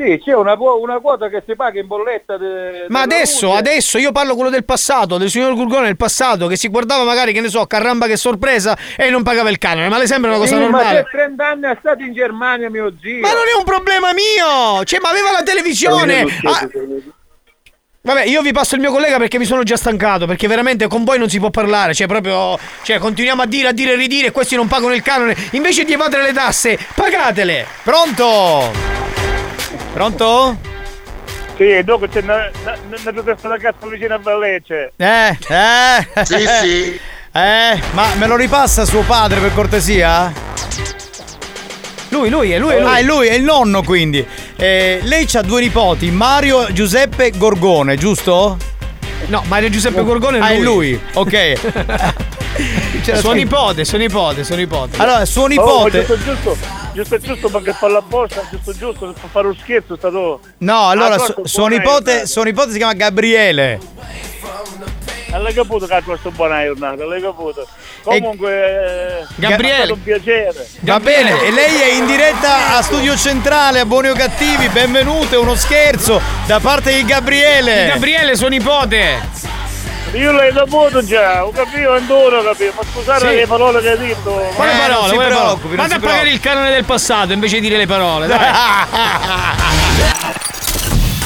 Sì, c'è una, una quota che si paga in bolletta. de- Ma adesso, luce. adesso io parlo quello del passato, del signor Gurgone del passato, che si guardava magari, che ne so, caramba che sorpresa e non pagava il canone, ma le sembra una cosa Sì, ma normale? per 30 anni è stato in Germania mio zio. Ma non è un problema mio! Cioè, ma aveva la televisione! Ah, Vabbè, io vi passo il mio collega perché mi sono già stancato, perché veramente con voi non si può parlare, cioè proprio, cioè continuiamo a dire, a dire, a ridire, e questi non pagano il canone, invece di evadere le tasse, pagatele! Pronto? Pronto? Sì, dopo c'è una, una, una testa da cazzo vicino a Vallecce. Eh, eh. Sì, sì. Eh, ma me lo ripassa suo padre per cortesia? Lui, lui, è lui, è lui. Ah, è lui, è il nonno quindi. Eh, lei ha due nipoti, Mario Giuseppe Gorgone, giusto? No, Mario Giuseppe Gorgone è Ah, è lui. lui, ok. Suo nipote, suo nipote, suo nipote. Allora, suo Oh, nipote. giusto, giusto. giusto giusto perché fa la borsa, giusto giusto per fare uno scherzo è stato. No, allora Ah, su- questo suo, nipote, suo nipote si chiama Gabriele. Eh, L'hai capito che questo buona giornata, l'hai capito. Comunque eh, Gabriele. è stato un piacere. Va bene, e lei è in diretta a Studio Centrale a Buoni o Cattivi, benvenuto, è uno scherzo da parte di Gabriele. Gabriele, suo nipote. Io l'hai saputo già, ho capito, non ho capito, ma scusate Sì. le parole che hai detto. Quale Eh, non parole? si Quale parole? preoccupi, non Vada a si pagare il canone del passato invece di dire le parole, dai.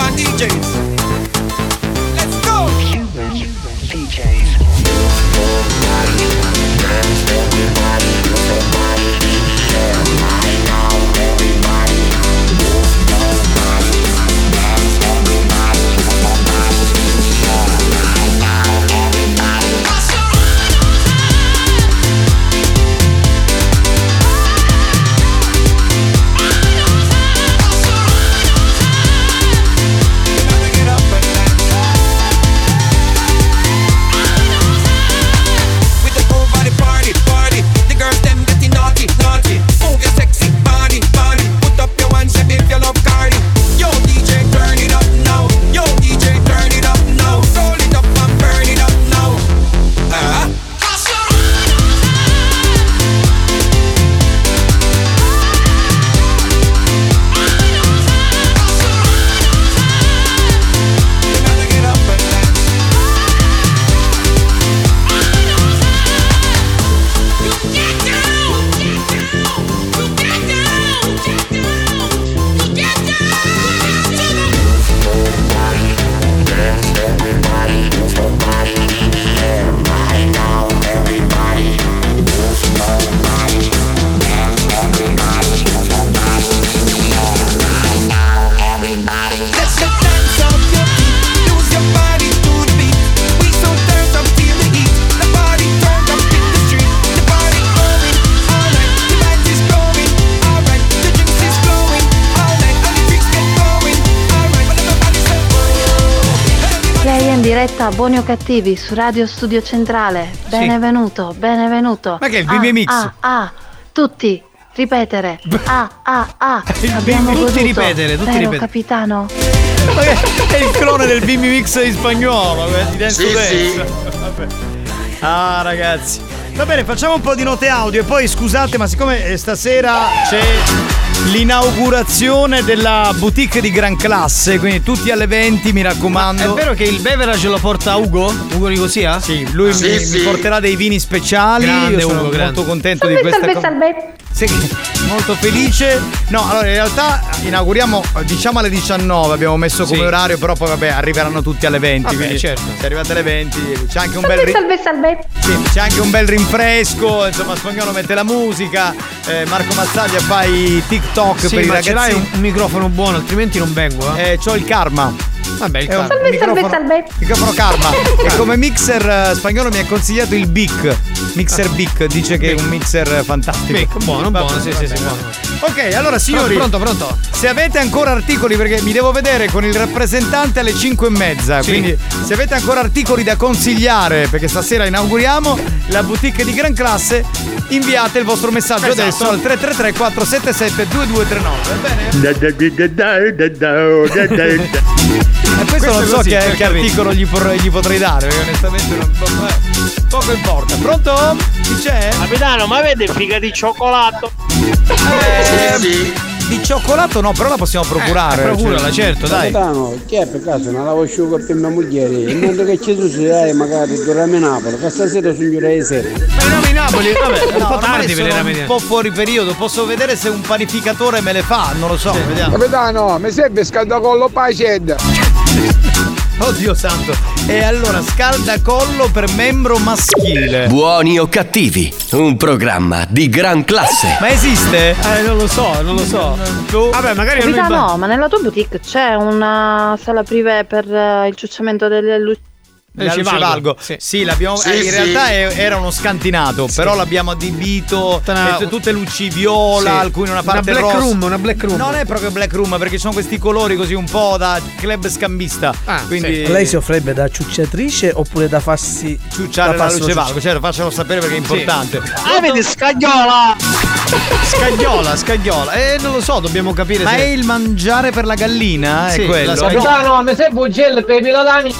My DJs. A Buoni o Cattivi su Radio Studio Centrale. Benvenuto, benvenuto. Ma che è il ah, BB Mix? Ah, ah, tutti, ripetere. Ah, ah, ah. Abbiamo tutti goduto. ripetere, tutti Vero, ripetere. capitano? Ma che- È il clone del Bimbi Mix in spagnolo, di Dance Sì, sì. Ah, ragazzi. Va bene, facciamo un po' di note audio e poi scusate, ma siccome eh, stasera c'è l'inaugurazione della boutique di gran classe, quindi tutti alle 20, mi raccomando. È vero che il beverage lo porta Ugo? Ugo Nicosia? Sì, lui Sì, mi, sì. mi porterà dei vini speciali. Grande Io sono Ugo, molto grande. contento Salve, di questa salve, cosa. salve. Sì, molto felice. No, allora in realtà inauguriamo diciamo alle 19, abbiamo messo come Sì. orario, però poi vabbè arriveranno tutti alle 20. Vabbè, quindi certo. Se arrivate alle 20 c'è anche un bel Salve, ri- salve, salve. sì, c'è anche un bel rinfresco, insomma Spagnolo mette la musica, eh, Marco Mazzaglia fa i TikTok Sì, per i ma ce l'hai ragazzi. un microfono buono, altrimenti non vengo. Eh, Eh, c'ho il karma. Vabbè, il un karma. Salve, microfono, salve, salve. microfono karma. e come mixer eh, spagnolo mi ha consigliato il Bic. Mixer Bic, dice che è un mixer fantastico. Bic, buono, buono, sì, sì, sì, buono. Ok, allora signori. Pronto, pronto. Se avete ancora articoli, perché mi devo vedere con il rappresentante alle 5 e mezza. Sì. Quindi, se avete ancora articoli da consigliare, perché stasera inauguriamo la boutique di gran classe, inviate il vostro messaggio Esatto. adesso al 333 477 2239. Va bene? E questo, non è so così, che, che articolo gli, por- gli potrei dare, perché onestamente non, non- eh, poco importa. Pronto? Chi c'è? Capitano, ma vede figa di cioccolato? Eh, Di cioccolato no, però la possiamo procurare. Eh, procurala, certo, dai. Capitano, chi è per caso? Non la voglio per mia moglie. Il mondo che ci succede, magari dorme a Napoli, che stasera sono giù alle sere. Ma eravamo in Napoli? Vabbè, un No, po' tardi per sono un po' fuori periodo, posso vedere se un panificatore me le fa, non lo so, vediamo. Capitano, mi serve scaldacollo paced. Oddio santo. E allora, scaldacollo per membro maschile. Buoni o cattivi, un programma di gran classe. Ma esiste? Eh, non lo so, non lo so. Vabbè, magari non mi Capitano, ma nella tua boutique c'è una sala privé per eh, il ciucciamento delle luci. La luce valgo. Sì, l'abbiamo. Sì, eh, in sì. realtà è- era uno scantinato, però l'abbiamo adibito. Una- eh, tutte luci viola, Sì. alcune una Una parte black rossa. room, una black room. Non è proprio black room, perché sono questi colori così un po' da club scambista. Ah, quindi Lei si offrirebbe da ciucciatrice oppure da farsi ciucciare da la luce valgo, certo, faccelo sapere perché è importante. Ah, vedi, scagliola! Scagliola, scagliola. Eh, non lo so, dobbiamo capire Ma se. è il mangiare per la gallina? È Sì, quello. la Capitano, mi serve un gel per i pilotani?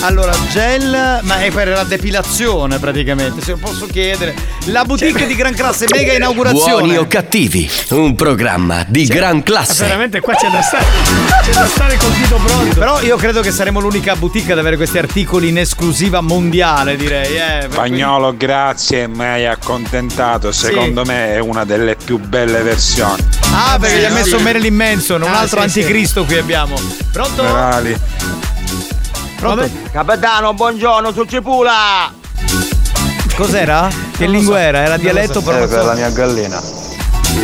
Allora, gel, ma è per la depilazione praticamente, se lo posso chiedere. La boutique di gran classe, mega inaugurazione. Buoni o cattivi, un programma di gran classe. Veramente qua c'è da stare. C'è da stare col dito pronto. Però io credo che saremo l'unica boutique ad avere questi articoli in esclusiva mondiale, direi. Eh, Spagnolo, grazie, mi hai accontentato. Secondo me è una delle più belle versioni. Ah, perché gli ha messo sì. Marilyn Manson, un Ah, altro sì, sì. anticristo qui abbiamo. Pronto? Verali. Pronto? Capitano, buongiorno, su Cipula! Cos'era? Che lingua era? Era dialetto però. non so. mia gallina.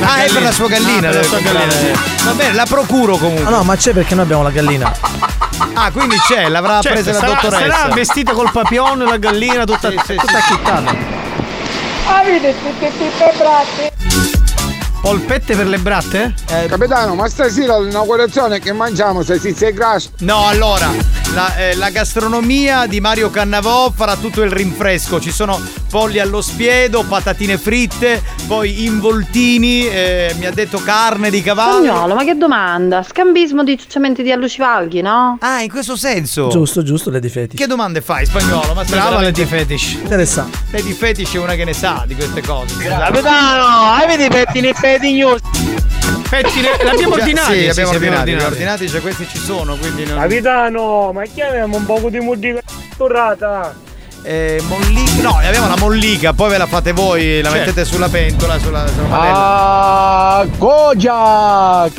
Ah, è per la sua gallina. Ah, per la sua gallina, Va bene, la procuro comunque. Ah no, ma c'è perché noi abbiamo la gallina. Ah, quindi c'è, l'avrà Certo, presa la sarà, dottoressa. sarà vestita col papione, la gallina, tutta, tutta chittata. Avete tutte queste bratte? Polpette per le bratte? Capitano, ma stasera l'inaugurazione che mangiamo se si sei grasso? No, allora, la, eh, la gastronomia di Mario Cannavò farà tutto il rinfresco. Ci sono polli allo spiedo, patatine fritte, poi involtini, eh, mi ha detto carne di cavallo. Spagnolo, ma che domanda? Scambismo di ciucciamenti di allucivalghi, no? Ah, in questo senso. Giusto, giusto, Lady Fetish. Che domande fai, spagnolo? Ma Brava Lady Fetish. Interessante. Lady Fetish è una che ne sa di queste cose. Capitano, avete i pettini pedignosi? Pettine, l'abbiamo ordinati. Sì, abbiamo sì, ordinati. Abbiamo ordinati, cioè questi ci sono, quindi non... Capitano, ma chiamiamo un po' di modica torrata. Eh, mollica. No, abbiamo la mollica, poi ve la fate voi, la Certo. mettete sulla pentola, sulla, sulla padella. Ah, Kojak!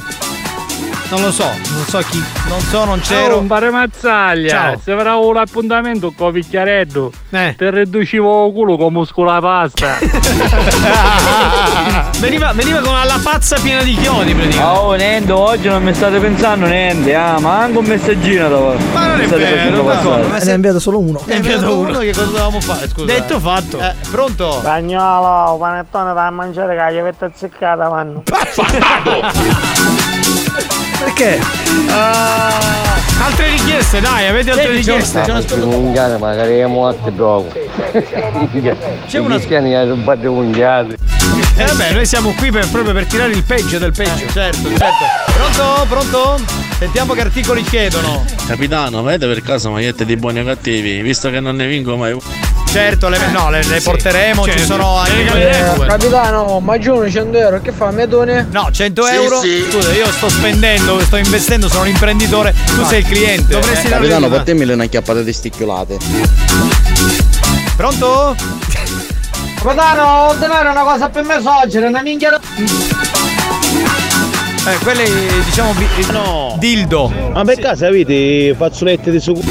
Non lo so, non so chi. Non so, non Oh, c'ero. un pare mazzaglia. Ciao. Se avrà un appuntamento con Vicchiareddo, Eh. ti riducevo il culo con muscolo a pasta. Veniva, veniva con la pazza piena di chiodi, praticamente. Oh, niente, oggi non mi state pensando niente, ah, ma anche un messaggino da voi. Ma non è vero, no, qualcosa. Me ne ha inviato solo uno. Ne abbiamo vedo uno uno. che cosa dovevamo fare? Scusa. Detto fatto. Eh, pronto? Spagnolo, panettone da mangiare che gli avete azzeccata, vanno. Perché? Altre richieste, dai, avete altre richieste? c'è una Mungiare magari è morte proprio. C'è una- cristiani hanno rubate mungiati. Eh vabbè, noi siamo qui per- proprio per tirare il peggio del peggio. Certo, certo. Pronto? Pronto? Sentiamo che articoli chiedono. Capitano, avete per caso magliette di buoni o cattivi? Visto che non ne vinco mai. Certo, le, no, le, le porteremo, ci Certo. sono anche. Capitano, ma giù 100 euro, che fa? Medone? No, 100 Sì, euro. sì. Scusa, io sto spendendo, sto investendo, sono un imprenditore, tu sei il cliente. Dovresti Eh. Capitano, una. portami le chiappate di sticchiolate. Pronto? Capitano, ordinare una cosa per me soggiere, una minchia. Eh, quelle diciamo bi- dildo. Ma per caso avete fazzoletti di succo?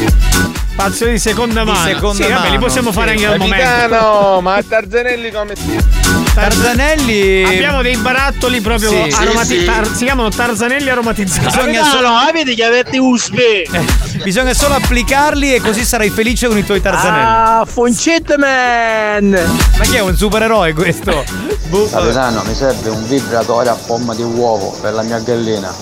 Pazzo di seconda Di mano. seconda sì, vabbè, li mano, possiamo sì. fare anche al momento. Capitano, ma Tarzanelli come... Tarzanelli. Abbiamo dei barattoli proprio Sì, sì, aromati- sì. tar- si chiamano tarzanelli aromatizzati. Bisogna solo- avete che avete USB. Eh, bisogna solo applicarli e così sarai felice con i tuoi tarzanelli. Ah, Foncette Man! Ma chi è un supereroe questo? Capitano, mi serve un vibratore a forma di uovo per la mia gallina.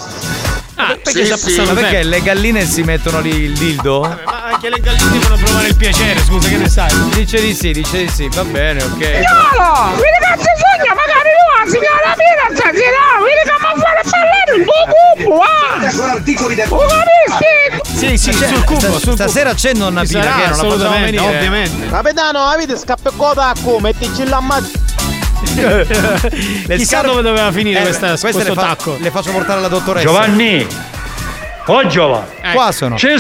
Ah, Perché, ma perché le galline si mettono lì il dildo? Ma anche le galline devono provare il piacere, scusa, che ne sai? Dice di sì, dice di sì, va bene, ok. Figliolo! Vedi cazzo sogna, magari tu la signora mia stasera! Vedi che mi fare parlare il tuo cubo, ah! Sono articoli del... Lo capisci? Sì, sì, sul cubo, stasera c'è nonna Pina che non la facciamo venire. ovviamente. Capitano, avete scappecoda a come? Mettici la mazza. Le Chissà scarpe- dove doveva finire Eh, questa, queste questo le fa- tacco. Le faccio portare alla dottoressa. Giovanni! Oh Giova! Qua sono. Ci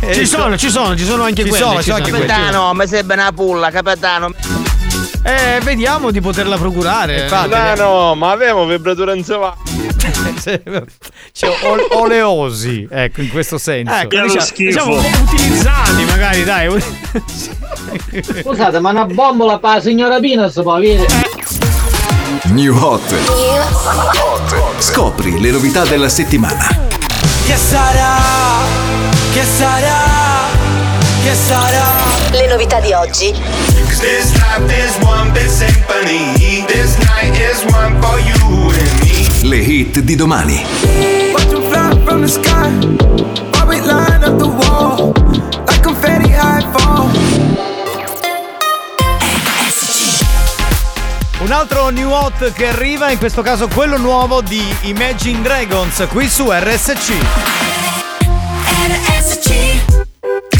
suppi! Ci sono, ci sono, ci sono anche Ci quelli. sono, ci sono anche. Capitano, mi serve una pulla, capitano. Eh, vediamo di poterla procurare. no, ma avevo vibratura in ol- oleosi, ecco, in questo senso. Ecco, diciamo, diciamo utilizzati magari, dai. Scusate, ma una bombola per la signora Pina si può avere? New Hot. Scopri le novità della settimana. Che sarà? Che sarà? Che sarà? Le novità di oggi. This life is one big symphony. This night is one for you and me. Le hit di domani. Watch them fly from the sky. While we line up the wall. Like confetti high fall. Un altro new hot che arriva, in questo caso quello nuovo di Imagine Dragons, qui su RSC. energy.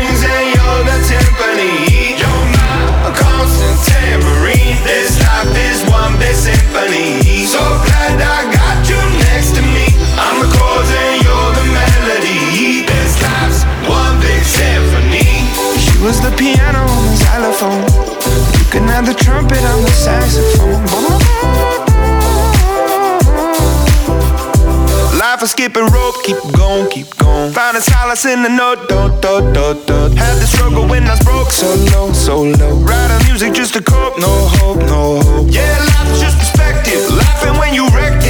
was the piano on the xylophone. You can have the trumpet on the saxophone. Life is skipping rope, keep going, keep going. Finding solace in the note, dot, dot, dot, dot. Had the struggle when I was broke, so low, so low. Writing music just to cope, no hope, no hope. Yeah, life is just perspective. Laughing when you wrecked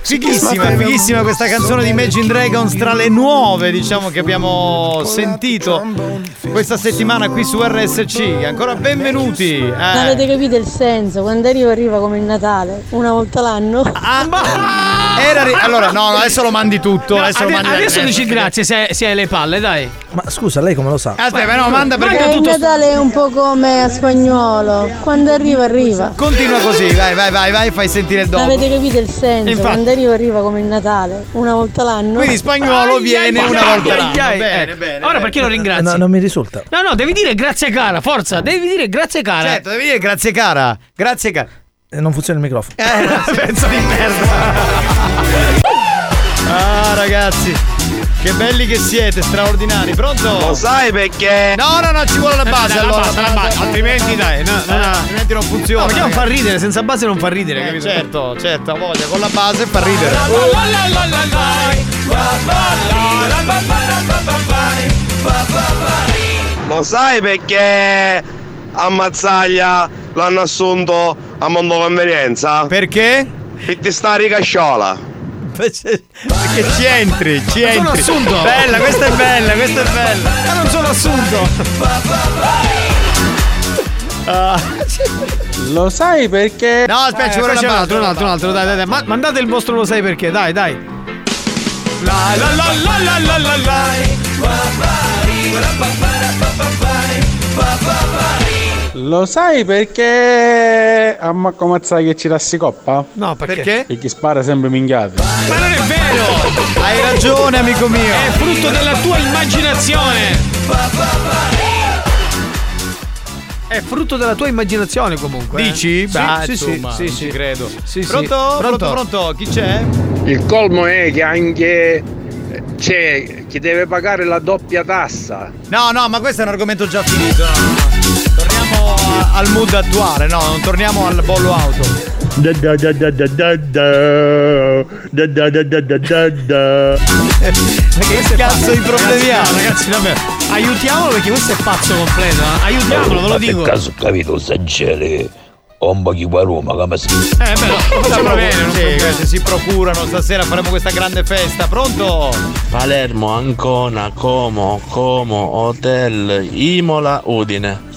Fighissima, fighissima questa canzone di Imagine Dragons tra le nuove, diciamo, che abbiamo sentito questa settimana qui su RSC. Ancora benvenuti. Non Eh. avete capito il senso? Quando arriva arriva come il Natale, una volta l'anno. Era ri- allora, no, no, adesso lo mandi tutto. No, adesso lo ade- mandi adesso dici grazie se, se hai le palle, dai. Ma scusa, lei come lo sa? Aspetta, no, manda perché Eh, il Natale è un po' come a spagnolo. Quando arriva arriva. Continua così, vai, vai, vai, vai, fai sentire il dopo. avete capito il senso? Infatti. Quando arriva arriva come il Natale, una volta l'anno. Quindi spagnolo viene ai, una ai, volta ai, l'anno. ai. Bene, Eh, bene. Ora perché lo ringrazi? No, non mi risulta. No, no, devi dire grazie cara, forza, devi dire grazie cara. Certo, devi dire grazie cara. Grazie cara. Eh, Non funziona il microfono. Eh, pezzo di merda. Ah, ragazzi. Che belli che siete, straordinari. Pronto? Lo sai perché? No, no, no, ci vuole la base Eh, la allora. base, la base, altrimenti dai, no, no, no. altrimenti non funziona. No, perché non fa ridere, senza base non fa ridere, Eh, capito? certo, certo, ha voglia, con la base fa ridere. Lo sai perché a Mazzaglia l'hanno assunto a Mondo Convenienza? Perché? Perché sta a ricasciola. Perché ci entri, ci Non sono entri. assunto. Bella, questa è bella, questa è bella. Ma non sono assunto. Ah. Lo sai perché? No, aspetta, ci Eh, vuole poi la c'è un altro, un altro, un altro, dai, dai, dai. Ma- mandate il vostro lo sai perché, dai, dai. La la la la la la la la. Lo sai perché a Marco Mazzai che ci rassi coppa? No, perché? Perché? Perché spara sempre minchiate. Ma non è vero! Hai ragione, amico mio. È frutto della tua immaginazione! È frutto della tua immaginazione comunque. eh. Dici? Sì, Beh, sì, insomma, sì, non sì, ci sì. credo. Sì, sì. Pronto? Pronto? Pronto? Chi c'è? Il colmo è che anche c'è chi deve pagare la doppia tassa. No, no, ma questo è un argomento già finito. No, no, no al mood attuale, no, non torniamo al bollo auto. che cazzo di problemi ha, ragazzi, davvero. Aiutiamolo perché questo è pazzo completo. eh. Aiutiamolo, ve lo dico. Per caso capito, Sagele. Omba chi qua Roma, come si. Eh beh, no, facciamo bene, non si procurano, stasera faremo questa grande festa, pronto? Palermo, Ancona, Como, Como, Hotel, Imola, Udine.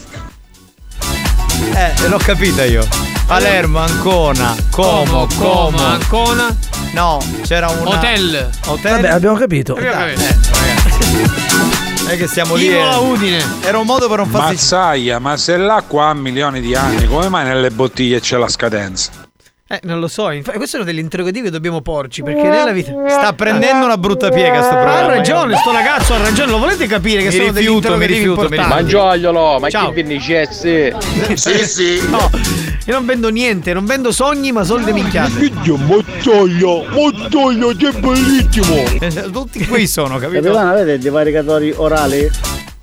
Eh, l'ho capita io. Palermo, Ancona, Como, Como. Ancona. No, c'era un Hotel. Hotel. Vabbè, abbiamo capito. Abbiamo Dai, capito. eh, ragazzi. Non è che stiamo lì. Imola, eh. Udine. Era un modo per non farsi. Mazzaia, ma se l'acqua ha milioni di anni, come mai nelle bottiglie c'è la scadenza? Eh, non lo so. Infatti, questi sono degli interrogativi che dobbiamo porci. Perché nella vita. Sta prendendo una brutta piega sto Ha programma. ragione, sto ragazzo ha ragione. Lo volete capire che Mi sono degli rifiuto, mi interrogativi rifiuto, mi importanti? Mangiagliolo, ma Ciao. chi viene cessi? Sì, sì. No, io non vendo niente, non vendo sogni, ma soldi minchiate. Figlio, Mozzoglia, Mozzoglia, che bellissimo! Eh, Tutti qui sono, capito? Capitano, avete i divaricatori orali?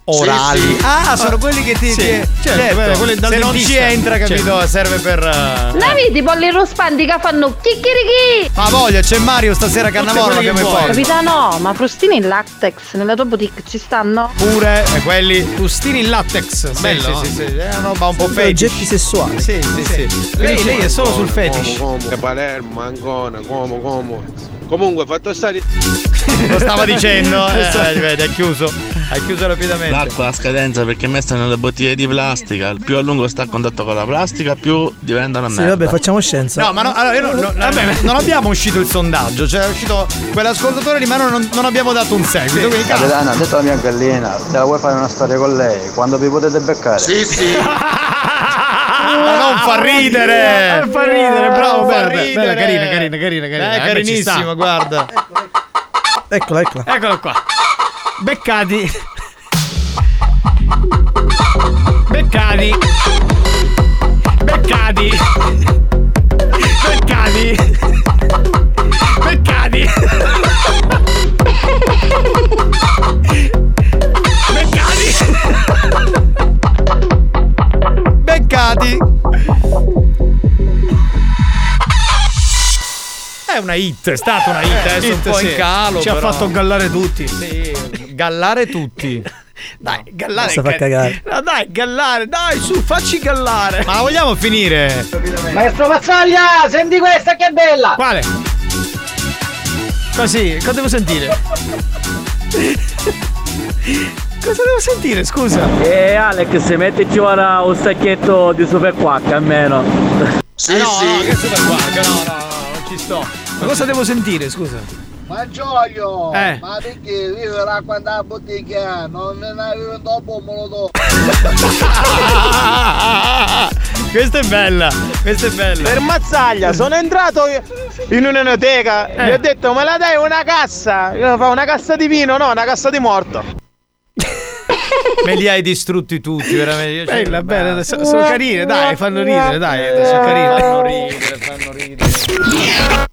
Orali. Sì, sì. Ah, sono quelli che ti. Sì, che- certo, beh, quelli dal se non ci entra, capito? Serve per. eh, La vedi i polli ruspanti che fanno chicchirichi? Ma voglia, c'è Mario stasera a Cannavoro, quelle che l'abbiamo in vuoi. porta. Capitano, ma frustini in latex nella tua boutique ci stanno? Pure, e quelli. Bustini in latex, Sì, bello. Sì, sì, sì, è una roba un po' fetish. oggetti sessuali. Sì, sì, sì. Lei, lei è solo sul fetish. Como, como, Palermo, Ancona, como, como. Comunque, fatto stare. Lo stava dicendo, eh, vedi, è chiuso. Hai chiuso rapidamente. L'acqua ha scadenza perché è messa nelle bottiglie di plastica. Più a lungo sta a contatto con la plastica, più diventano Sì, merda. vabbè, facciamo scienza. No, ma no, allora, io non, non- vabbè, non abbiamo uscito il sondaggio, cioè è uscito quell'ascoltatore di mano non, non abbiamo dato un seguito. Cazzo. Capitano, ha detto la mia gallina, te la vuoi fare una storia con lei? Quando vi potete beccare? Sì, sì. Ma non fa ridere! Eh, fa ridere, bravo, fa bella, ridere. bella, carina, carina, carina, carina. Eh, Eh, carinissimo, guarda. Eccola, eccola. Eccolo qua. Beccati. Beccati. Beccati. Beccati. Una hit, è stata una hit, adesso un Hit, po' sì. in calo. Ci ha però. fatto gallare tutti. Sì, gallare tutti. Dai, gallare. Basta far cagare. No, dai, gallare, dai, su, facci gallare. Ma la vogliamo finire? Maestro Mazzaglia, senti questa che bella! Quale? Così, cosa devo sentire? cosa devo sentire, scusa? E Alex, mettici ora un sacchetto di super quack almeno. Sì, Eh, no, sì. no, che super quack, no, no, no, non ci sto. Ma cosa devo sentire, scusa? Ma Gioglio, Eh. ma perché vivere quando la bottiglia non ne arriva dopo un molotov? Questa è bella, questa è bella. Per Mazzaglia, sono entrato in un'enoteca, gli ho detto me la dai una cassa? Io fa una cassa di vino, no, una cassa di morto. Me li hai distrutti tutti, veramente. Io cioè, Bella, bella, so- sono carine, dai, fanno ridere, dai, sono carine. Fanno ridere, fanno ridere.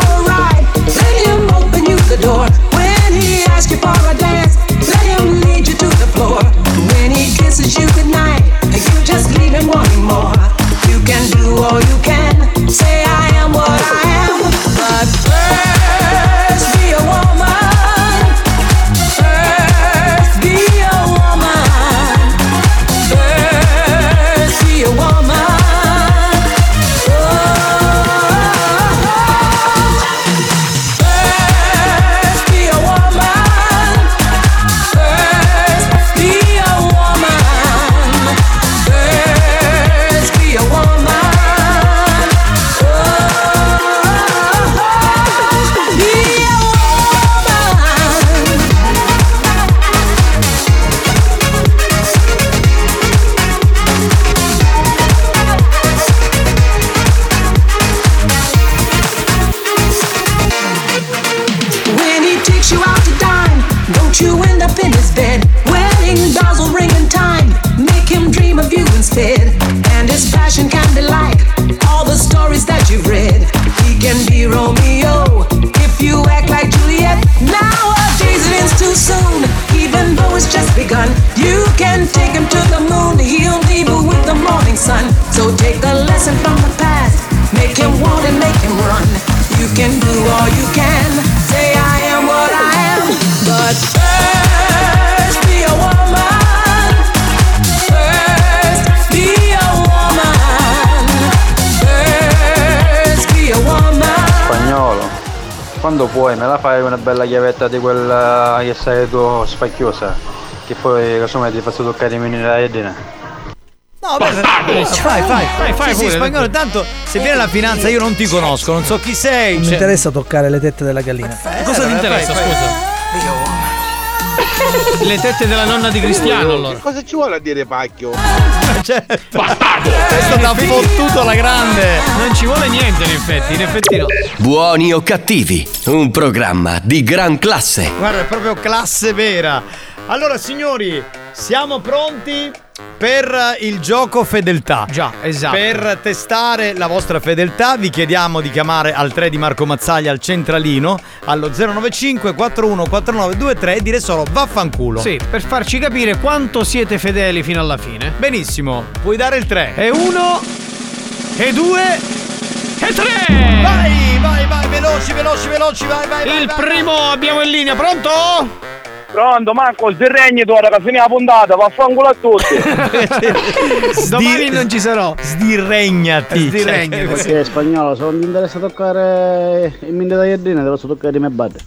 For quando puoi me la fai una bella chiavetta di quella che sei tu spacchiosa? Che poi casomai ti faccio toccare i mini la edina. No, beh, fai, fai, fai, Fai, Sì, spagnolo, tanto se viene la finanza io non ti conosco, non so chi sei. Non mi cioè- interessa toccare le tette della gallina. Cosa ti Eh, interessa, scusa? Le tette della nonna di Cristiano, allora. Cosa ci vuole a dire pacchio? Certo. Questo t'ha fottuto la grande. Non ci vuole niente, in effetti. In effetti no. Buoni o cattivi, un programma di gran classe. Guarda, è proprio classe vera. Allora, signori, siamo pronti per il gioco fedeltà. Già, esatto. Per testare la vostra fedeltà vi chiediamo di chiamare al 3 di Marco Mazzaglia al centralino allo 095 414923 e dire solo vaffanculo. Sì, per farci capire quanto siete fedeli fino alla fine. Benissimo, puoi dare il 3. E uno, e due, e tre! Vai, vai, vai, veloci, veloci, veloci, vai, vai. vai, Il vai, primo abbiamo in linea, pronto? Pronto, Marco, sdirregni tu ora che fine la puntata, vaffanculo a tutti. Domani non ci sarò. Sdirregnati. Sdirregnati. Cioè, Perché spagnolo, se non ti interessa toccare il mini da devo toccare i miei batte.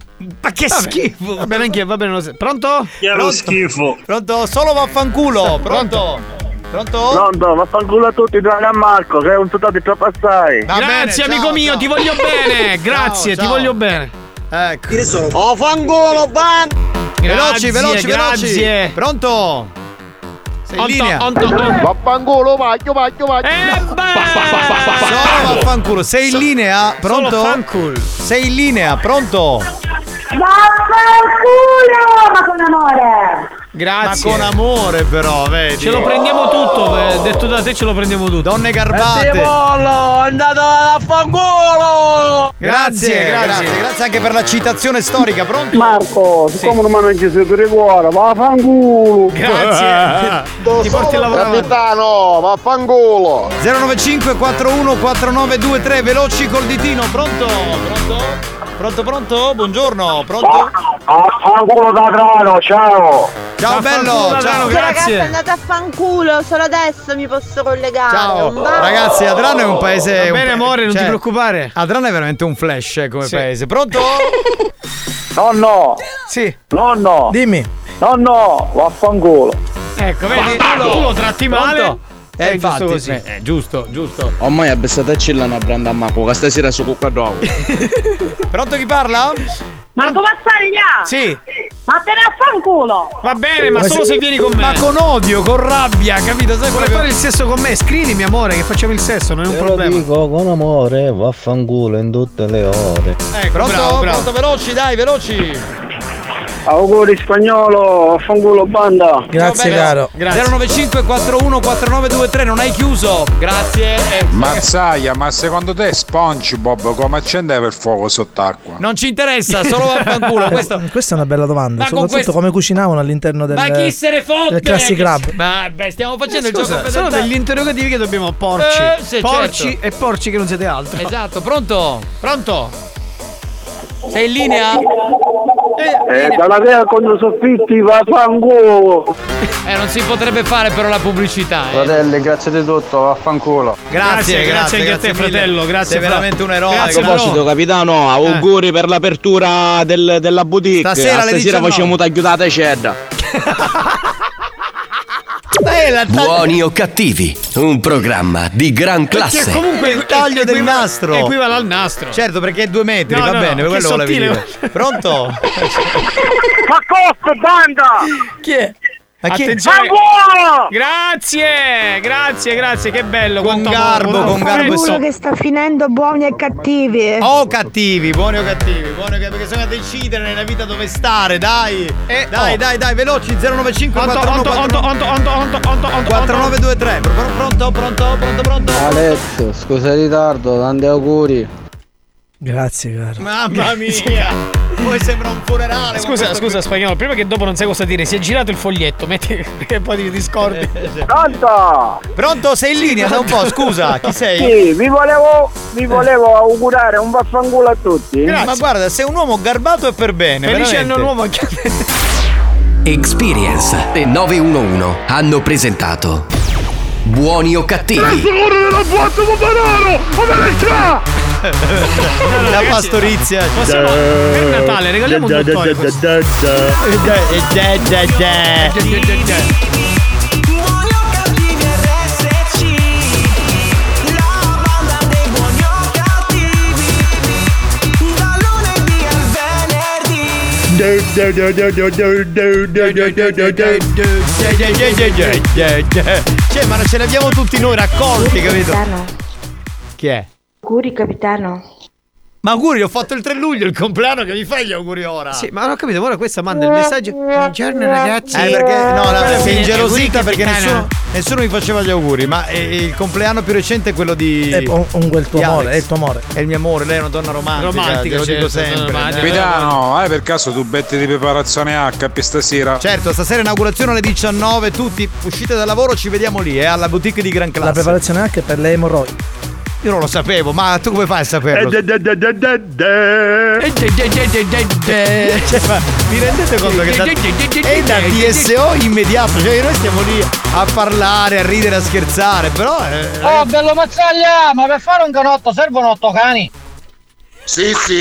Ma che schifo! Va bene anch'io, va bene lo. Pronto? Che schifo. Pronto? Solo vaffanculo. Pronto? Pronto? Pronto, vaffanculo a tutti, tranne a Marco, che è un soldato troppo assai. Va bene, Grazie ciao, amico mio, ciao. ti voglio bene. Grazie, Ciao, ti ciao. voglio bene. Ecco. Oh, fanculo, van! Veloci, veloci, grazie. veloci. Pronto? Sei in linea? onto, onto. Vaffanculo, vaglio, vaglio, vaglio. Solo vaffanculo. Sei in linea? Pronto? Sei in linea? Pronto? Vaffanculo, ma con amore! Grazie. Ma con amore però, vedi. Ce lo prendiamo tutto, eh, detto da te ce lo prendiamo tutto. Donne garbate. Pollo, è andato a fanculo! Grazie, grazie, grazie, anche per la citazione storica, pronto? Marco, siccome non hanno chiesto per cuore, va a fanculo! Grazie. Ti porti a lavorare. Capitano, vaffanculo! 095 41 4923 veloci col ditino, pronto? Pronto? Pronto, pronto? Buongiorno, pronto? Fanculo da grano, ciao! Ciao bello, ciao, Ragazzi, andate a fanculo, solo adesso mi posso collegare. Ciao, ragazzi, Adrano è un paese. Va bene, amore, non ti preoccupare. Adrano è veramente un flash eh, come Sì. paese. Pronto? Nonno! Sì. Nonno! Dimmi. Nonno, vaffanculo! Ecco, vedi? Fanculo. Tu lo tratti male. Pronto? Eh, È giusto infatti, così. eh, giusto, giusto. Ormai è bessata una branda a che stasera su cucca d'uovo. Pronto chi parla? Marco Mazzari, là! Sì. Ma te ne affanculo! Va bene, ma solo se vieni con me. Ma con odio, con rabbia, capito? Sai Vuoi fare il sesso con me? Scrivimi, amore, che facciamo il sesso, non è un Te lo problema. dico con amore, vaffanculo in tutte le ore. Ecco, pronto? bravo, bravo. Pronto, veloci, dai, veloci. Auguri spagnolo, vaffanculo banda! Grazie, caro. Grazie. 095 41 4923, non hai chiuso. Grazie. Eh, Mazzaia, ma secondo te SpongeBob come accendeva il fuoco sott'acqua? non ci interessa, solo vaffanculo. Questo. Questa è una bella domanda. Ma con Soprattutto questo- come cucinavano all'interno del. Ma chi se ne fotte? del Classic Club. Ma beh, stiamo facendo il Scusa, gioco sono degli interrogativi che dobbiamo porci. Eh, sì, porci certo. e porci che non siete altro. Esatto, pronto? Pronto? Sei in linea? Eh, dalla via con i soffitti, vaffanculo! Eh, non si potrebbe fare però la pubblicità, eh. Fratelli, grazie di tutto, vaffanculo. Grazie, Grazie, grazie anche a te, mille. fratello, grazie, Sei Fra. veramente un eroe. Grazie, A proposito, capitano, auguri per l'apertura del- della boutique. Stasera Stasera 19. facciamo tagliutate cedda. Eh, Buoni o cattivi, un programma di gran Perché classe. comunque il taglio del equiva- nastro. Equivale al nastro. Certo, perché è due metri, No, va no, bene, no, quello volevi dire. Pronto? Ma costa, banda! Chi è? Ma chi Attenzione. Grazie, grazie, grazie, che bello. Con quanto garbo, amore, con garbo e affetto. so- che sta finendo buoni e cattivi. Oh cattivi, buoni o cattivi, buoni o cattivi, perché bisogna decidere nella vita dove stare, dai. Eh, dai, oh. dai, dai, veloci 095 Onto, 41 onto, onto, onto, onto, onto, onto, onto, 4923. Pr- Pronto, pronto, pronto, pronto. Alessio, scusa il ritardo, tanti auguri. Grazie, caro. Mamma mia. Poi sembra un funerale. Scusa, scusa, spagnolo, prima che dopo non sai cosa dire, si è girato il foglietto, metti che poi ti discordi. Pronto? Pronto, sei in linea da un po', scusa, chi sei? Sì, vi volevo, vi volevo augurare un vaffanculo a tutti. Ma guarda, sei un uomo garbato e per bene. Felice anno nuovo anche a te. Experience e 911 hanno presentato Buoni o cattivi. La pastorizia. Possiamo, per Natale regaliamo un dottore cioè, ma ce l'abbiamo tutti noi raccolti, capito? Capitano. Chi è? Curi, capitano. Ma auguri, ho fatto il 3 luglio, il compleanno che mi fai gli auguri ora? Sì, ma non ho capito, ora questa manda il messaggio. Buongiorno ragazzi. Eh, perché no, Quello si è ingelosita perché nessuno, nessuno mi faceva gli auguri. Ma eh, il compleanno più recente è quello di. È un, un quel tuo amore, è il tuo amore. È il mio amore, lei è una donna romantica. Romantica, lo dico certo, sempre. romantica. Eh, Capitano, hai per caso tu betti di preparazione H per stasera? Certo, stasera inaugurazione alle 19, tutti uscite dal lavoro, ci vediamo lì, eh, alla boutique di Gran Classe. La preparazione anche per le emorroidi. Io non lo sapevo, ma tu come fai a saperlo? Da, da, da, da, da, da. Cioè, ma vi rendete conto che da, è da TSO immediato, cioè noi stiamo lì a parlare, a ridere, a scherzare, però eh, Oh, bello mazzaglia, ma per fare un canotto servono otto cani. Sì, sì.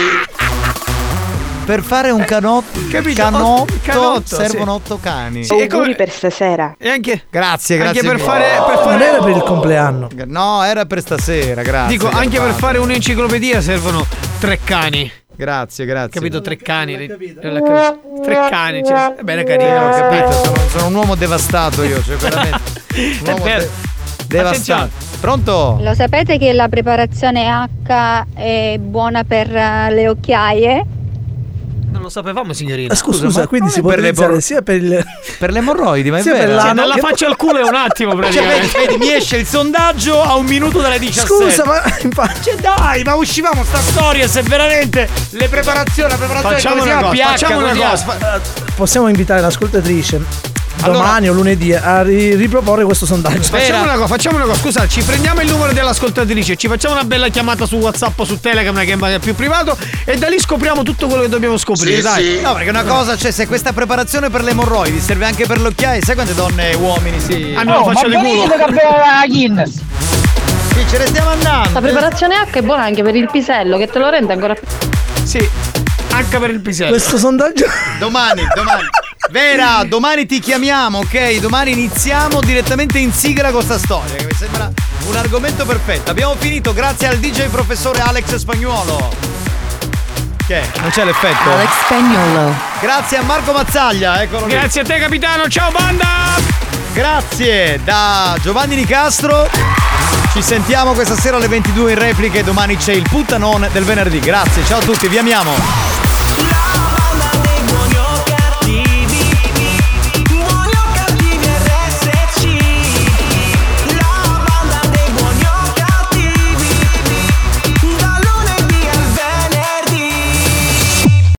Per fare un canotto, Capito? canotto, Canotto, servono sì. otto cani. Sì, e come- per stasera. E anche, Grazie, anche grazie. per mille. fare, per Non fare era per il compleanno. No, era per stasera, grazie. Dico, anche per fare un'enciclopedia servono tre cani. Grazie, grazie. Capito? Tre cani. non capito. Tre cani. Cioè, è bene carino. Eh, ho capito, sono, sono un uomo devastato io, cioè veramente. Un uomo de- devastato. Pronto? Lo sapete che la preparazione H è buona per eh, le occhiaie? Non lo sapevamo, signorina. Ah, Scusa, scusa, ma quindi si può per le utilizzare por- sia per il Per le emorroidi, ma è per vero. l'ano Cioè, dalla faccia al culo è un attimo, Cioè, vedi, praticamente. vedi, mi esce il sondaggio a un minuto dalle 17. Scusa, ma infatti Cioè, dai, ma uscivamo sta storia se veramente le preparazioni, la preparazione Facciamo una cosa, facciamo una chiama? cosa. possiamo invitare l'ascoltatrice domani o lunedì a ri- riproporre questo sondaggio. Facciamo una, cosa, facciamo una cosa, scusa, ci prendiamo il numero dell'ascoltatrice, ci facciamo una bella chiamata su WhatsApp o su Telegram che è più privato e da lì scopriamo tutto quello che dobbiamo scoprire, dai. No, perché una cosa, cioè, se questa preparazione per le emorroidi serve anche per le occhiaie, sai quante donne e uomini si. Hanno Oh, la faccia di culo. che la Guinness. Sì, ce ne stiamo andando. La preparazione H è buona anche per il pisello, che te lo rende ancora più. Sì, anche per il pisello. Questo sondaggio Domani, domani. Vera, domani ti chiamiamo, ok? Domani iniziamo direttamente in sigla con sta storia, che mi sembra un argomento perfetto. Abbiamo finito grazie al DJ professore Alex Spagnuolo. Che? Non c'è l'effetto? Alex Spagnolo. Grazie a Marco Mazzaglia, eccolo lì. Grazie a te capitano, ciao banda! Grazie da Giovanni Nicastro. Ci sentiamo questa sera alle 22 in replica e domani c'è il puttanone del venerdì. Grazie, ciao a tutti, vi amiamo.